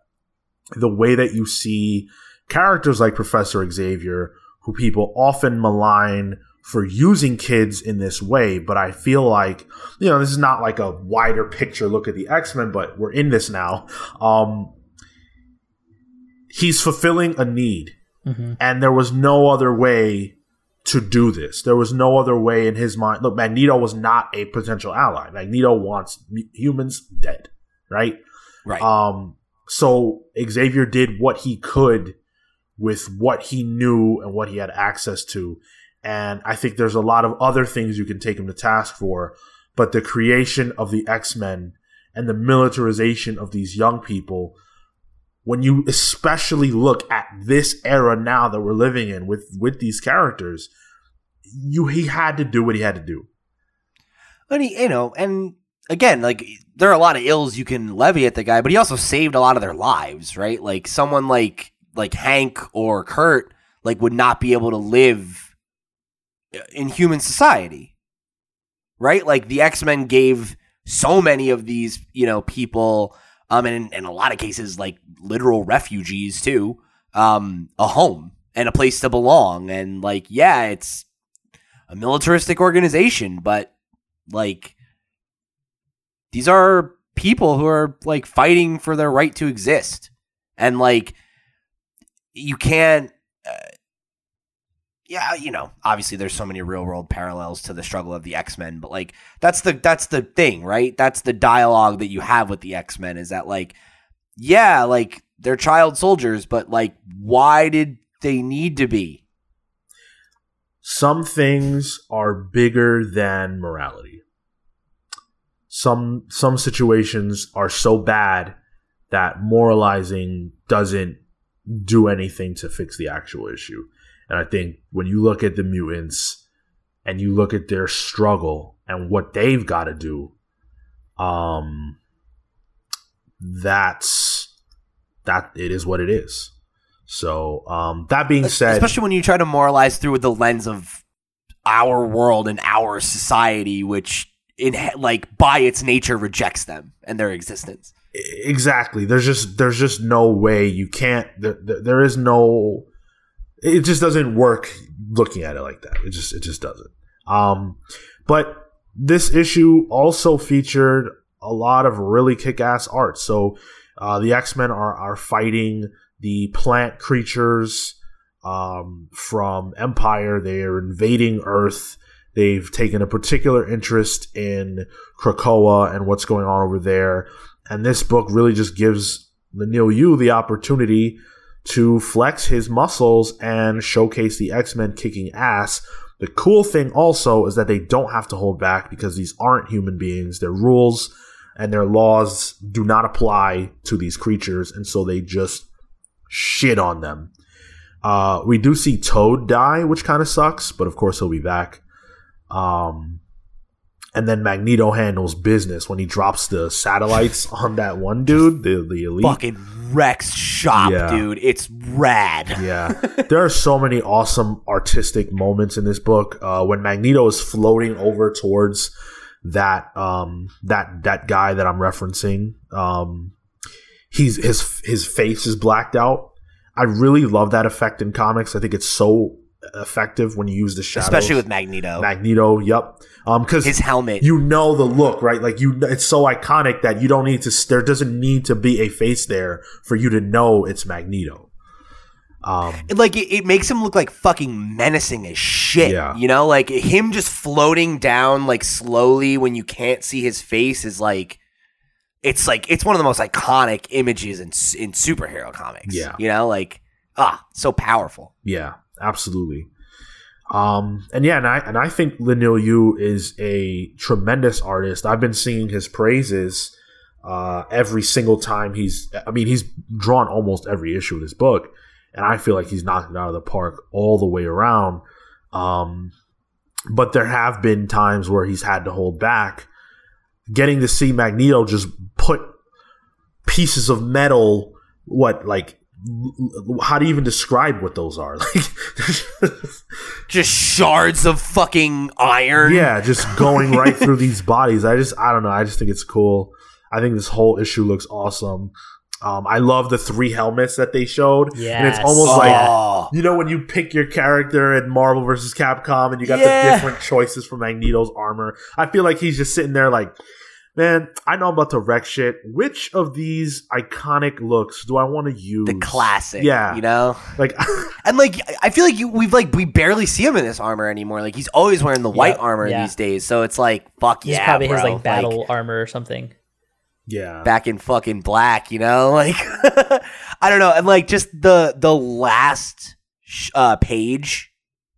the way that you see characters like Professor Xavier, who people often malign for using kids in this way, but I feel like, you know, this is not like a wider picture look at the X Men, but we're in this now. Um, he's fulfilling a need, Mm-hmm. and there was no other way to do this. There was no other way in his mind. Look, Magneto was not a potential ally. Magneto wants humans dead, right? right. Um, so Xavier did what he could with what he knew and what he had access to. And I think there's a lot of other things you can take him to task for, but the creation of the X Men and the militarization of these young people, when you especially look at this era now that we're living in with with these characters, you he had to do what he had to do. And he, you know, and again, like there are a lot of ills you can levy at the guy, but he also saved a lot of their lives, right? Like someone like like Hank or Kurt, like would not be able to live in human society, right? Like the X Men gave so many of these, you know, people, um, and in, in a lot of cases, like literal refugees too, um, a home and a place to belong, and like, yeah, it's a militaristic organization, but like these are people who are like fighting for their right to exist. And like you can't uh, yeah you know obviously there's so many real world parallels to the struggle of the x-men but like that's the that's the thing right that's the dialogue that you have with the x-men is that like yeah like they're child soldiers but like why did they need to be some things are bigger than morality. Some some situations are so bad that moralizing doesn't do anything to fix the actual issue. And I think when you look at the mutants and you look at their struggle and what they've got to do, um, that's that it is what it is. So um, that being said, especially when you try to moralize through the lens of our world and our society which in like by its nature rejects them and their existence. Exactly. There's just there's just no way you can't. There, there, is no. It just doesn't work looking at it like that. It just it just doesn't. Um, but this issue also featured a lot of really kick-ass art. So uh, the X-Men are are fighting the plant creatures um, from Empire. They are invading Earth. They've taken a particular interest in Krakoa and what's going on over there. And this book really just gives Leinil Yu the opportunity to flex his muscles and showcase the X Men kicking ass. The cool thing also is that they don't have to hold back because these aren't human beings. Their rules and their laws do not apply to these creatures, and so they just shit on them. Uh, we do see Toad die, which kind of sucks, but of course he'll be back. Um, and then Magneto handles business when he drops the satellites on that one dude, the the elite. Fucking wrecks shop, Yeah. dude. It's rad. Yeah, there are so many awesome artistic moments in this book. Uh, when Magneto is floating over towards that um, that that guy that I'm referencing, um, he's his his face is blacked out. I really love that effect in comics. I think it's so effective when you use the shadows, Especially with Magneto. Magneto. Yep, Um, because His helmet. you know the look, right? Like you, it's so iconic that you don't need to. There doesn't need to be a face there for you to know it's Magneto. Um, like it, it makes him look like fucking menacing as shit. Yeah. You know, like him just floating down like slowly when you can't see his face is like it's like it's one of the most iconic images in in superhero comics. Yeah. You know, like ah, so powerful. Yeah, absolutely. Um, and yeah, and I and I think Leinil Yu is a tremendous artist. I've been singing his praises uh, every single time he's. I mean, he's drawn almost every issue of this book, and I feel like he's knocked it out of the park all the way around. Um, but there have been times where he's had to hold back. Getting to see Magneto just put pieces of metal, what like how do you even describe what those are? Like, Just shards of fucking iron. yeah, just going right through these bodies. I just, I don't know. I just think it's cool. I think this whole issue looks awesome. Um, I love the three helmets that they showed, and it's Yes. almost like Oh. you know when you pick your character in Marvel versus Capcom, and you got Yeah. the different choices for Magneto's armor. I feel like he's just sitting there like, man, I know I'm about to wreck shit. Which of these iconic looks do I want to use? the classic. Yeah. You know? Like, And like I feel like you, we've like we barely see him in this armor anymore. Like he's always wearing the white Yep, armor yeah. these days. So it's like fuck This yeah, is probably his like battle armor or something. yeah, back in fucking black, you know? Like I don't know, and like just the the last sh- uh page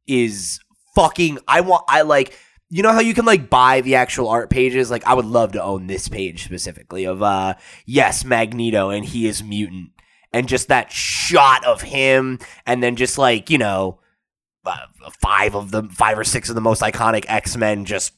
is fucking I want I like you know how you can like buy the actual art pages? Like I would love to own this page specifically of uh yes, Magneto and he is mutant and just that shot of him and then just like, you know, uh, five of the five or six of the most iconic X-Men just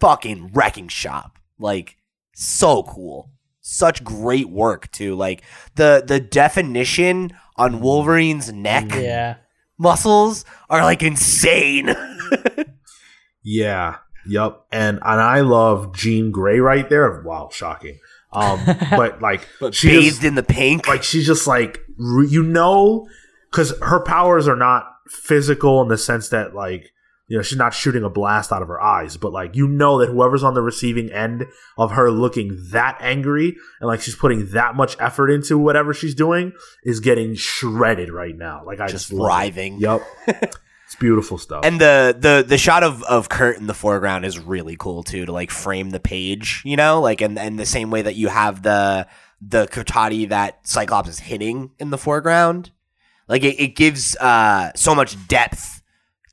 fucking wrecking shop. Like so cool. Such great work too. Like the the definition on Wolverine's neck Yeah. muscles are like insane. Yeah. Yep. And and I love Jean Grey right there. Wow, shocking. Um, but like but she bathed just, in the pink. like she's just like you know, because her powers are not physical in the sense that like you know she's not shooting a blast out of her eyes, but like you know that whoever's on the receiving end of her looking that angry and like she's putting that much effort into whatever she's doing is getting shredded right now. Like I just just, love writhing. Yep. it's beautiful stuff. And the the the shot of of Kurt in the foreground is really cool too to like frame the page, you know, like and and the same way that you have the the Kotati that Cyclops is hitting in the foreground, like it, it gives uh so much depth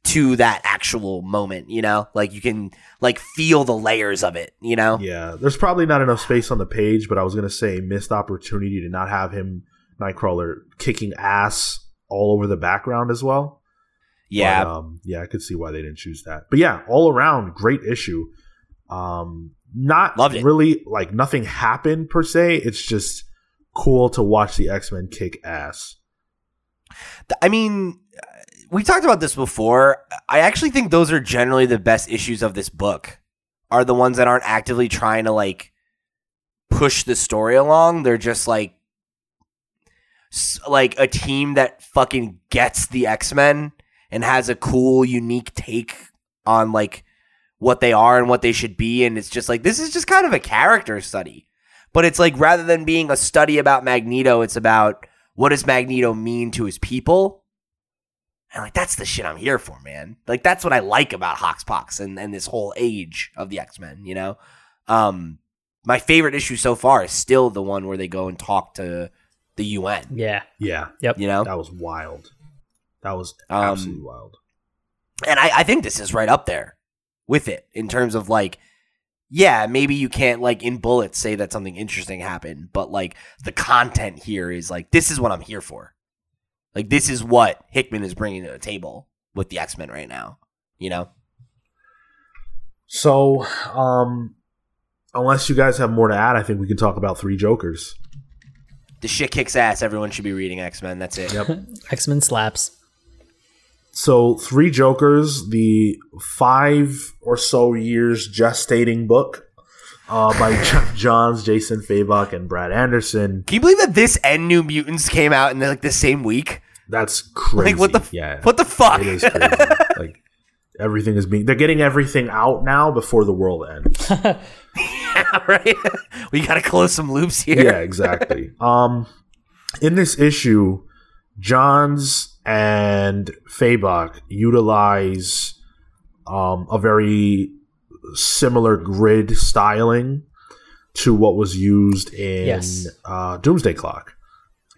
to that actual moment, you know, like you can like feel the layers of it, you know. Yeah, there's probably not enough space on the page, but I was gonna say missed opportunity to not have him Nightcrawler kicking ass all over the background as well. Yeah, But, um, yeah, I could see why they didn't choose that. But yeah, all around great issue. Um, not Loved it. really like nothing happened per se. It's just cool to watch the X Men kick ass. I mean, uh, we talked about this before. I actually think those are generally the best issues of this book. are the ones that aren't actively trying to like push the story along. They're just like like a team that fucking gets the X-Men and has a cool unique take on like what they are and what they should be and it's just like this is just kind of a character study. But it's like rather than being a study about Magneto, it's about what does Magneto mean to his people? And like that's the shit I'm here for, man. Like that's what I like about Hoxpox and, and this whole age of the X-Men, you know? Um my favorite issue so far is still the one where they go and talk to the UN. Yeah. Yeah, Yep. You know? that was wild. That was Um, absolutely wild. And I, I think this is right up there with it in terms of like, yeah, maybe you can't like in bullets say that something interesting happened, but like the content here is like, this is what I'm here for. Like, this is what Hickman is bringing to the table with the X Men right now, you know? So, um, unless you guys have more to add, I think we can talk about Three Jokers. The shit kicks ass. Everyone should be reading X Men. That's it. Yep. X Men slaps. So, Three Jokers, the five or so years gestating book uh, by Geoff Johns, Jason Fabok, and Brad Anderson. Can you believe that this and New Mutants came out in like the same week? That's crazy. Like, what the f- yeah, What the fuck? it is crazy. like everything is being. They're getting everything out now before the world ends. yeah, right? we got to close some loops here. yeah, exactly. Um, in this issue, Johns and Fabok utilize um, a very similar grid styling to what was used in Yes. uh, Doomsday Clock,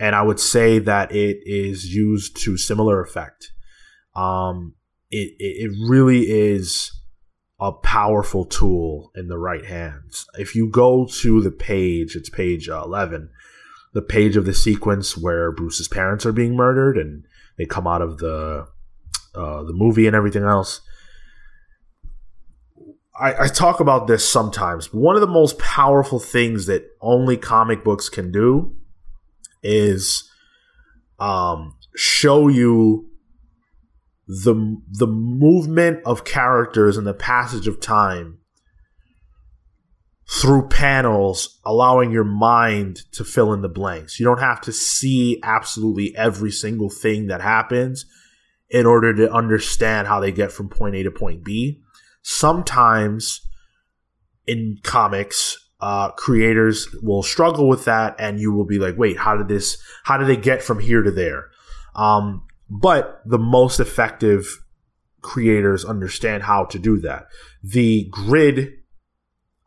and I would say that it is used to similar effect. Um, it, it really is a powerful tool in the right hands. If you go to the page, it's page uh, 11, the page of the sequence where Bruce's parents are being murdered and they come out of the uh, the movie and everything else. I, I talk about this sometimes. One of the most powerful things that only comic books can do is um, show you the the movement of characters and the passage of time through panels allowing your mind to fill in the blanks. You don't have to see absolutely every single thing that happens in order to understand how they get from point A to point B. Sometimes in comics uh, creators will struggle with that and you will be like wait how did this how did they get from here to there? Um, but the most effective creators understand how to do that. The grid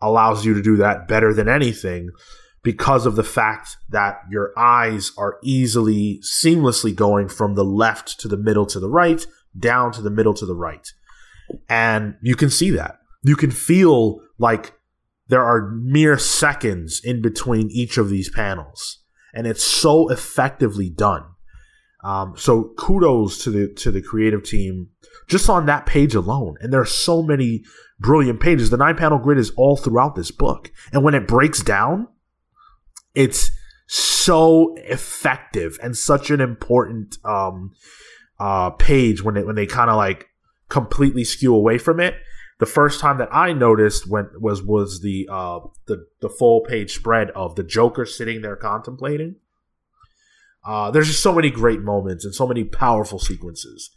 allows you to do that better than anything because of the fact that your eyes are easily, seamlessly going from the left to the middle to the right, down to the middle to the right. And you can see that. You can feel like there are mere seconds in between each of these panels. And it's so effectively done. Um, so kudos to the to the creative team just on that page alone. And there are so many brilliant pages. The nine panel grid is all throughout this book, and when it breaks down, it's so effective and such an important um, uh, page when it when they kind of like completely skew away from it. The first time that I noticed when was was the uh, the the full page spread of the Joker sitting there contemplating. Uh, there's just so many great moments and so many powerful sequences.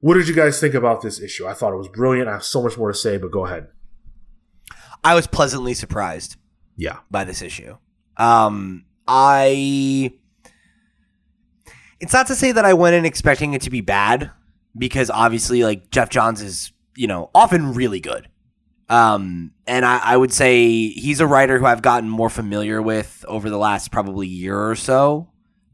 What did you guys think about this issue? I thought it was brilliant. I have so much more to say, but go ahead. I was pleasantly surprised Yeah. by this issue. Um, I. It's not to say that I went in expecting it to be bad, because obviously, like Geoff Johns is, you know, often really good. Um, and I, I would say he's a writer who I've gotten more familiar with over the last probably year or so.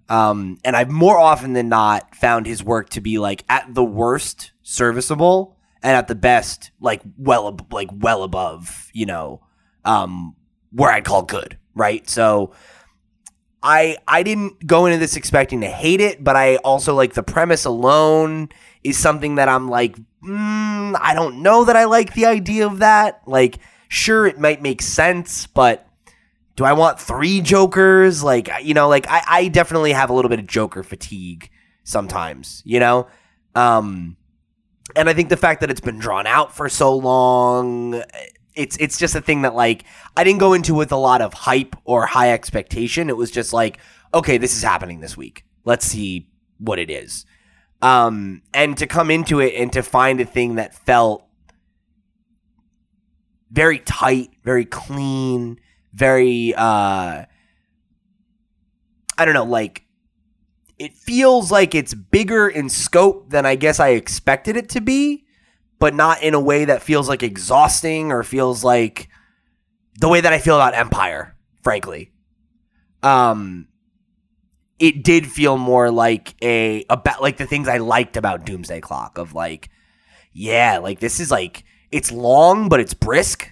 Um, and I've more often than not found his work to be like at the worst serviceable and at the best like well ab- like well above you know um where I'd call good right? So I I didn't go into this expecting to hate it but I also like the premise alone is something that I'm like mm, I don't know that I like the idea of that. Like sure it might make sense but do I want three Jokers? Like, you know, like I, I definitely have a little bit of Joker fatigue sometimes, you know? Um, and I think the fact that it's been drawn out for so long, it's it's just a thing that like I didn't go into with a lot of hype or high expectation. It was just like, okay, this is happening this week. Let's see what it is. Um, and to come into it and to find a thing that felt very tight, very clean, very uh I don't know, like it feels like it's bigger in scope than I guess I expected it to be, but not in a way that feels like exhausting or feels like the way that I feel about Empire, frankly. Um it did feel more like a about like the things I liked about Doomsday Clock of like yeah, like this is like it's long but it's brisk.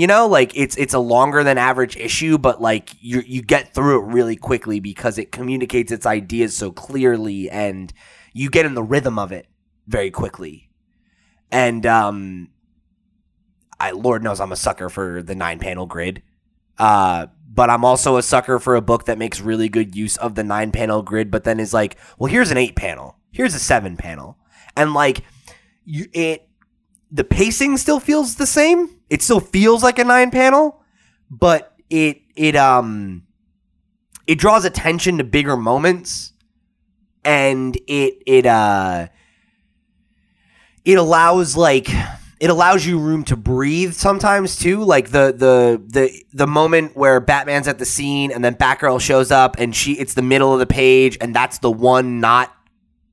You know, like it's it's a longer than average issue, but like you you get through it really quickly because it communicates its ideas so clearly and you get in the rhythm of it very quickly. And um I Lord knows I'm a sucker for the nine panel grid. Uh but I'm also a sucker for a book that makes really good use of the nine panel grid, but then is like, well, here's an eight panel, here's a seven panel, and like, you it the pacing still feels the same. It still feels like a nine panel, but it it um it draws attention to bigger moments, and it it uh it allows like it allows you room to breathe sometimes too. Like the the the the moment where batman's at the scene and then batgirl shows up and she it's the middle of the page and that's the one not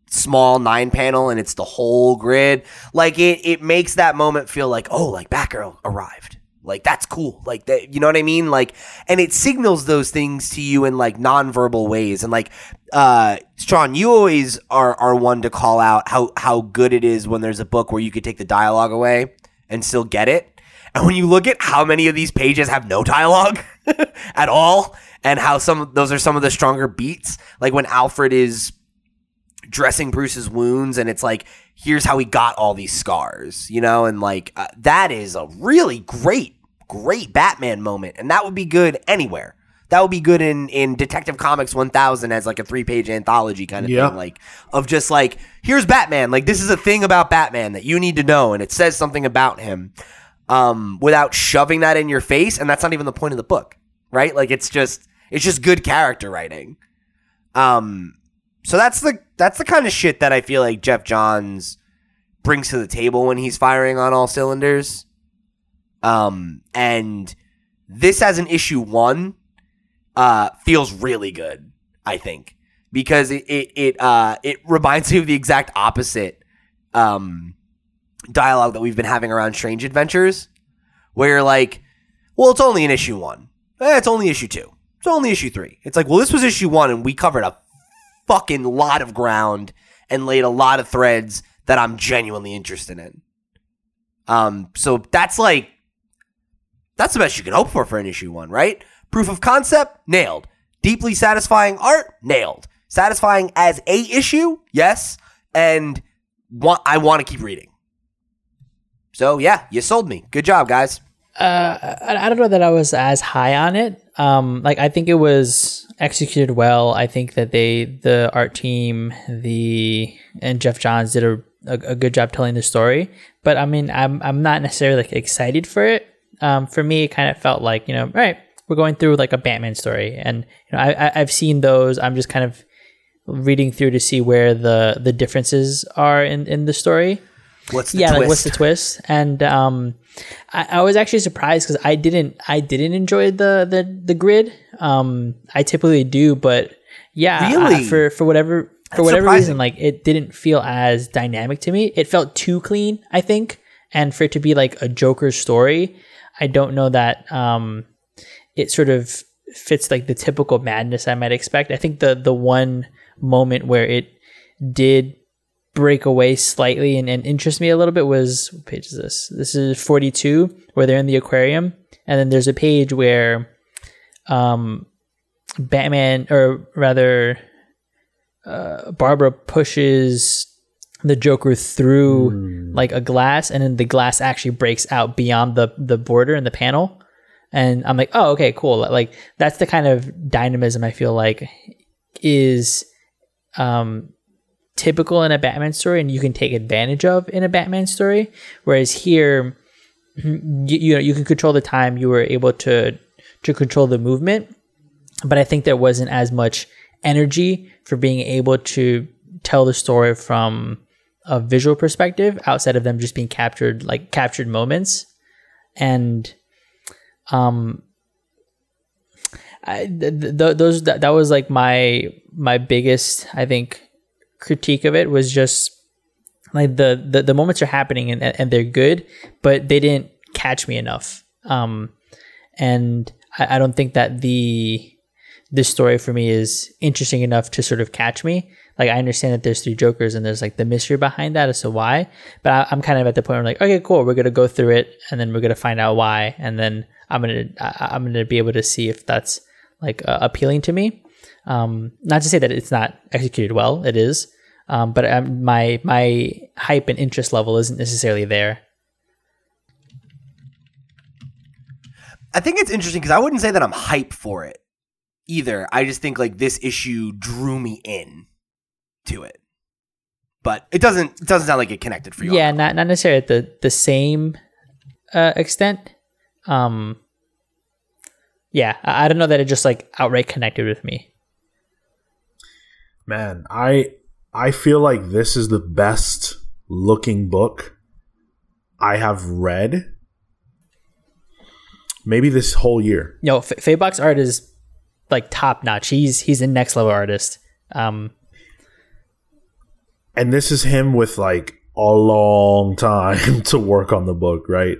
small nine panel and it's the whole grid like it it makes that moment feel like oh like batgirl arrived. Like that's cool. Like that you know what i mean? Like and it signals those things to you in like nonverbal ways. And like uh Sean, you always are are one to call out how how good it is when there's a book where you could take the dialogue away and still get it. And when you look at how many of these pages have no dialogue at all, and how some those are some of the stronger beats, like when Alfred is dressing Bruce's wounds, and it's like, here's how he got all these scars, you know, and like uh, that is a really great, great Batman moment, and that would be good anywhere that would be good in in Detective Comics 1000 as like a three page anthology kind of Yeah. thing, like of just like here's Batman, like this is a thing about Batman that you need to know, and it says something about him, um, without shoving that in your face, and that's not even the point of the book, right? Like it's just it's just good character writing, um, so that's the that's the kind of shit that I feel like Geoff Johns brings to the table when he's firing on all cylinders, um, and this as an issue one uh, feels really good. I think because it it it, uh, it reminds me of the exact opposite um, dialogue that we've been having around Strange Adventures, where you're like, well, it's only an issue one. Eh, it's only issue two. It's only issue three. It's like, well, this was issue one, and we covered a fucking lot of ground and laid a lot of threads that I'm genuinely interested in. Um, so that's like that's the best you can hope for for an issue one, right? Proof of concept, nailed. Deeply satisfying art, nailed. Satisfying as a issue, yes. And wa- I want to keep reading. So yeah, you sold me. Good job, guys. Uh, I, I don't know that I was as high on it. Um, like I think it was executed well. I think that they, the art team, the and Geoff Johns did a, a, a good job telling the story. But I mean, I'm I'm not necessarily like excited for it. Um, for me, it kind of felt like you know, all right, we're going through like a Batman story, and you know, I, I I've seen those. I'm just kind of reading through to see where the the differences are in in the story What's the yeah, twist? like what's the twist? And um, I, I was actually surprised because I didn't I didn't enjoy the the the grid. Um, I typically do, but yeah, Really? for for whatever for That's whatever surprising. reason, like it didn't feel as dynamic to me. It felt too clean, I think, and for it to be like a Joker story, I don't know that um, it sort of fits like the typical madness I might expect. I think the the one moment where it did break away slightly and, and interest me a little bit was what page is this? This is 42 where they're in the aquarium and then there's a page where um Batman or rather uh, Barbara pushes the Joker through like a glass and then the glass actually breaks out beyond the the border and the panel. And I'm like oh okay cool. Like that's the kind of dynamism I feel like is um typical in a Batman story and you can take advantage of in a Batman story. Whereas here, you, you know, you can control the time. You were able to to control the movement, but I think there wasn't as much energy for being able to tell the story from a visual perspective outside of them just being captured like captured moments and um I, th- th- those that, that was like my my biggest i think critique of it was just like the the, the moments are happening and, and they're good but they didn't catch me enough um and I, I don't think that the this story for me is interesting enough to sort of catch me like I understand that there's three Jokers and there's like the mystery behind that as to why, but I, am kind of at the point where I'm like, okay, cool, we're gonna go through it and then we're gonna find out why, and then I'm gonna I, am gonna be able to see if that's like uh, appealing to me. Um, not to say that it's not executed well, it is, um, but um, my my hype and interest level isn't necessarily there. I think it's interesting because I wouldn't say that I'm hype for it either. I just think like this issue drew me in to it. But it doesn't it doesn't sound like it connected for you. Yeah, not not necessarily at the the same uh, extent. Um, yeah, I, I don't know that it just like outright connected with me. Man, I I feel like this is the best looking book I have read. Maybe this whole year. No, F- Fabok's art is like top notch. He's he's a next level artist. Um, and this is him with like a long time to work on the book, right?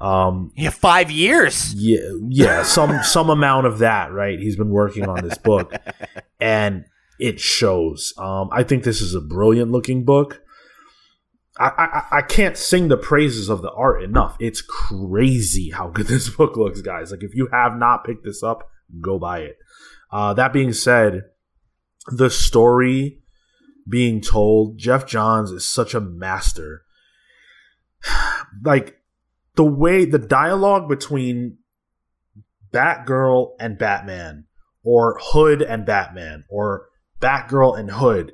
Um, yeah, five years. Yeah, yeah, some some amount of that, right? He's been working on this book, and it shows. Um, I think this is a brilliant looking book. I, I I can't sing the praises of the art enough. It's crazy how good this book looks, guys. Like if you have not picked this up, go buy it. Uh, that being said, the story being told. Geoff Johns is such a master. like the way the dialogue between Batgirl and Batman, or Hood and Batman, or Batgirl and Hood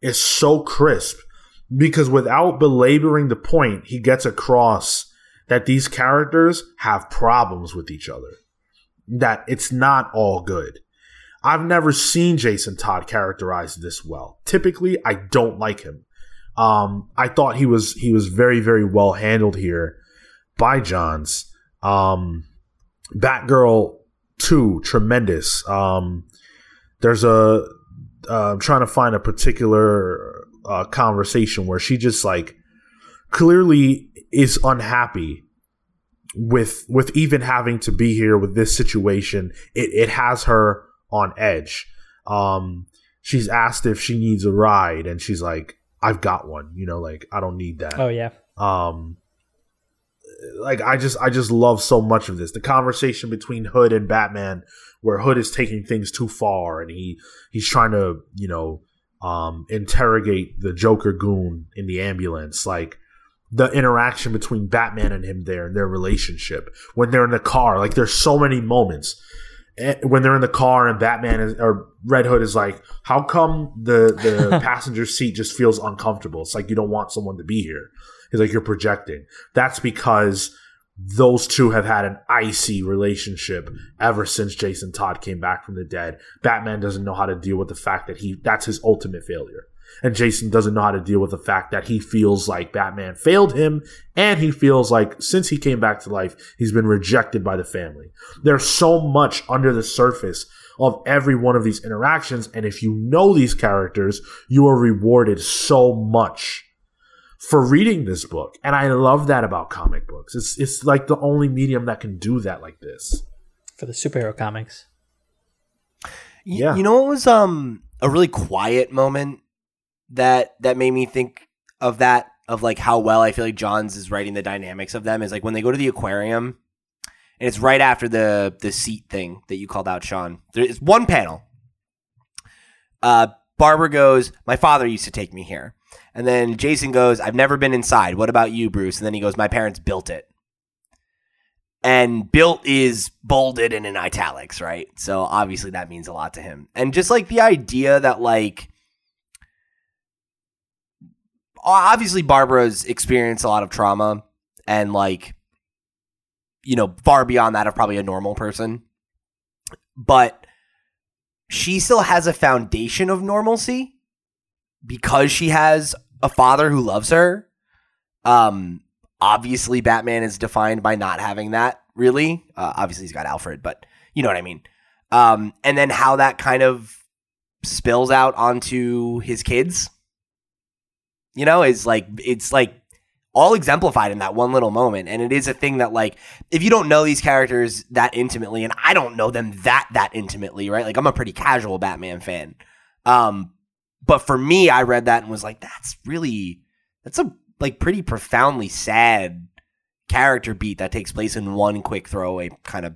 is so crisp because without belaboring the point, he gets across that these characters have problems with each other. That it's not all good. I've never seen Jason Todd characterized this well. Typically, I don't like him. Um, I thought he was he was very very well handled here by Johns. Um, Batgirl two tremendous. Um, there's a uh, I'm trying to find a particular uh, conversation where she just like clearly is unhappy with with even having to be here with this situation. It it has her on edge. Um, she's asked if she needs a ride, and she's like, "I've got one." You know, like I don't need that. Oh yeah. Um, like I just I just love so much of this. The conversation between Hood and Batman, where Hood is taking things too far, and he he's trying to you know um, interrogate the Joker goon in the ambulance, like the interaction between Batman and him there and their relationship when they're in the car. Like there's so many moments Eh, when they're in the car and Batman is, or Red Hood is like, how come the the passenger seat just feels uncomfortable? It's like you don't want someone to be here. He's like, you're projecting. That's because those two have had an icy relationship ever since Jason Todd came back from the dead. Batman doesn't know how to deal with the fact that he that's his ultimate failure. And Jason doesn't know how to deal with the fact that he feels like Batman failed him, and he feels like since he came back to life, he's been rejected by the family. There's so much under the surface of every one of these interactions, and if you know these characters, you are rewarded so much for reading this book. And I love that about comic books. It's it's like the only medium that can do that like this. For the superhero comics. Yeah. You know what was um a really quiet moment that that made me think of that of like how well I feel like Johns is writing the dynamics of them is like when they go to the aquarium and it's right after the the seat thing that you called out, Sean. There's one panel. Uh, Barbara goes, "My father used to take me here," and then Jason goes, "I've never been inside. What about you, Bruce?" And then he goes, "My parents built it." And built is bolded and in italics, right? So obviously that means a lot to him. And just like the idea that like obviously Barbara's experienced a lot of trauma and like you know far beyond that of probably a normal person, but she still has a foundation of normalcy because she has a father who loves her. Um, obviously, Batman is defined by not having that. Really, uh, obviously he's got Alfred, but you know what I mean. Um, and then how that kind of spills out onto his kids. You know, is like it's like all exemplified in that one little moment and it is a thing that like if you don't know these characters that intimately and I don't know them that that intimately, right? Like I'm a pretty casual Batman fan. Um but for me I read that and was like that's really that's a like pretty profoundly sad character beat that takes place in one quick throwaway kind of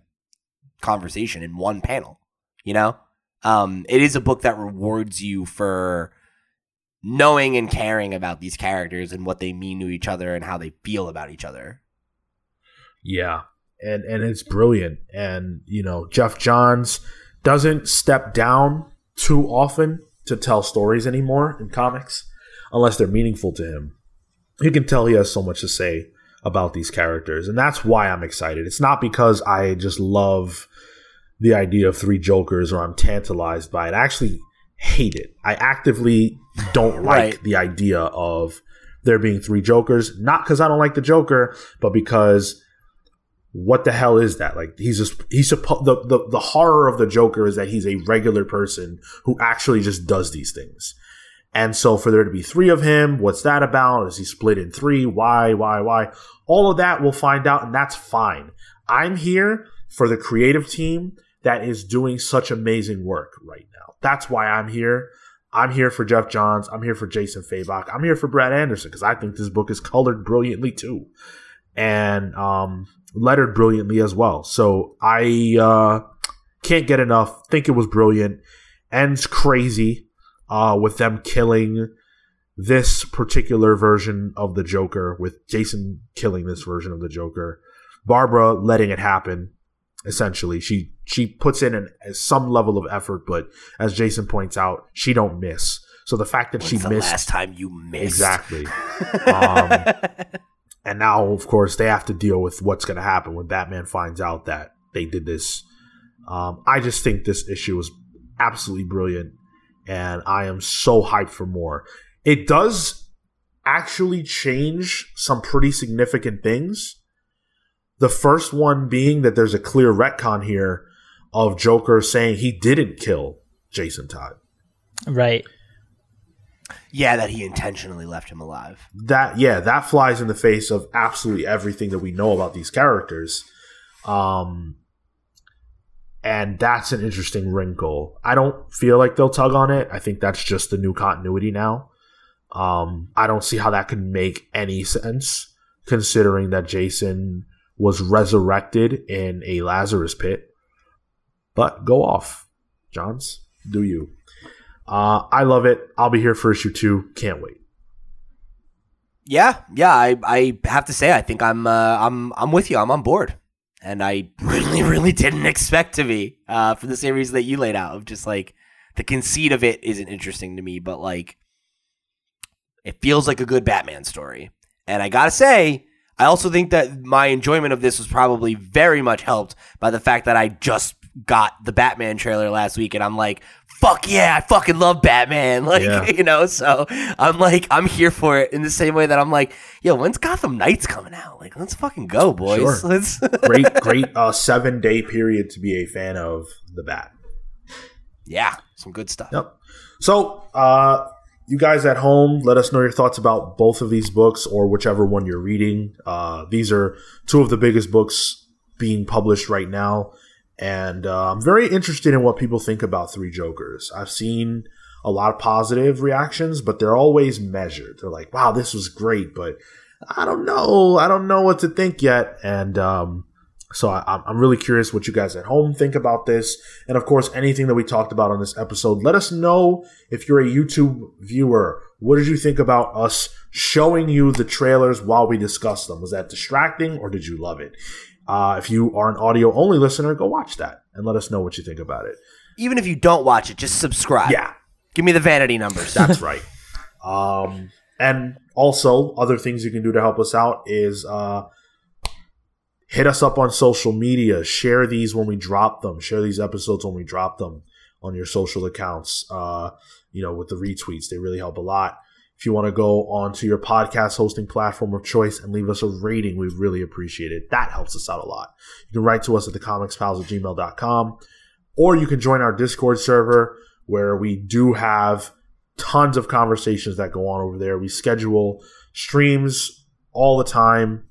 conversation in one panel, you know? Um, it is a book that rewards you for knowing and caring about these characters and what they mean to each other and how they feel about each other. Yeah. And and it's brilliant. And, you know, Geoff Johns doesn't step down too often to tell stories anymore in comics unless they're meaningful to him. You can tell he has so much to say about these characters. And that's why I'm excited. It's not because I just love the idea of three Jokers or I'm tantalized by it. I actually hate it. I actively don't like the idea of there being three Jokers. Not because I don't like the Joker, but because what the hell is that? Like he's just he's supposed the, the the horror of the Joker is that he's a regular person who actually just does these things. And so for there to be three of him, what's that about? Is he split in three? Why, why, why? All of that we'll find out, and that's fine. I'm here for the creative team that is doing such amazing work right now. That's why I'm here. I'm here for Geoff Johns. I'm here for Jason Fabok. I'm here for Brad Anderson because I think this book is colored brilliantly too, and um, lettered brilliantly as well. So I uh, can't get enough. Think it was brilliant. Ends crazy uh, with them killing this particular version of the Joker, with Jason killing this version of the Joker, Barbara letting it happen. Essentially, she she puts in an, some level of effort, but as Jason points out, she don't miss. So the fact that When's she the missed last time you missed? exactly, um, and now of course they have to deal with what's going to happen when Batman finds out that they did this. Um, I just think this issue is absolutely brilliant, and I am so hyped for more. It does actually change some pretty significant things. The first one being that there's a clear retcon here of Joker saying he didn't kill Jason Todd. Right. Yeah, that he intentionally left him alive. that yeah that flies in the face of absolutely everything that we know about these characters. Um and that's an interesting wrinkle. I don't feel like they'll tug on it. I think that's just the new continuity now. Um i don't see how that could make any sense considering that jason was resurrected in a lazarus pit. But go off johns. Do you uh i love it i'll be here for issue two can't wait Yeah, yeah. I, I have to say, I think I'm uh, I'm I'm with you. I'm on board, and I really really didn't expect to be uh, for the same reason that you laid out. Of just like the conceit of it isn't interesting to me, but like it feels like a good Batman story. And I gotta say, I also think that my enjoyment of this was probably very much helped by the fact that I just got the Batman trailer last week, and I'm like, fuck yeah, I fucking love Batman. Like, Yeah. you know, so I'm like, I'm here for it in the same way that I'm like, yo, when's Gotham Knights coming out? Like, let's fucking go, boys. Sure. Let's great, great uh, seven day period to be a fan of the Bat. yeah, some good stuff. Yep. So, uh, you guys at home, let us know your thoughts about both of these books or whichever one you're reading. Uh, these are two of the biggest books being published right now. And uh, I'm very interested in what people think about Three Jokers. I've seen a lot of positive reactions, but they're always measured. They're like, wow, this was great, but I don't know. I don't know what to think yet. And um, so I, I'm really curious what you guys at home think about this. And of course, anything that we talked about on this episode, let us know if you're a YouTube viewer. What did you think about us showing you the trailers while we discussed them? Was that distracting or did you love it? Uh, if you are an audio only listener, go watch that and let us know what you think about it. Even if you don't watch it, just subscribe. Yeah, Give me the vanity numbers. that's right. Um, And also, other things you can do to help us out is uh, hit us up on social media. Share these when we drop them. Share these episodes when we drop them on your social accounts. Uh, you know, with the retweets, they really help a lot. If you want to go onto your podcast hosting platform of choice and leave us a rating, we really appreciate it. That helps us out a lot. You can write to us at thecomicspals at gmail.com or you can join our Discord server where we do have tons of conversations that go on over there. We schedule streams all the time,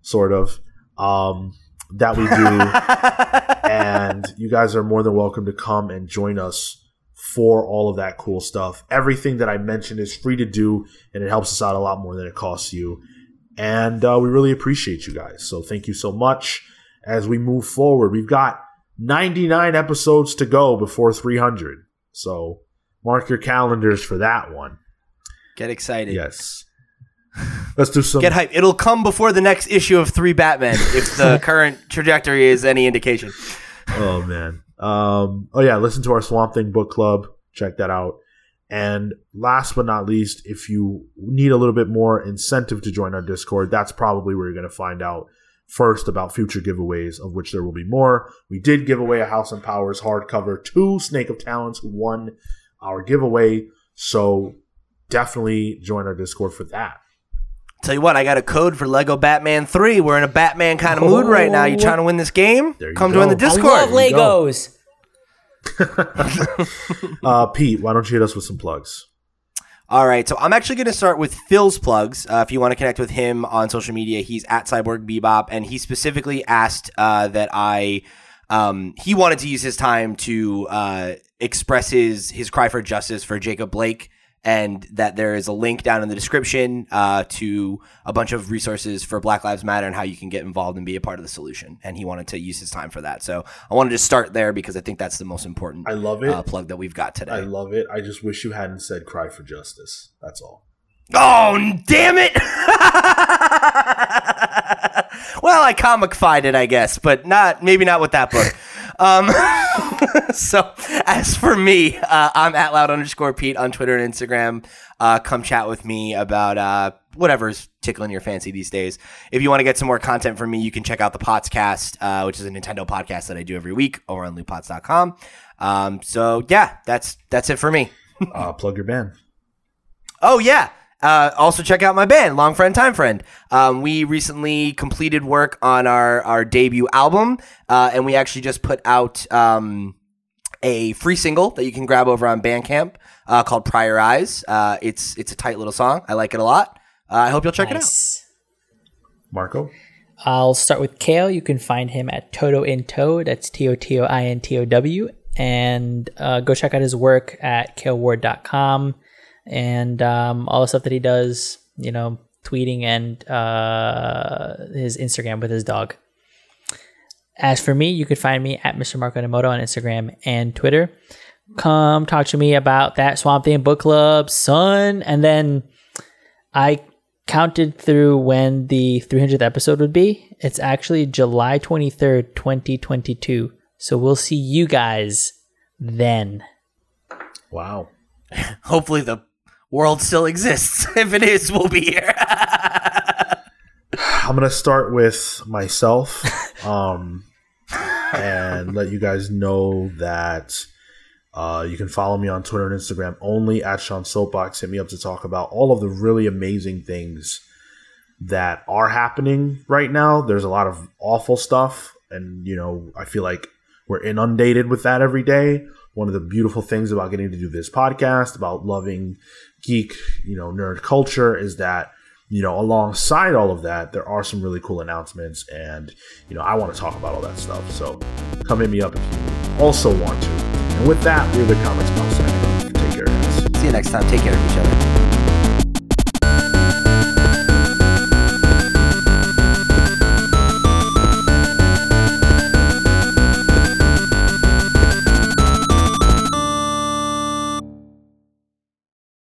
sort of, um, that we do. and you guys are more than welcome to come and join us for all of that cool stuff. Everything that I mentioned is free to do, and it helps us out a lot more than it costs you. And uh, we really appreciate you guys. So thank you so much. As we move forward, we've got 99 episodes to go before 300. So mark your calendars for that one. Get excited. Yes. Let's do some. Get hype. It'll come before the next issue of Three Batmen if the current trajectory is any indication. Oh, man. Um, oh, yeah. Listen to our Swamp Thing book club. Check that out. And last but not least, if you need a little bit more incentive to join our Discord, that's probably where you're going to find out first about future giveaways, of which there will be more. We did give away a House and Powers hardcover to Snake of Talents, who won our giveaway. So definitely join our Discord for that. Tell you what, I got a code for Lego Batman 3. We're in a Batman kind of mood right now. You trying to win this game? There you Come go. join the Discord. I love There you go. Legos. Uh, Pete, why don't you hit us with some plugs? All right, so I'm actually going to start with Phil's plugs. Uh, if you want to connect with him on social media, he's at Cyborg Bebop, and he specifically asked uh, that I. Um, he wanted to use his time to uh, express his his cry for justice for Jacob Blake, and that there is a link down in the description uh, to a bunch of resources for Black Lives Matter and how you can get involved and be a part of the solution. And he wanted to use his time for that. So I wanted to start there because I think that's the most important I love it. uh, plug that we've got today. I love it. I just wish you hadn't said cry for justice. That's all. Oh, damn it! well, I comic-fied it, I guess, but not maybe not with that book. Um, so, as for me, uh, I'm at loud underscore Pete on Twitter and Instagram. Uh, come chat with me about uh, whatever's tickling your fancy these days. If you want to get some more content from me, you can check out the Potscast, uh, which is a Nintendo podcast that I do every week over on lootpots.com. Um, so yeah, that's that's it for me. Uh, plug your band. Oh yeah. Uh, also check out my band, Long Friend Time Friend. Um, we recently completed work on our our debut album, uh, and we actually just put out um, a free single that you can grab over on Bandcamp uh, called Prior Eyes. Uh, it's it's a tight little song. I like it a lot. Uh, I hope you'll check it out. Marco? I'll start with Kale. You can find him at Toto in Tow. That's T O T O I N T O W. And uh, go check out his work at kaleward.com and um, all the stuff that he does, you know, tweeting and uh, his Instagram with his dog. As for me, you could find me at Mr. Marco Nemoto on Instagram and Twitter. Come talk to me about that Swamp Thing book club, son. And then I counted through when the 300th episode would be. It's actually July 23rd, 2022. So we'll see you guys then. Wow. Hopefully the world still exists. if it is, we'll be here. I'm gonna start with myself, um, and let you guys know that uh, you can follow me on Twitter and Instagram only at Sean Soapbox. Hit me up to talk about all of the really amazing things that are happening right now. There's a lot of awful stuff, and you know I feel like we're inundated with that every day. One of the beautiful things about getting to do this podcast, about loving geek, you know, nerd culture, is that you know, alongside all of that, there are some really cool announcements, and you know, I want to talk about all that stuff. So come hit me up if you also want to. And with that, we're the Comics Pals. Take care, guys. see you next time. Take care of each other.